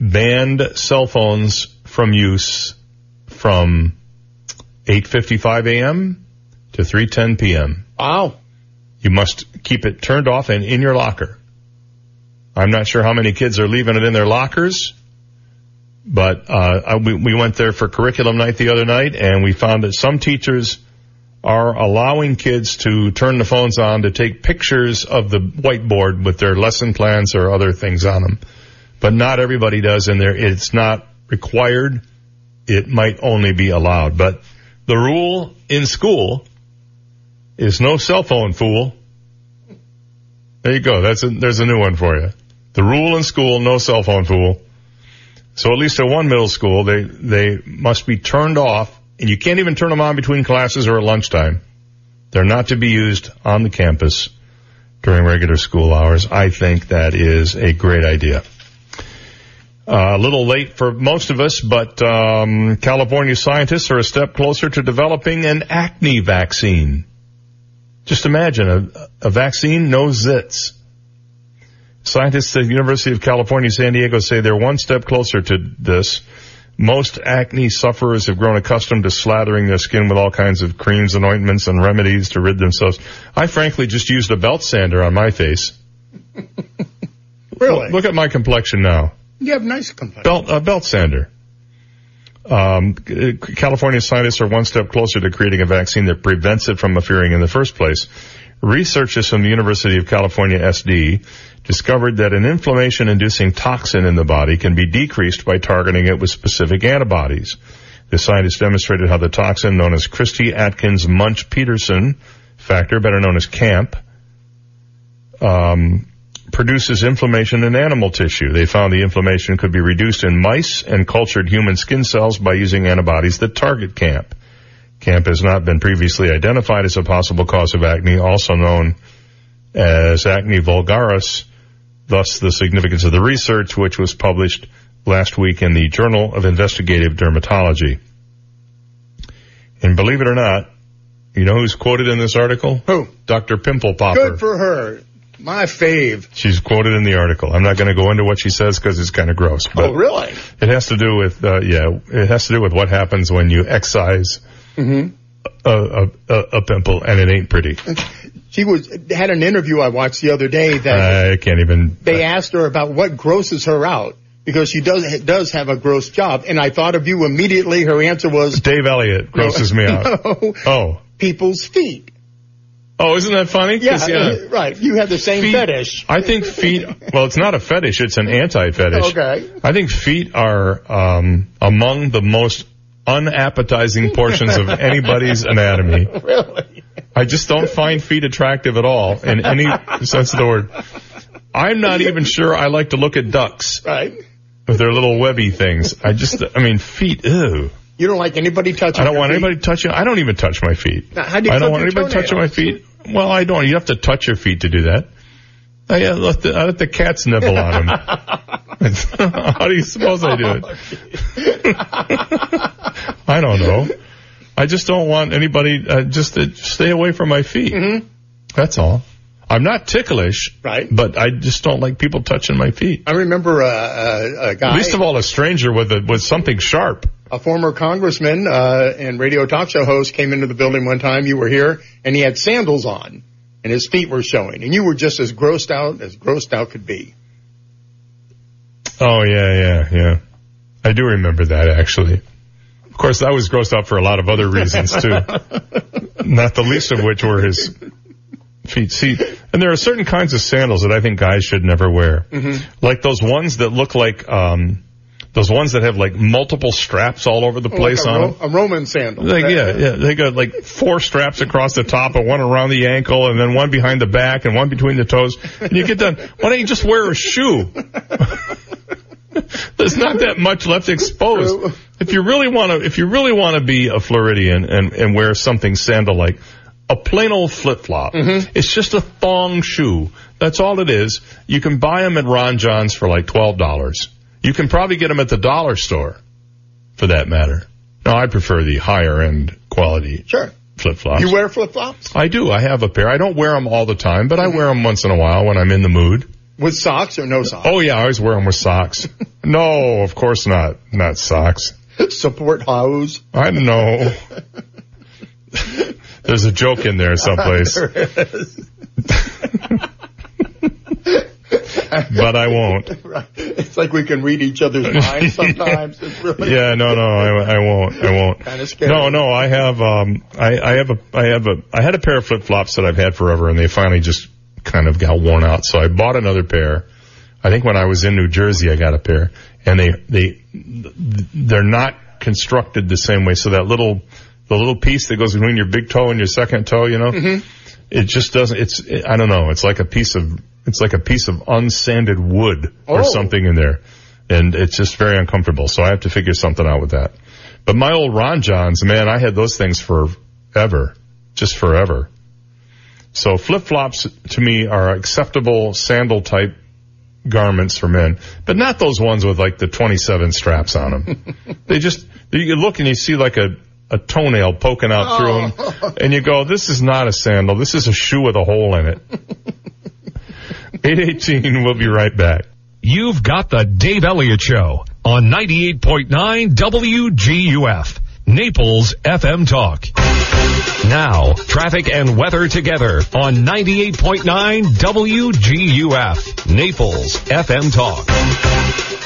banned cell phones from use from 8:55 a.m. to 3:10 p.m. Wow. You must keep it turned off and in your locker. I'm not sure how many kids are leaving it in their lockers, but uh, I, we, we went there for curriculum night the other night, and we found that some teachers are allowing kids to turn the phones on to take pictures of the whiteboard with their lesson plans or other things on them. But not everybody does, and there it's not required. It might only be allowed. But the rule in school is no cell phone, fool. There you go. That's a, there's a new one for you. The rule in school, no cell phone, fool. So at least at one middle school, they, they must be turned off and you can't even turn them on between classes or at lunchtime. They're not to be used on the campus during regular school hours. I think that is a great idea. Uh, a little late for most of us, but um, California scientists are a step closer to developing an acne vaccine. Just imagine a, a vaccine, no zits. Scientists at the University of California, San Diego say they're one step closer to this. Most acne sufferers have grown accustomed to slathering their skin with all kinds of creams and ointments and remedies to rid themselves. I frankly just used a belt sander on my face. Really? Look at my complexion now. You have nice complexion. Belt, a belt sander. Um, California scientists are one step closer to creating a vaccine that prevents it from appearing in the first place. Researchers from the University of California SD discovered that an inflammation-inducing toxin in the body can be decreased by targeting it with specific antibodies. The scientists demonstrated how the toxin known as Christie Atkins Munch Petersen factor, better known as CAMP, um, produces inflammation in animal tissue. They found the inflammation could be reduced in mice and cultured human skin cells by using antibodies that target CAMP. CAMP has not been previously identified as a possible cause of acne, also known as acne vulgaris, thus the significance of the research, which was published last week in the Journal of Investigative Dermatology. And believe it or not, you know who's quoted in this article? Who? Dr. Pimple Popper. Good for her. My fave. She's quoted in the article. I'm not going to go into what she says because it's kind of gross. But oh, really? It has to do with, uh, yeah, it has to do with what happens when you excise Mm-hmm. a, a, a pimple and it ain't pretty. She was had an interview I watched the other day that I can't even. they asked her about what grosses her out because she does does have a gross job, and I thought of you immediately. Her answer was Dave Elliott grosses me out. No, Oh. people's feet. Oh, isn't that funny? Yeah, right. You have the same Feet- fetish. I think feet, well, it's not a fetish, it's an anti-fetish. Okay. I think feet are, um, among the most unappetizing portions of anybody's anatomy. Really? I just don't find feet attractive at all in any sense of the word. I'm not even sure I like to look at ducks Right. with their little webby things. I just, I mean, feet, ew. You don't like anybody touching. I don't want feet? anybody touching. I don't even touch my feet. Now, how do you I don't want anybody touching my feet. Well, I don't. You have to touch your feet to do that. I, uh, let the, I let the cats nibble on them. how do you suppose I do it? I don't know. I just don't want anybody uh, just to stay away from my feet. That's all. I'm not ticklish, Mm-hmm. Right. But I just don't like people touching my feet. I remember uh, a, a guy, Least of all, a stranger with a, with something sharp. A former congressman uh, and radio talk show host, came into the building one time. You were here, and he had sandals on, and his feet were showing, and you were just as grossed out as grossed out could be. Oh yeah, yeah, yeah. I do remember that actually. Of course, I was grossed out for a lot of other reasons too. Not the least of which were his feet. See, and there are certain kinds of sandals that I think guys should never wear. Like those ones that look like, um, those ones that have like multiple straps all over the place like a, on them. a Roman sandal. Like, yeah, yeah, they got like four straps across the top and one around the ankle and then one behind the back and one between the toes. And you get done. Why don't you just wear a shoe? There's not that much left exposed. If you really want to, if you really want to be a Floridian and, and wear something sandal-like, a plain old flip-flop. Mm-hmm. It's just a thong shoe. That's all it is. You can buy them at Ron Jon's for like $12. You can probably get them at the dollar store for that matter. No, I prefer the higher end quality Sure. flip-flops. You wear flip flops I do. I have a pair. I don't wear them all the time, but I mm-hmm. wear them once in a while when I'm in the mood. with socks or no socks? Oh yeah, I always wear them with socks. no, of course not. Not socks. Support hose. I don't know. There's a joke in there someplace. There is. but I won't. right. It's like we can read each other's minds sometimes. It's really Yeah, no, no, I, I won't. I won't. Kinda scary. No, no, I have, um, I, I have a, I have a, I had a pair of flip flops that I've had forever, and they finally just kind of got worn out. So I bought another pair. I think when I was in New Jersey, I got a pair, and they, they, they're not constructed the same way. So that little, the little piece that goes between your big toe and your second toe, you know, Mm-hmm. it just doesn't. It's, I don't know. It's like a piece of, it's like a piece of unsanded wood or Oh. something in there, and it's just very uncomfortable. So I have to figure something out with that. But my old Ron Jons, man, I had those things forever, just forever. So flip flops to me are acceptable sandal type garments for men, but not those ones with like the 27 straps on them. they just, you look and you see like a, a toenail poking out through oh. them and you go, this is not a sandal. This is a shoe with a hole in it. 818, we'll be right back. You've got the Dave Elliott Show on 98.9 WGUF, Naples FM Talk. Now, traffic and weather together on 98.9 WGUF, Naples FM Talk.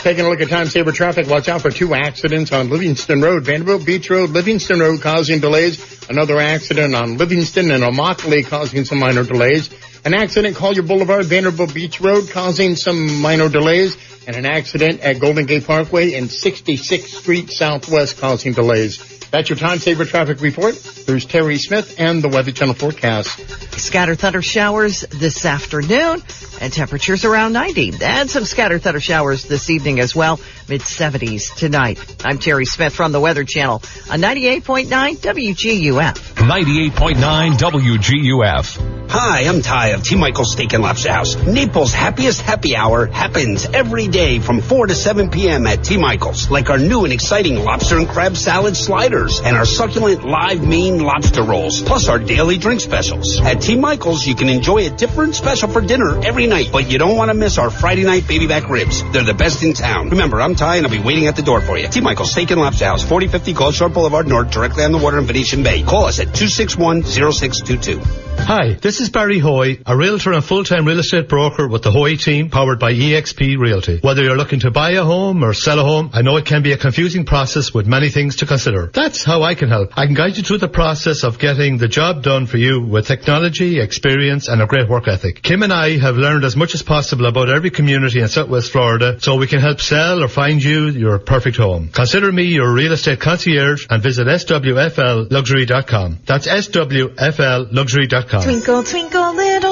Taking a look at time saver traffic. Watch out for two accidents on Livingston Road, Vanderbilt Beach Road, Livingston Road causing delays. Another accident on Livingston and Immokalee causing some minor delays. An accident Collier Boulevard, Vanderbilt Beach Road causing some minor delays. And an accident at Golden Gate Parkway and 66th Street Southwest causing delays. That's your time saver traffic report. There's Terry Smith and the Weather Channel forecast. Scattered thunder showers this afternoon and temperatures around 90. And some scattered thunder showers this evening as well, mid 70s tonight. I'm Terry Smith from the Weather Channel on 98.9 WGUF. 98.9 WGUF. Hi, I'm Ty of T. Michael's Steak and Lobster House. Naples' happiest happy hour happens every day from 4 to 7 p.m. at T. Michael's, like our new and exciting lobster and crab salad sliders and our succulent live Maine lobster rolls, plus our daily drink specials. At T. Michael's, you can enjoy a different special for dinner every night, but you don't want to miss our Friday night baby back ribs. They're the best in town. Remember, I'm Ty and I'll be waiting at the door for you. T. Michael's Steak and Lobster House, 4050 Gulf Shore Boulevard North, directly on the water in Venetian Bay. Call us at 261-0622. Hi, this is Barry Hoy, a realtor and full-time real estate broker with the Hoy team powered by EXP Realty. Whether you're looking to buy a home or sell a home, I know it can be a confusing process with many things to consider. That's how I can help. I can guide you through the process of getting the job done for you with technology, experience, and a great work ethic. Kim and I have learned as much as possible about every community in Southwest Florida so we can help sell or find you your perfect home. Consider me your real estate concierge and visit swflluxury.com. That's swflluxury.com. Twinkle, twinkle, little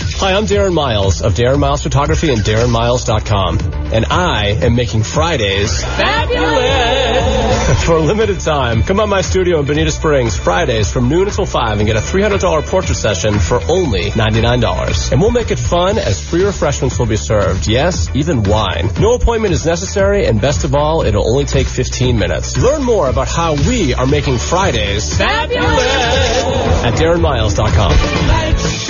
Hi, I'm Darren Miles of Darren Miles Photography and DarrenMiles.com. And I am making Fridays fabulous! For a limited time, come by my studio in Bonita Springs Fridays from noon until 5 and get a $300 portrait session for only $99. And we'll make it fun as free refreshments will be served. Yes, even wine. No appointment is necessary and best of all, it'll only take 15 minutes. Learn more about how we are making Fridays fabulous at DarrenMiles.com.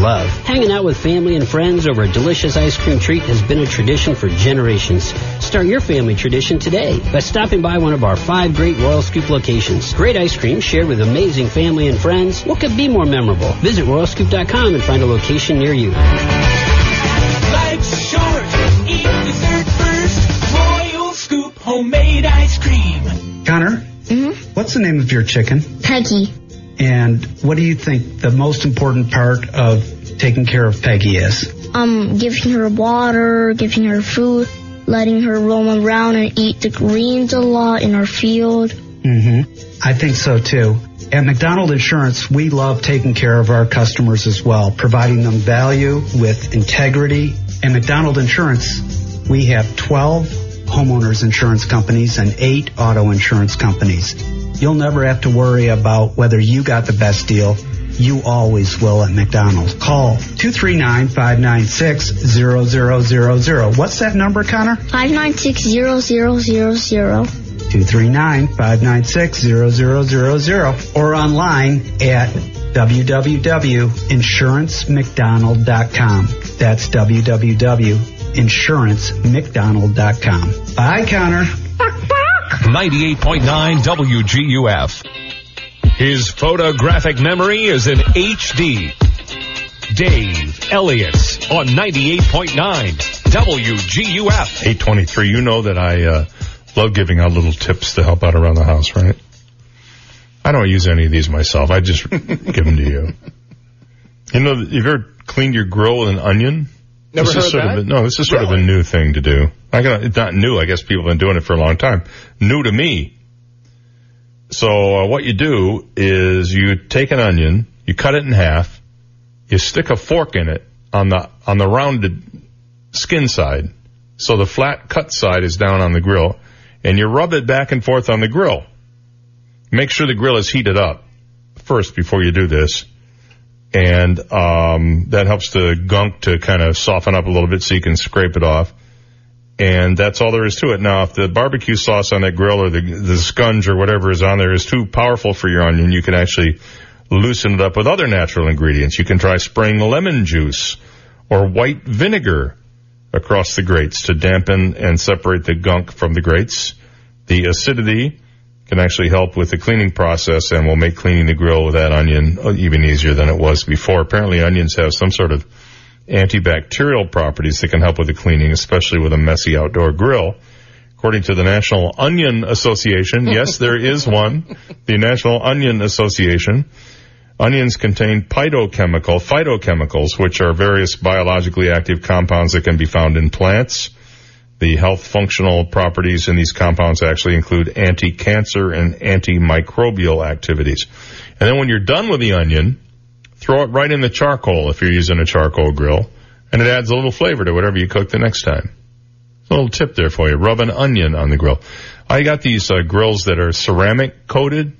love. Hanging out with family and friends over a delicious ice cream treat has been a tradition for generations. Start your family tradition today by stopping by one of our five great Royal Scoop locations. Great ice cream shared with amazing family and friends. What could be more memorable? Visit royalscoop.com and find a location near you. Life's short, eat dessert first. Royal Scoop homemade ice cream. Connor, Mhm. what's the name of your chicken? Peggy. And what do you think the most important part of taking care of Peggy is? Um, giving her water, giving her food, letting her roam around and eat the greens a lot in our field. Mm-hmm. I think so too. At McDonald Insurance, we love taking care of our customers as well, providing them value with integrity. At McDonald Insurance, we have 12 homeowners insurance companies and 8 auto insurance companies. You'll never have to worry about whether you got the best deal. You always will at McDonald's. Call 239-596-0000. What's that number, Connor? 5960000. 239-596-0000 or online at www.insurancemcdonald.com. That's www.insurancemcdonald.com. Bye, Connor. 98.9 WGUF. His photographic memory is in HD. Dave Elliott on 98.9 WGUF. 823. You know that I uh, love giving out little tips to help out around the house, right? I don't use any of these myself. I just give them to you. You know, have you ever cleaned your grill with an onion? Never this is sort that? Of a, no, this is sort of a new thing to do. I can, it's not new. I guess people have been doing it for a long time. New to me. So uh, what you do is you take an onion, you cut it in half, you stick a fork in it on the on the rounded skin side, so the flat cut side is down on the grill, and you rub it back and forth on the grill. Make sure the grill is heated up first before you do this, and um, that helps the gunk to kind of soften up a little bit so you can scrape it off. And that's all there is to it. Now, if the barbecue sauce on that grill or the, the scunge or whatever is on there is too powerful for your onion, you can actually loosen it up with other natural ingredients. You can try spraying lemon juice or white vinegar across the grates to dampen and separate the gunk from the grates. The acidity can actually help with the cleaning process and will make cleaning the grill with that onion uh, even easier than it was before. Apparently onions have some sort of antibacterial properties that can help with the cleaning, especially with a messy outdoor grill. According to the National Onion Association, yes, there is one, the National Onion Association, onions contain phytochemical, phytochemicals, which are various biologically active compounds that can be found in plants. The health functional properties in these compounds actually include anti-cancer and antimicrobial activities. And then when you're done with the onion, throw it right in the charcoal if you're using a charcoal grill, and it adds a little flavor to whatever you cook the next time. A little tip there for you. Rub an onion on the grill. I got these uh, grills that are ceramic coated.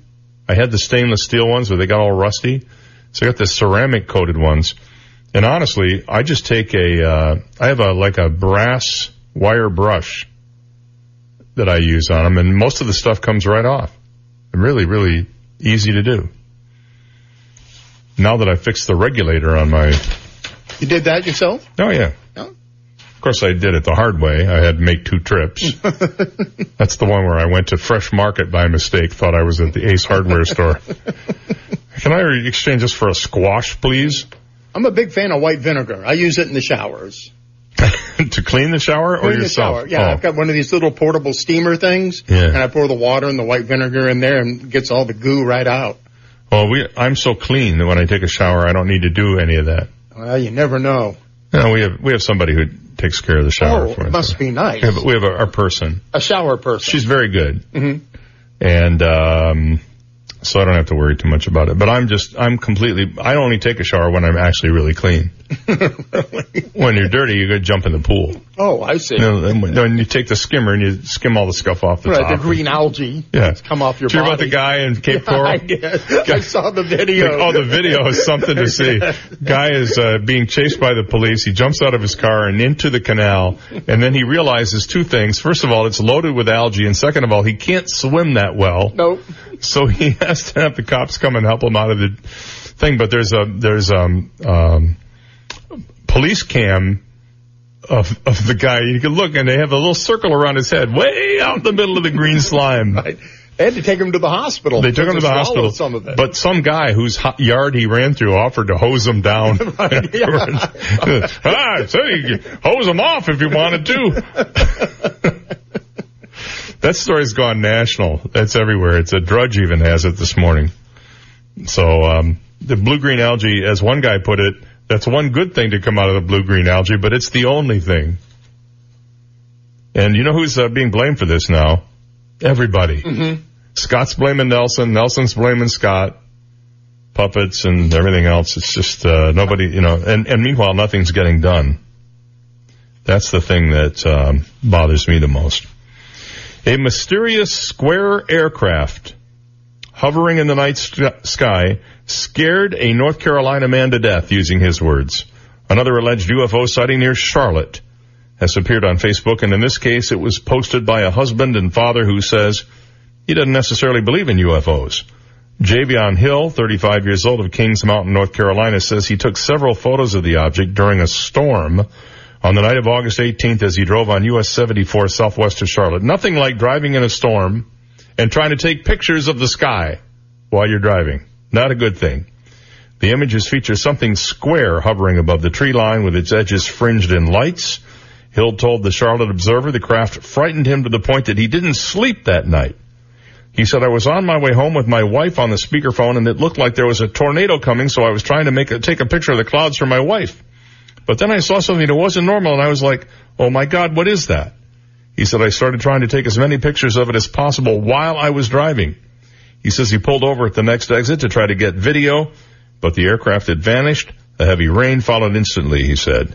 I had the stainless steel ones where they got all rusty. So I got the ceramic coated ones. And honestly, I just take a, uh, I have a, like a brass wire brush that I use on them and most of the stuff comes right off. Really, really easy to do. Now that I fixed the regulator on my, You did that yourself? oh yeah. Of course I did it the hard way. I had to make two trips. That's the one where I went to Fresh Market by mistake, thought I was at the Ace Hardware store. Can I exchange this for a squash, please? I'm a big fan of white vinegar. I use it in the showers. to clean the shower or Clean yourself? shower. Yeah, Oh. I've got one of these little portable steamer things. Yeah. And I pour the water and the white vinegar in there and gets all the goo right out. Well, we, I'm so clean that when I take a shower, I don't need to do any of that. Well, you never know. No, we have, we have somebody who takes care of the shower Oh, for us. it must be nice. We have, we have a, our person. A shower person. She's very good. hmm And, um, so I don't have to worry too much about it. But I'm just, I'm completely, I only take a shower when I'm actually really clean. when you're dirty, you go jump in the pool. Oh, I see. You know, and when when you take the skimmer and you skim all the stuff off the right, top. the green algae. Yeah. Come off your Did you hear about the guy in Cape Yeah, Coral? I, did. I saw the video. Oh, the video is something to see. Guy is uh, being chased by the police. He jumps out of his car and into the canal, and then he realizes two things. First of all, it's loaded with algae, and second of all, he can't swim that well. Nope. So he has to have the cops come and help him out of the thing. But there's a there's um um police cam of of the guy. You can look, and they have a little circle around his head, way out in the middle of the green slime. Right. They had to take him to the hospital. They took him to the hospital, Some of it. but some guy whose ho- yard he ran through offered to hose him down. ah, so you hose him off if you wanted to. that story's gone national. That's everywhere. It's a Drudge even has it this morning. So um, the blue-green algae, as one guy put it, that's one good thing to come out of the blue-green algae, but it's the only thing. And you know who's uh, being blamed for this now? Everybody. Mm-hmm. Scott's blaming Nelson. Nelson's blaming Scott. Puppets and everything else. It's just uh, nobody, you know. And, and meanwhile, nothing's getting done. That's the thing that um, bothers me the most. A mysterious square aircraft hovering in the night st- sky scared a North Carolina man to death, using his words. Another alleged UFO sighting near Charlotte has appeared on Facebook, and in this case, it was posted by a husband and father who says he doesn't necessarily believe in UFOs. Javion Hill, 35 years old of Kings Mountain, North Carolina, says he took several photos of the object during a storm on the night of August 18th as he drove on US 74 southwest of Charlotte. Nothing like driving in a storm and trying to take pictures of the sky while you're driving. Not a good thing. The images feature something square hovering above the tree line with its edges fringed in lights. Hill told the Charlotte Observer the craft frightened him to the point that he didn't sleep that night. He said, I was on my way home with my wife on the speakerphone and it looked like there was a tornado coming, so I was trying to make a, take a picture of the clouds for my wife. But then I saw something that wasn't normal and I was like, oh my God, what is that? He said, I started trying to take as many pictures of it as possible while I was driving. He says he pulled over at the next exit to try to get video, but the aircraft had vanished. A heavy rain followed instantly, he said.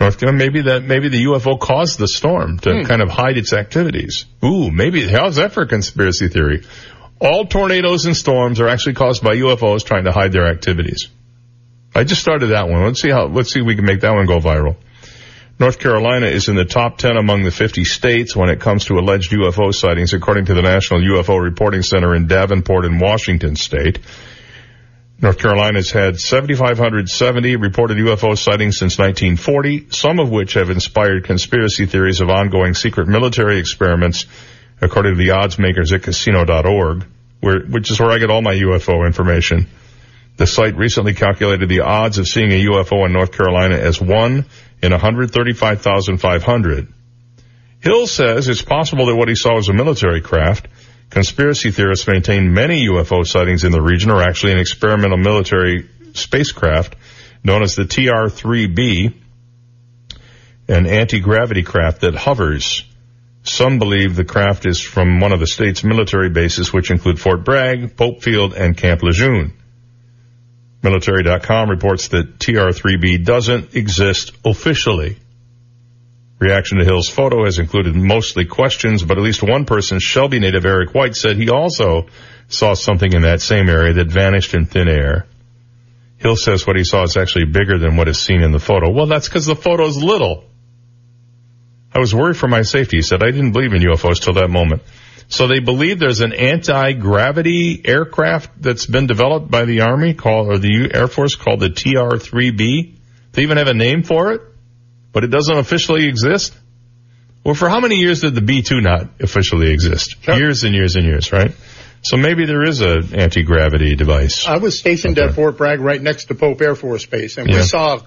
North Carolina, maybe that, maybe the UFO caused the storm to hmm. kind of hide its activities. Ooh, maybe, how's that for a conspiracy theory? All tornadoes and storms are actually caused by UFOs trying to hide their activities. I just started that one. Let's see how, let's see if we can make that one go viral. North Carolina is in the top 10 among the 50 states when it comes to alleged UFO sightings, according to the National UFO Reporting Center in Davenport in Washington state. North Carolina's had 7,570 reported UFO sightings since 1940, some of which have inspired conspiracy theories of ongoing secret military experiments, according to the odds makers at casino.org, where, which is where I get all my UFO information. The site recently calculated the odds of seeing a UFO in North Carolina as 1 in 135,500. Hill says it's possible that what he saw was a military craft. Conspiracy theorists maintain many UFO sightings in the region are actually an experimental military spacecraft known as the TR-3B, an anti-gravity craft that hovers. Some believe the craft is from one of the state's military bases, which include Fort Bragg, Pope Field, and Camp Lejeune. Military.com reports that TR-3B doesn't exist officially. Reaction to Hill's photo has included mostly questions, but at least one person, Shelby native Eric White, said he also saw something in that same area that vanished in thin air. Hill says what he saw is actually bigger than what is seen in the photo. Well, that's because the photo is little. I was worried for my safety. He said, I didn't believe in UFOs till that moment. So they believe there's an anti-gravity aircraft that's been developed by the Army called, or the Air Force called the TR-3B. They even have a name for it, but it doesn't officially exist. Well, for how many years did the B-2 not officially exist? Years and years and years, right? So maybe there is an anti-gravity device. I was stationed at Fort Bragg right next to Pope Air Force Base, and Yeah. we saw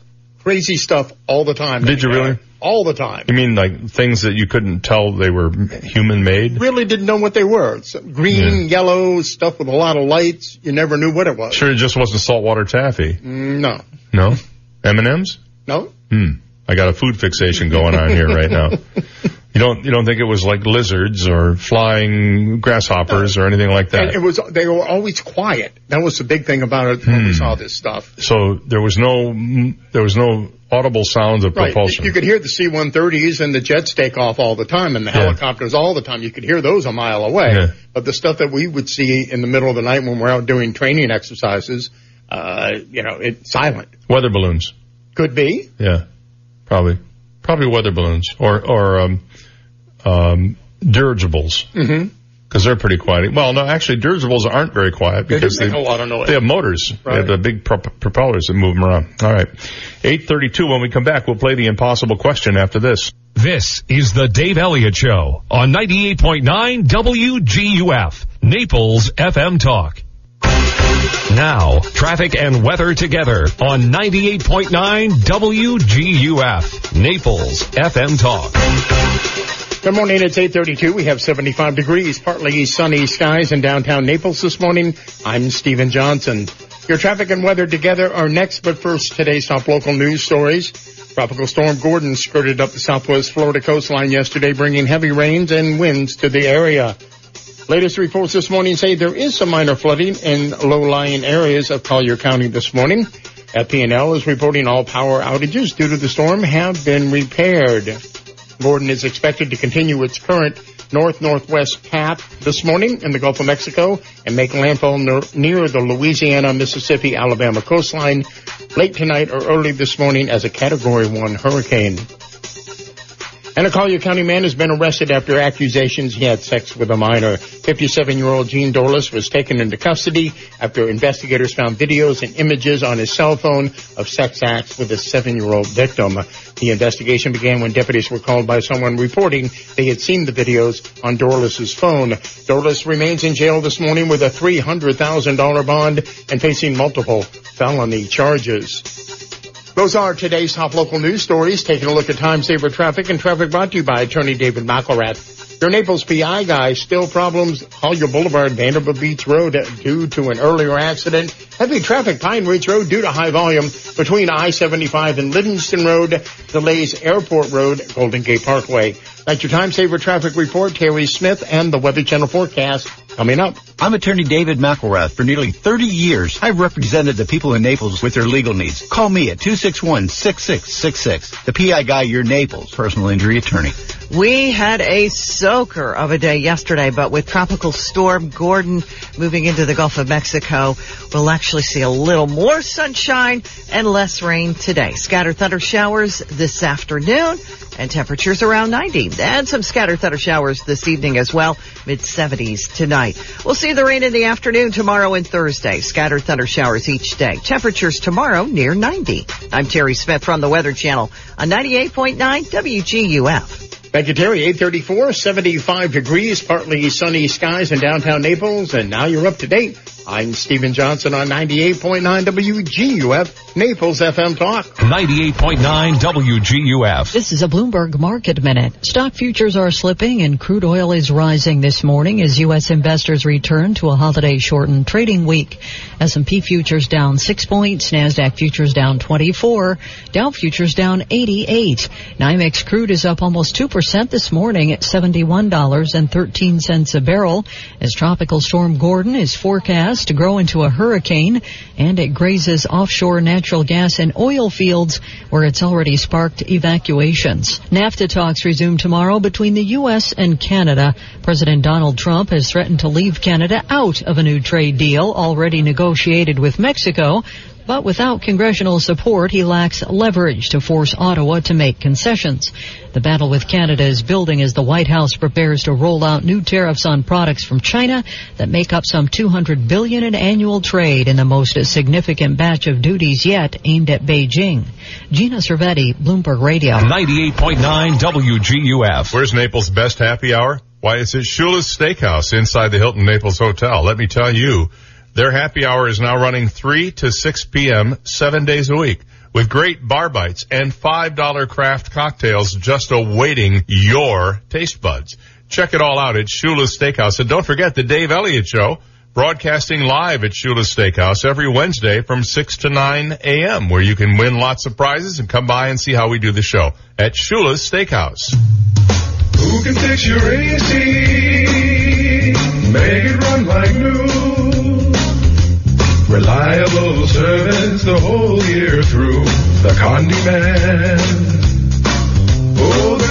crazy stuff all the time. Did you really? All the time. You mean like things that you couldn't tell they were human made? Really didn't know what they were. It's green, yellow, stuff with a lot of lights. You never knew what it was. Sure, it just wasn't saltwater taffy. Mm, No. No? M&M's? No? Hmm. I got a food fixation going on here right now. You don't, you don't think it was like lizards or flying grasshoppers or anything like And that? it was, they were always quiet. That was the big thing about it when Hmm. we saw this stuff. So there was no, there was no audible sounds of Right. propulsion. You could hear the C-130s and the jets take off all the time and the Yeah. helicopters all the time. You could hear those a mile away. Yeah. But the stuff that we would see in the middle of the night when we're out doing training exercises, uh, you know, it's silent. Weather balloons. Could be. Yeah. Probably. Probably weather balloons or, or, um, um, dirigibles. Mm-hmm. Because they're pretty quiet. Well, no, actually, dirigibles aren't very quiet They because make a lot of noise. They have motors. They have the big prop- propellers that move them around. All right. 832, when we come back, we'll play the impossible question after this. This is the Dave Elliott Show on 98.9 WGUF, Naples FM Talk. Now, traffic and weather together on 98.9 WGUF, Naples FM Talk. Good morning. It's 8:32. We have 75 degrees, partly sunny skies in downtown Naples this morning. I'm Stephen Johnson. Your traffic and weather together are next, but first, today's top local news stories. Tropical storm Gordon skirted up the southwest Florida coastline yesterday, bringing heavy rains and winds to the area. Latest reports this morning say there is some minor flooding in low-lying areas of Collier County this morning. FP&L is reporting all power outages due to the storm have been repaired. Gordon is expected to continue its current north-northwest path this morning in the Gulf of Mexico and make landfall near the Louisiana, Mississippi, Alabama coastline late tonight or early this morning as a Category 1 hurricane. And a Collier County man has been arrested after accusations he had sex with a minor. 57-year-old Gene Dorless was taken into custody after investigators found videos and images on his cell phone of sex acts with a seven-year-old victim. The investigation began when deputies were called by someone reporting they had seen the videos on Dorless's phone. Dorless remains in jail this morning with a $300,000 bond and facing multiple felony charges. Those are today's top local news stories. Taking a look at time saver traffic and traffic brought to you by attorney David McElrath. Your Naples PI guy, still problems, Collier Boulevard, Vanderbilt Beach Road due to an earlier accident. Heavy traffic, Pine Ridge Road due to high volume between I-75 and Livingston Road. Delays Airport Road, Golden Gate Parkway. That's your time saver traffic report. Terry Smith and the Weather Channel forecast coming up. I'm attorney David McElrath. For nearly 30 years, I've represented the people in Naples with their legal needs. Call me at 261-6666. The PI guy, your Naples personal injury attorney. We had a soaker of a day yesterday, but with tropical storm Gordon moving into the Gulf of Mexico, we'll actually see a little more sunshine and less rain today. Scattered thunder showers this afternoon and temperatures around 90. And some scattered thunder showers this evening as well, mid 70s tonight. We'll see the rain in the afternoon tomorrow and Thursday. Scattered thunder showers each day. Temperatures tomorrow near 90. I'm Terry Smith from the Weather Channel on 98.9 WGUF. Thank you, Terry. 834, 75 degrees, partly sunny skies in downtown Naples, and now you're up to date. I'm Stephen Johnson on 98.9 WGUF, Naples FM Talk. 98.9 WGUF. This is a Bloomberg Market Minute. Stock futures are slipping and crude oil is rising this morning as U.S. investors return to a holiday shortened trading week. S&P futures down 6 points, NASDAQ futures down 24, Dow futures down 88. NYMEX crude is up almost 2% this morning at $71.13 a barrel as Tropical Storm Gordon is forecast to grow into a hurricane and it grazes offshore natural gas and oil fields where it's already sparked evacuations. NAFTA talks resume tomorrow between the U.S. and Canada. President Donald Trump has threatened to leave Canada out of a new trade deal already negotiated with Mexico. But without congressional support, he lacks leverage to force Ottawa to make concessions. The battle with Canada is building as the White House prepares to roll out new tariffs on products from China that make up some 200 billion in annual trade in the most significant batch of duties yet aimed at Beijing. Gina Cervetti, Bloomberg Radio. 98.9 WGUF. Where's Naples' best happy hour? Why, it's at Shula's Steakhouse inside the Hilton Naples Hotel. Let me tell you, their happy hour is now running 3 to 6 p.m. seven days a week with great bar bites and $5 craft cocktails just awaiting your taste buds. Check it all out at Shula's Steakhouse. And don't forget the Dave Elliott Show broadcasting live at Shula's Steakhouse every Wednesday from 6 to 9 a.m. where you can win lots of prizes and come by and see how we do the show at Shula's Steakhouse. Who can fix your AC? Make it run like new. Reliable service the whole year through. The Condi Man. Oh,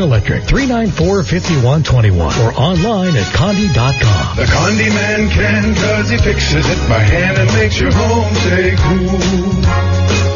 Electric, 394-5121 or online at condi.com. The Condi Man can cause he fixes it by hand and makes your home stay cool.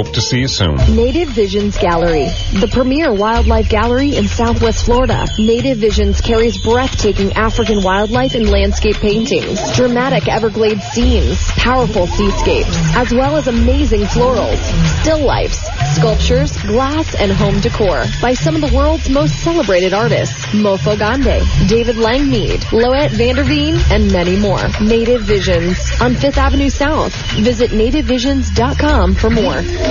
Hope to see you soon. Native Visions Gallery, the premier wildlife gallery in Southwest Florida. Native Visions carries breathtaking African wildlife and landscape paintings, dramatic Everglades scenes, powerful seascapes, as well as amazing florals, still lifes, sculptures, glass, and home decor by some of the world's most celebrated artists. Mofo Gande, David Langmead, Loet Vanderveen, and many more. Native Visions on 5th Avenue South. Visit nativevisions.com for more.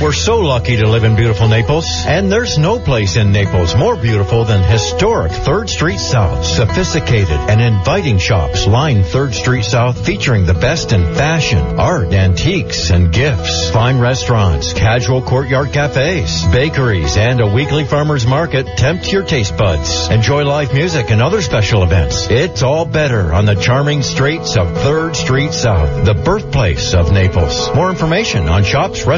We're so lucky to live in beautiful Naples, and there's no place in Naples more beautiful than historic 3rd Street South. Sophisticated and inviting shops line 3rd Street South featuring the best in fashion, art, antiques, and gifts. Fine restaurants, casual courtyard cafes, bakeries, and a weekly farmer's market tempt your taste buds. Enjoy live music and other special events. It's all better on the charming streets of 3rd Street South, the birthplace of Naples. More information on shops, restaurants,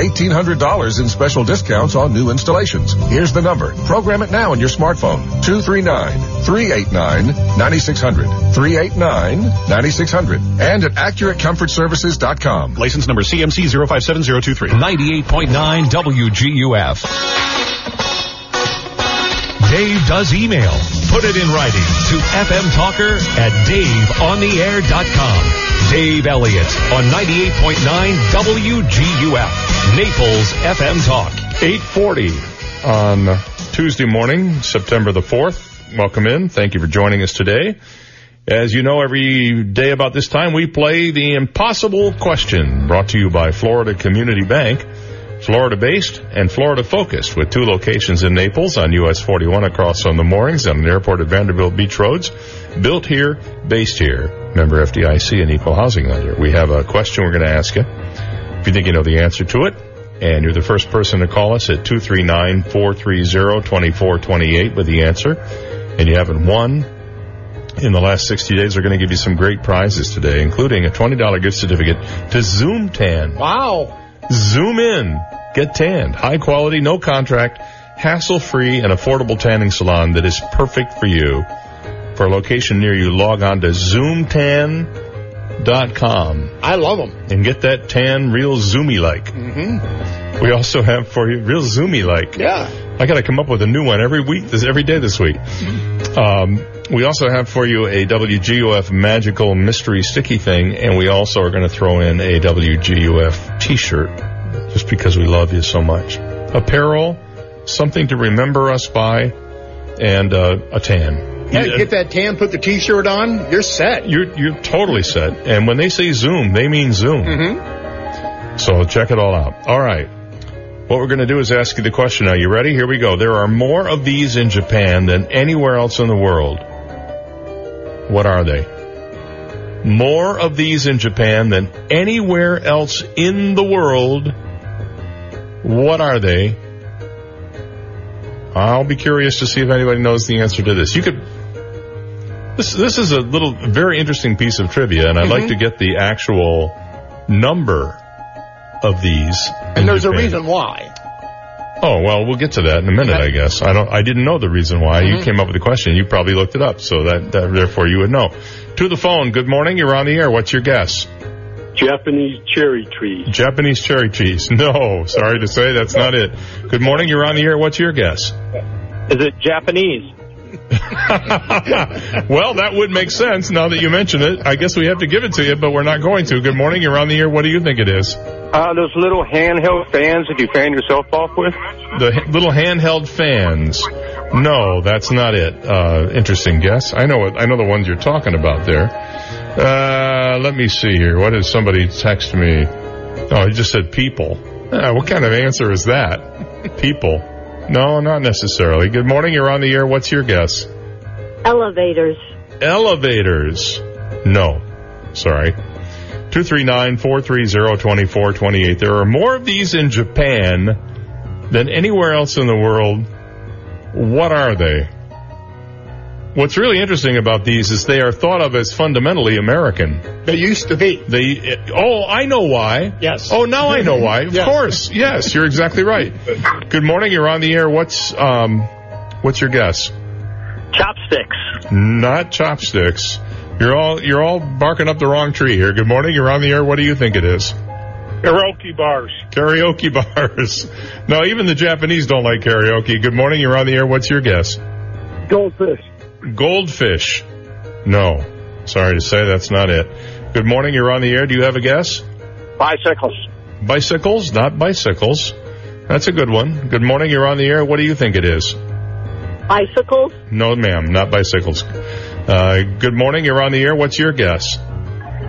$1,800 in special discounts on new installations. Here's the number. Program it now on your smartphone. 239-389-9600. 389-9600. And at AccurateComfortServices.com. License number CMC 057023. 98.9 WGUF. Dave does email. Put it in writing to fmtalker at daveontheair.com. Dave Elliott on 98.9 WGUF. Naples FM Talk. 840 on Tuesday morning, September the 4th. Welcome in. Thank you for joining us today. As you know, every day about this time, we play the impossible question brought to you by Florida Community Bank. Florida based and Florida focused with two locations in Naples on US 41 across on the moorings and an airport at Vanderbilt Beach Roads. Built here, based here. Member FDIC and equal housing lender. We have a question we're going to ask you. If you think you know the answer to it, and you're the first person to call us at 239-430-2428 with the answer, and you haven't won in the last 60 days, we're going to give you some great prizes today, including a $20 gift certificate to Zoom Tan. Wow. Zoom in. Get tanned. High quality, no contract, hassle free, and affordable tanning salon that is perfect for you. For a location near you, log on to zoomtan.com. I love them. And get that tan real zoomy like. Mm-hmm. We also have for you real zoomy like. Yeah. I got to come up with a new one every week, this every day this week. Um, we also have for you a WGUF magical mystery sticky thing, and we also are going to throw in a WGUF T-shirt, just because we love you so much. Apparel, something to remember us by, and uh, a tan. Yeah, get that tan, put the t-shirt on, you're set. You're you're totally set. And when they say Zoom, they mean Zoom. Mm-hmm. So check it all out. All right. What we're going to do is ask you the question. Are you ready? Here we go. There are more of these in Japan than anywhere else in the world. What are they? More of these in Japan than anywhere else in the world. What are they? I'll be curious to see if anybody knows the answer to this. You could. This this is a little very interesting piece of trivia, and I'd like mm-hmm. to get the actual number of these. And there's a reason why. Oh well, we'll get to that in a minute, I guess. I don't. I didn't know the reason why. You Mhm. came up with the question. You probably looked it up, so that, that therefore you would know. To the phone. Good morning. You're on the air. What's your guess? Japanese cherry trees. Japanese cherry cheese. No, sorry to say, that's not it. Good morning, you're on the air. What's your guess? Is it Japanese? well, that would make sense now that you mention it. I guess we have to give it to you, but we're not going to. Good morning, you're on the air. What do you think it is? Uh, those little handheld fans that you fan yourself off with? The h- little handheld fans. No, that's not it. Uh, interesting guess. I know what, I know the ones you're talking about there. Uh, let me see here. What did somebody text me? Oh, he just said people. Ah, what kind of answer is that? People. No, not necessarily. Good morning, you're on the air. What's your guess? Elevators. Elevators. No. Sorry. 239-430-2428. There are more of these in Japan than anywhere else in the world. What are they? What's really interesting about these is they are thought of as fundamentally American. They used to be. They, oh, I know why. Yes. Oh, now I know why. Of Yes. course. Yes, you're exactly right. Good morning. You're on the air. What's, um, what's your guess? Chopsticks. Not chopsticks. You're all you're all barking up the wrong tree here. Good morning. You're on the air. What do you think it is? Karaoke bars. Karaoke bars. No, even the Japanese don't like karaoke. Good morning. You're on the air. What's your guess? Goldfish. Goldfish. No. Sorry to say that's not it. Good morning. You're on the air. Do you have a guess? Bicycles. Bicycles, not bicycles. That's a good one. Good morning. You're on the air. What do you think it is? Bicycles. No, ma'am, not bicycles. Uh, good morning. You're on the air. What's your guess?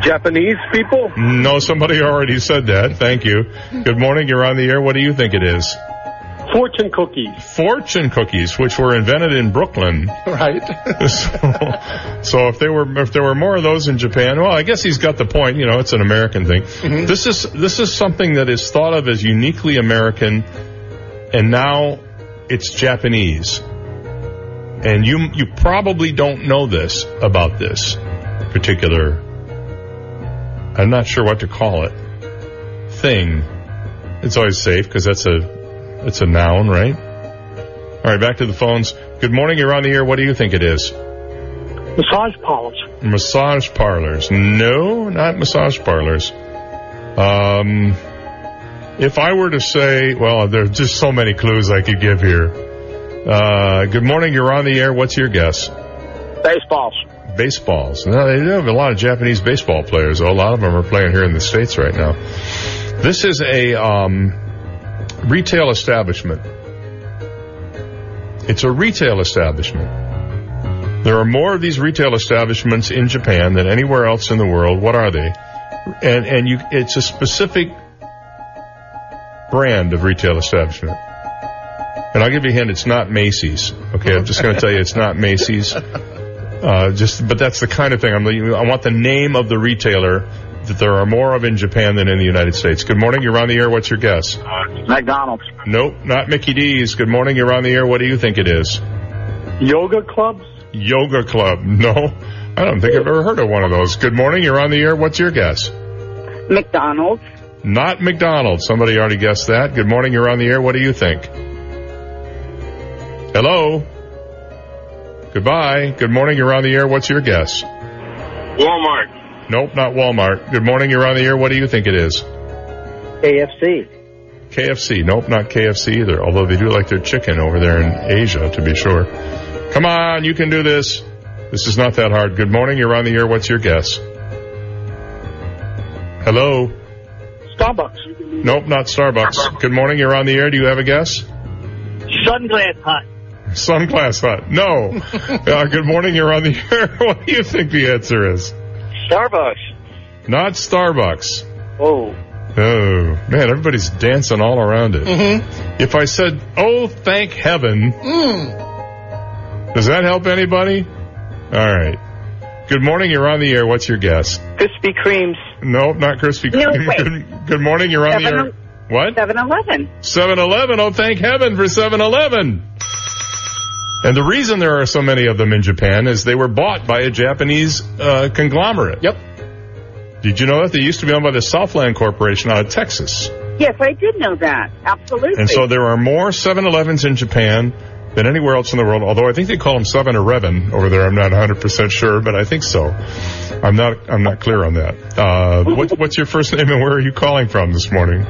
Japanese people. No, somebody already said that. Thank you. Good morning. You're on the air. What do you think it is? Fortune cookies. Fortune cookies, which were invented in Brooklyn. Right. so, so if there were if there were more of those in Japan, well, I guess he's got the point. You know, it's an American thing. Mm-hmm. This is this is something that is thought of as uniquely American, and now it's Japanese. And you you probably don't know this about this particular. I'm not sure what to call it. Thing. It's always safe because that's a it's a noun, right? All right, back to the phones. Good morning. You're on the air. What do you think it is? Massage parlors. Massage parlors. No, not massage parlors. Um, if I were to say, well, there are just so many clues I could give here. Uh, good morning. You're on the air. What's your guess? Baseballs. Baseballs. No, they do have a lot of Japanese baseball players. though. A lot of them are playing here in the States right now. This is a, um, retail establishment. It's a retail establishment. There are more of these retail establishments in Japan than anywhere else in the world. What are they? And and you, it's a specific brand of retail establishment. And I'll give you a hint. It's not Macy's. Okay, I'm just going to tell you it's not Macy's. Uh, just, but that's the kind of thing I'm. I want the name of the retailer that there are more of in Japan than in the United States. Good morning. You're on the air. What's your guess? McDonald's. Nope, not Mickey D's. Good morning. You're on the air. What do you think it is? Yoga clubs. Yoga Club. No, I don't think I've ever heard of one of those. Good morning. You're on the air. What's your guess? McDonald's. Not McDonald's. Somebody already guessed that. Good morning. You're on the air. What do you think? Hello. Goodbye. Good morning. You're on the air. What's your guess? Walmart. Nope, not Walmart. Good morning. You're on the air. What do you think it is? KFC. KFC. Nope, not KFC either. Although they do like their chicken over there in Asia, to be sure. Come on, you can do this. This is not that hard. Good morning. You're on the air. What's your guess? Hello. Starbucks. Nope, not Starbucks. Good morning. You're on the air. Do you have a guess? Sunglass Hut. Sunglass Hut. No. uh, good morning. You're on the air. what do you think the answer is? Starbucks. Not Starbucks. Oh. Oh, man, everybody's dancing all around it. Mm-hmm. If I said, oh, thank heaven, Mm. does that help anybody? All right. Good morning. You're on the air. What's your guess? Krispy Kremes. Nope, not Krispy No, Kreme. wait. Good, good morning. You're on the air. What? 7-Eleven. 7-Eleven. Oh, thank heaven for 7-Eleven. And the reason there are so many of them in Japan is they were bought by a Japanese uh, conglomerate. Yep. Did you know that they used to be owned by the Southland Corporation out of Texas? Yes, I did know that. Absolutely. And so there are more 7-Elevens in Japan than anywhere else in the world. Although I think they call them seven or Revan over there. I'm not 100 percent sure, but I think so. I'm not. I'm not clear on that. Uh, what, what's your first name and where are you calling from this morning?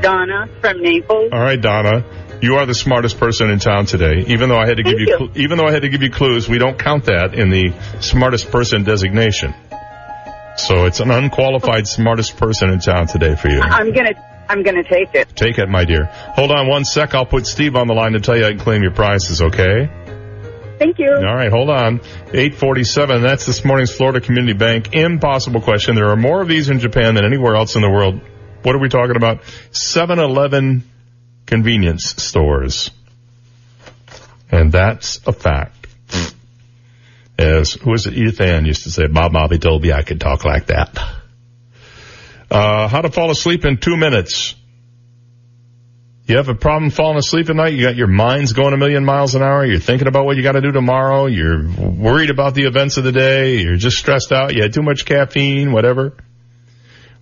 Donna from Naples. All right, Donna. You are the smartest person in town today. Even though I had to give you, you. cl- even though I had to give you clues, we don't count that in the smartest person designation. So it's an unqualified smartest person in town today for you. I'm gonna I'm gonna take it. Take it, my dear. Hold on one sec. I'll put Steve on the line to tell you I can claim your prizes, okay? Thank you. All right, hold on. 847, that's this morning's Florida Community Bank impossible question. There are more of these in Japan than anywhere else in the world. What are we talking about? 7-Eleven convenience stores. And that's a fact. As, who was it? Edith Ann used to say, Bob Bobby told me I could talk like that. Uh, how to fall asleep in two minutes. You have a problem falling asleep at night? You got your mind's going a million miles an hour? You're thinking about what you got to do tomorrow? You're worried about the events of the day? You're just stressed out? You had too much caffeine? Whatever?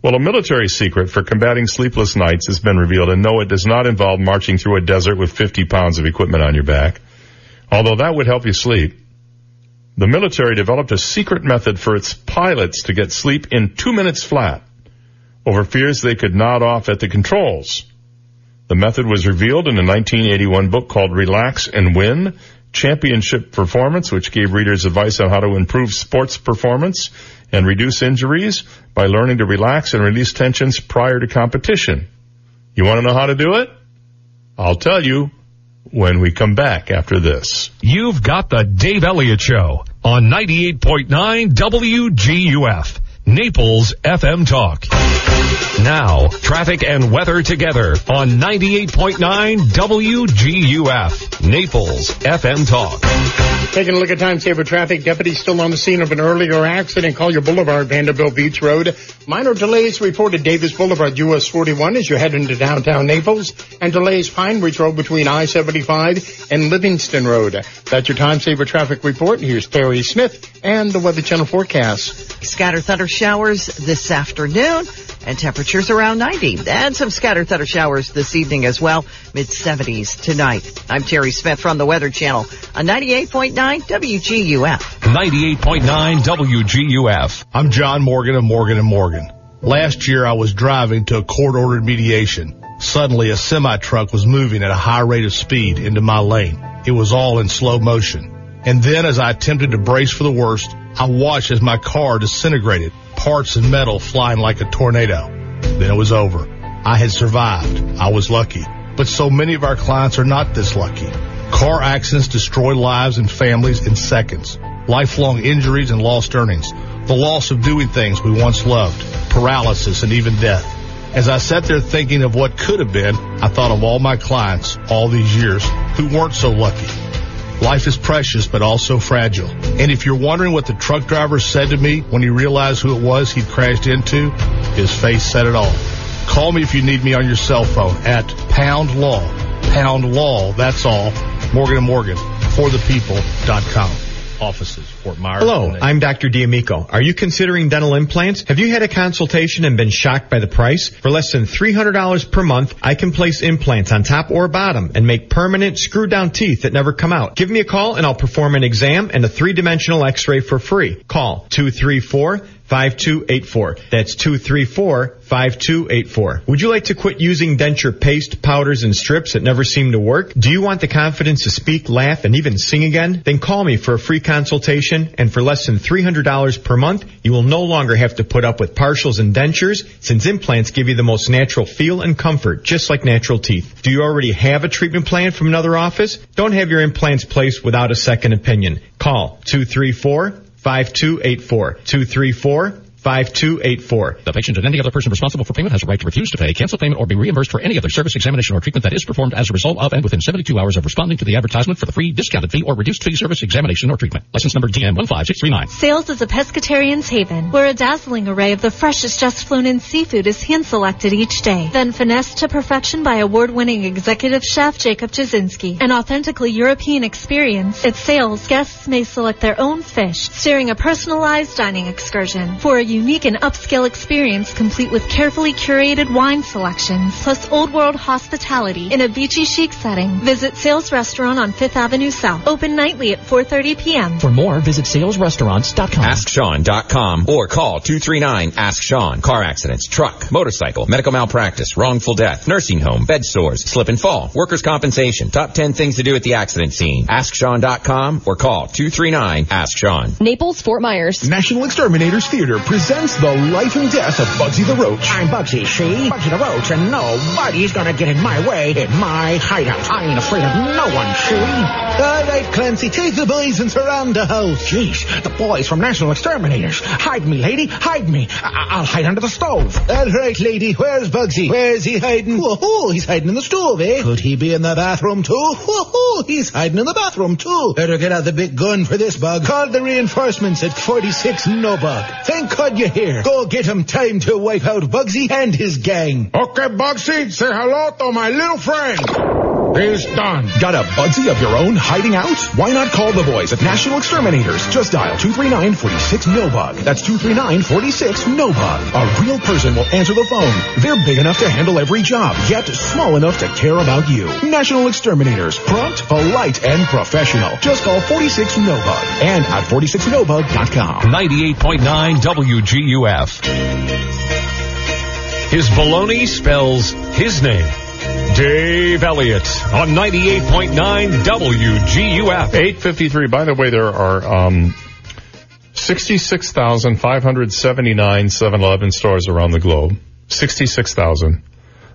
Well, a military secret for combating sleepless nights has been revealed, and no, it does not involve marching through a desert with 50 pounds of equipment on your back. Although that would help you sleep. The military developed a secret method for its pilots to get sleep in two minutes flat over fears they could nod off at the controls. The method was revealed in a 1981 book called Relax and Win, Championship Performance, which gave readers advice on how to improve sports performance and reduce injuries by learning to relax and release tensions prior to competition. You want to know how to do it? I'll tell you when we come back after this. You've got the Dave Elliott Show on 98.9 WGUF, Naples FM Talk. Now, traffic and weather together on 98.9 WGUF, Naples FM Talk. Taking a look at time saver traffic. Deputies still on the scene of an earlier accident. Collier Boulevard, Vanderbilt Beach Road. Minor delays reported Davis Boulevard, US 41 as you head into downtown Naples. And delays Pine Ridge Road between I-75 and Livingston Road. That's your time saver traffic report. Here's Terry Smith and the Weather Channel forecast. Scatter thunder showers this afternoon and temperatures around 90. And some scattered thunder showers this evening as well, mid 70s tonight. I'm Terry Smith from the Weather Channel on 98.9 WGUF. 98.9 WGUF. I'm John Morgan of Morgan and Morgan. Last year I was driving to a court-ordered mediation. Suddenly a semi-truck was moving at a high rate of speed into my lane. It was all in slow motion. And then as I attempted to brace for the worst, I watched as my car disintegrated, parts and metal flying like a tornado. Then it was over. I had survived. I was lucky. But so many of our clients are not this lucky. Car accidents destroy lives and families in seconds. Lifelong injuries and lost earnings. The loss of doing things we once loved. Paralysis and even death. As I sat there thinking of what could have been, I thought of all my clients all these years who weren't so lucky. Life is precious, but also fragile. And if you're wondering what the truck driver said to me when he realized who it was he'd crashed into, his face said it all. Call me if you need me on your cell phone at pound law. Pound law, that's all. Morgan Morgan, forthepeople.com. Offices, Fort Myers. Hello, I'm Dr. D'Amico. Are you considering dental implants? Have you had a consultation and been shocked by the price? For less than $300 per month, I can place implants on top or bottom and make permanent screw down teeth that never come out. Give me a call and I'll perform an exam and a three-dimensional x-ray for free. Call 234 5284. That's 234 5284. Would you like to quit using denture paste, powders, and strips that never seem to work? Do you want the confidence to speak, laugh, and even sing again? Then call me for a free consultation, and for less than $300 per month, you will no longer have to put up with partials and dentures, since implants give you the most natural feel and comfort, just like natural teeth. Do you already have a treatment plan from another office? Don't have your implants placed without a second opinion. Call 234 5284. 234 5284. The patient and any other person responsible for payment has a right to refuse to pay, cancel payment, or be reimbursed for any other service, examination, or treatment that is performed as a result of and within 72 hours of responding to the advertisement for the free, discounted fee, or reduced fee service, examination, or treatment. License number DN15639. Sails is a pescatarian's haven, where a dazzling array of the freshest just flown in seafood is hand selected each day, then finessed to perfection by award-winning executive chef Jacob Jasinski. An authentically European experience, at Sails, guests may select their own fish, sharing a personalized dining excursion. For a unique and upscale experience complete with carefully curated wine selections, plus old world hospitality in a beachy chic setting. Visit Sails Restaurant on 5th Avenue South. Open nightly at 4.30 p.m. For more, visit sailsrestaurants.com. AskSean.com or call 239-ASK-SEAN. Car accidents, truck, motorcycle, medical malpractice, wrongful death, nursing home, bed sores, slip and fall, workers' compensation. Top 10 things to do at the accident scene. AskSean.com or call 239-ASK-SEAN. Naples, Fort Myers. National Exterminators Theater presents the life and death of Bugsy the Roach. I'm Bugsy, see? Bugsy the Roach, and nobody's gonna get in my way in my hideout. I ain't afraid of no one, see? All right, Clancy, take the boys and surround the house. Jeez, the boys from National Exterminators. Hide me, lady, hide me. I- I'll hide under the stove. All right, lady, where's Bugsy? Where's he hiding? Whoa, he's hiding in the stove, eh? Could he be in the bathroom too? Whoa, he's hiding in the bathroom too. Better get out the big gun for this bug. Call the reinforcements at 46 No Bug. Thank God you're here. Go get him time to wipe out Bugsy and his gang. Okay, Bugsy, say hello to my little friend. He's done. Got a Bugsy of your own hiding out? Why not call the boys at National Exterminators? Just dial 239-46-NO-BUG. That's 239-46-NO-BUG. A real person will answer the phone. They're big enough to handle every job, yet small enough to care about you. National Exterminators. Prompt, polite, and professional. Just call 46-NO-BUG and at 46nobug.com. 98.9 WGUF. His baloney spells his name. Dave Elliott on 98.9 WGUF. 853. By the way, there are um, 66,579 7-Eleven stores around the globe. 66,000.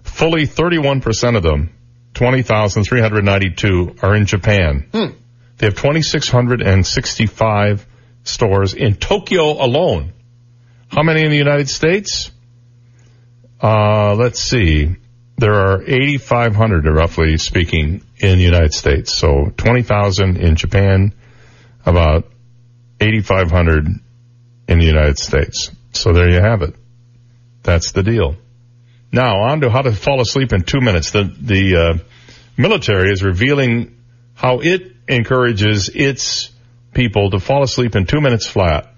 Fully 31% of them, 20,392, are in Japan. They have 2,665 stores in Tokyo alone. How many in the United States? Uh, let's see. There are 8,500, roughly speaking, in the United States. So 20,000 in Japan, about 8,500 in the United States. So there you have it. That's the deal. Now on to how to fall asleep in two minutes. The, the, uh, military is revealing how it encourages its people to fall asleep in two minutes flat.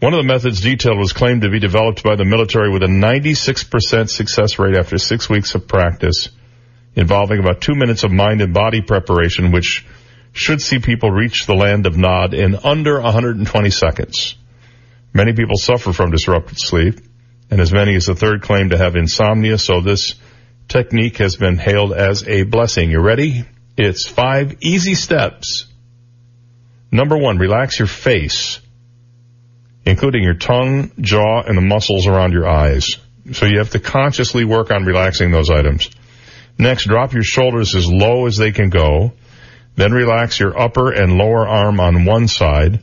One of the methods detailed was claimed to be developed by the military with a 96% success rate after six weeks of practice, involving about two minutes of mind and body preparation, which should see people reach the land of Nod in under 120 seconds. Many people suffer from disrupted sleep, and as many as a third claim to have insomnia, so this technique has been hailed as a blessing. You ready? It's five easy steps. Number one, relax your face including your tongue, jaw, and the muscles around your eyes. So you have to consciously work on relaxing those items. Next, drop your shoulders as low as they can go. Then relax your upper and lower arm on one side,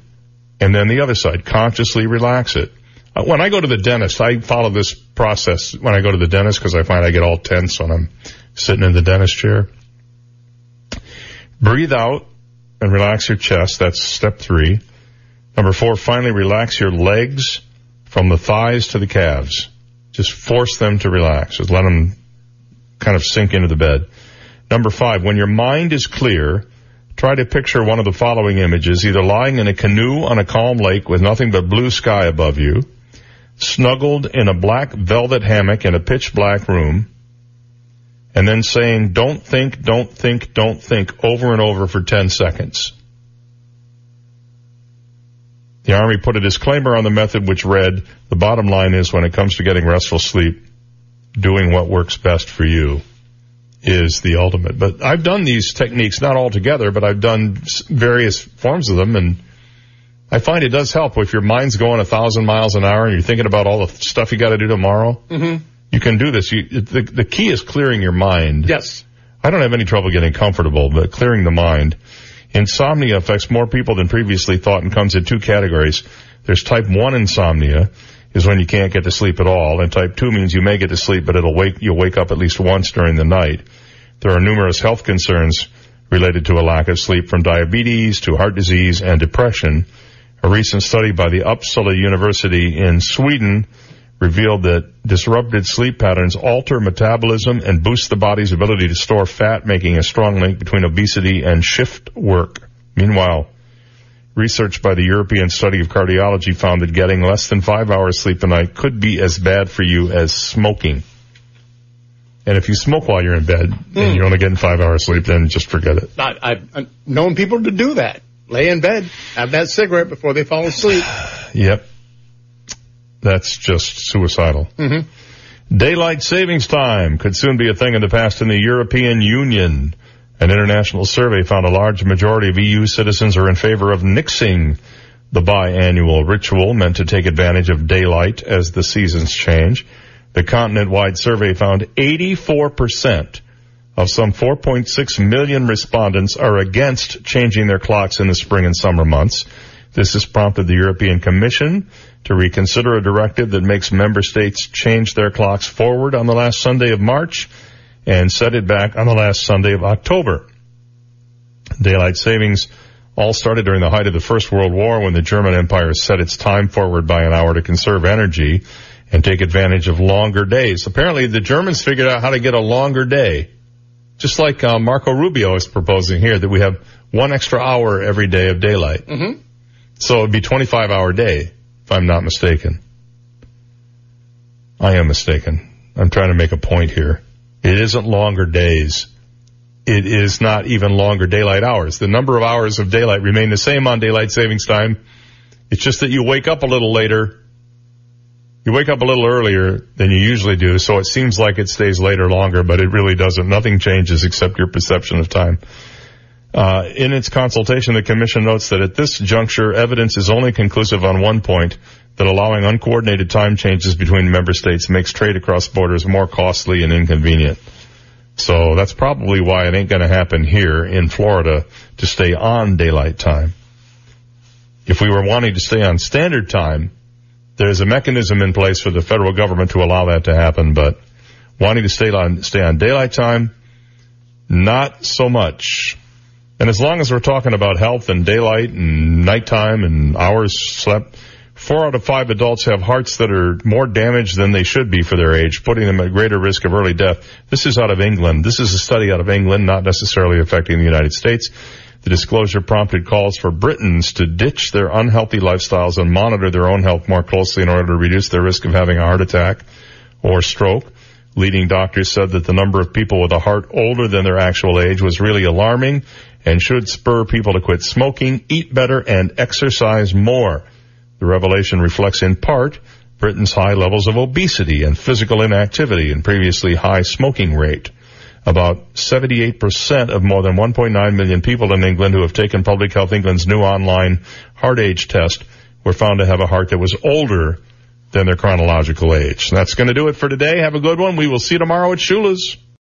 and then the other side. Consciously relax it. Uh, When I go to the dentist, I follow this process when I go to the dentist because I find I get all tense when I'm sitting in the dentist chair. Breathe out and relax your chest. That's step three. Number four, finally relax your legs from the thighs to the calves. Just force them to relax. Just let them kind of sink into the bed. Number five, when your mind is clear, try to picture one of the following images, either lying in a canoe on a calm lake with nothing but blue sky above you, snuggled in a black velvet hammock in a pitch black room, and then saying, don't think, don't think, don't think over and over for 10 seconds. The Army put a disclaimer on the method which read, the bottom line is when it comes to getting restful sleep, doing what works best for you is the ultimate. But I've done these techniques, not all together, but I've done various forms of them and I find it does help if your mind's going a thousand miles an hour and you're thinking about all the stuff you got to do tomorrow. Mm-hmm. You can do this. You, the, the key is clearing your mind. Yes. I don't have any trouble getting comfortable, but clearing the mind. Insomnia affects more people than previously thought and comes in two categories. There's type 1 insomnia, is when you can't get to sleep at all, and type 2 means you may get to sleep, but it'll wake, you'll wake up at least once during the night. There are numerous health concerns related to a lack of sleep from diabetes to heart disease and depression. A recent study by the Uppsala University in Sweden revealed that disrupted sleep patterns alter metabolism and boost the body's ability to store fat, making a strong link between obesity and shift work. Meanwhile, Research by the European Study of Cardiology found that getting less than five hours sleep a night could be as bad for you as smoking. And if you smoke while you're in bed and you're only getting five hours sleep, then just forget it. I, I, I've known people to do that. Lay in bed, have that cigarette before they fall asleep. Yep. That's just suicidal. Mm-hmm. Daylight savings time could soon be a thing of the past in the European Union. An international survey found a large majority of EU citizens are in favor of nixing the biannual ritual meant to take advantage of daylight as the seasons change. The continent-wide survey found 84% of some 4.6 million respondents are against changing their clocks in the spring and summer months. This has prompted the European Commission to reconsider a directive that makes member states change their clocks forward on the last Sunday of March and set it back on the last Sunday of October. Daylight savings all started during the height of the First World War when the German Empire set its time forward by an hour to conserve energy and take advantage of longer days. Apparently the Germans figured out how to get a longer day. Just like uh, Marco Rubio is proposing here that we have one extra hour every day of daylight. Mm-hmm. So it'd be 25 hour day, if I'm not mistaken. I am mistaken. I'm trying to make a point here. It isn't longer days. It is not even longer daylight hours. The number of hours of daylight remain the same on daylight savings time. It's just that you wake up a little later. You wake up a little earlier than you usually do, so it seems like it stays later longer, but it really doesn't. Nothing changes except your perception of time. Uh, in its consultation, the Commission notes that at this juncture, evidence is only conclusive on one point, that allowing uncoordinated time changes between member states makes trade across borders more costly and inconvenient. So that's probably why it ain't going to happen here in Florida to stay on daylight time. If we were wanting to stay on standard time, there's a mechanism in place for the federal government to allow that to happen, but wanting to stay on, stay on daylight time, not so much. And as long as we're talking about health and daylight and nighttime and hours slept, four out of five adults have hearts that are more damaged than they should be for their age, putting them at greater risk of early death. This is out of England. This is a study out of England, not necessarily affecting the United States. The disclosure prompted calls for Britons to ditch their unhealthy lifestyles and monitor their own health more closely in order to reduce their risk of having a heart attack or stroke. Leading doctors said that the number of people with a heart older than their actual age was really alarming and should spur people to quit smoking, eat better, and exercise more. The revelation reflects in part Britain's high levels of obesity and physical inactivity and previously high smoking rate. About 78% of more than 1.9 million people in England who have taken Public Health England's new online heart age test were found to have a heart that was older than their chronological age. That's going to do it for today. Have a good one. We will see you tomorrow at Shula's.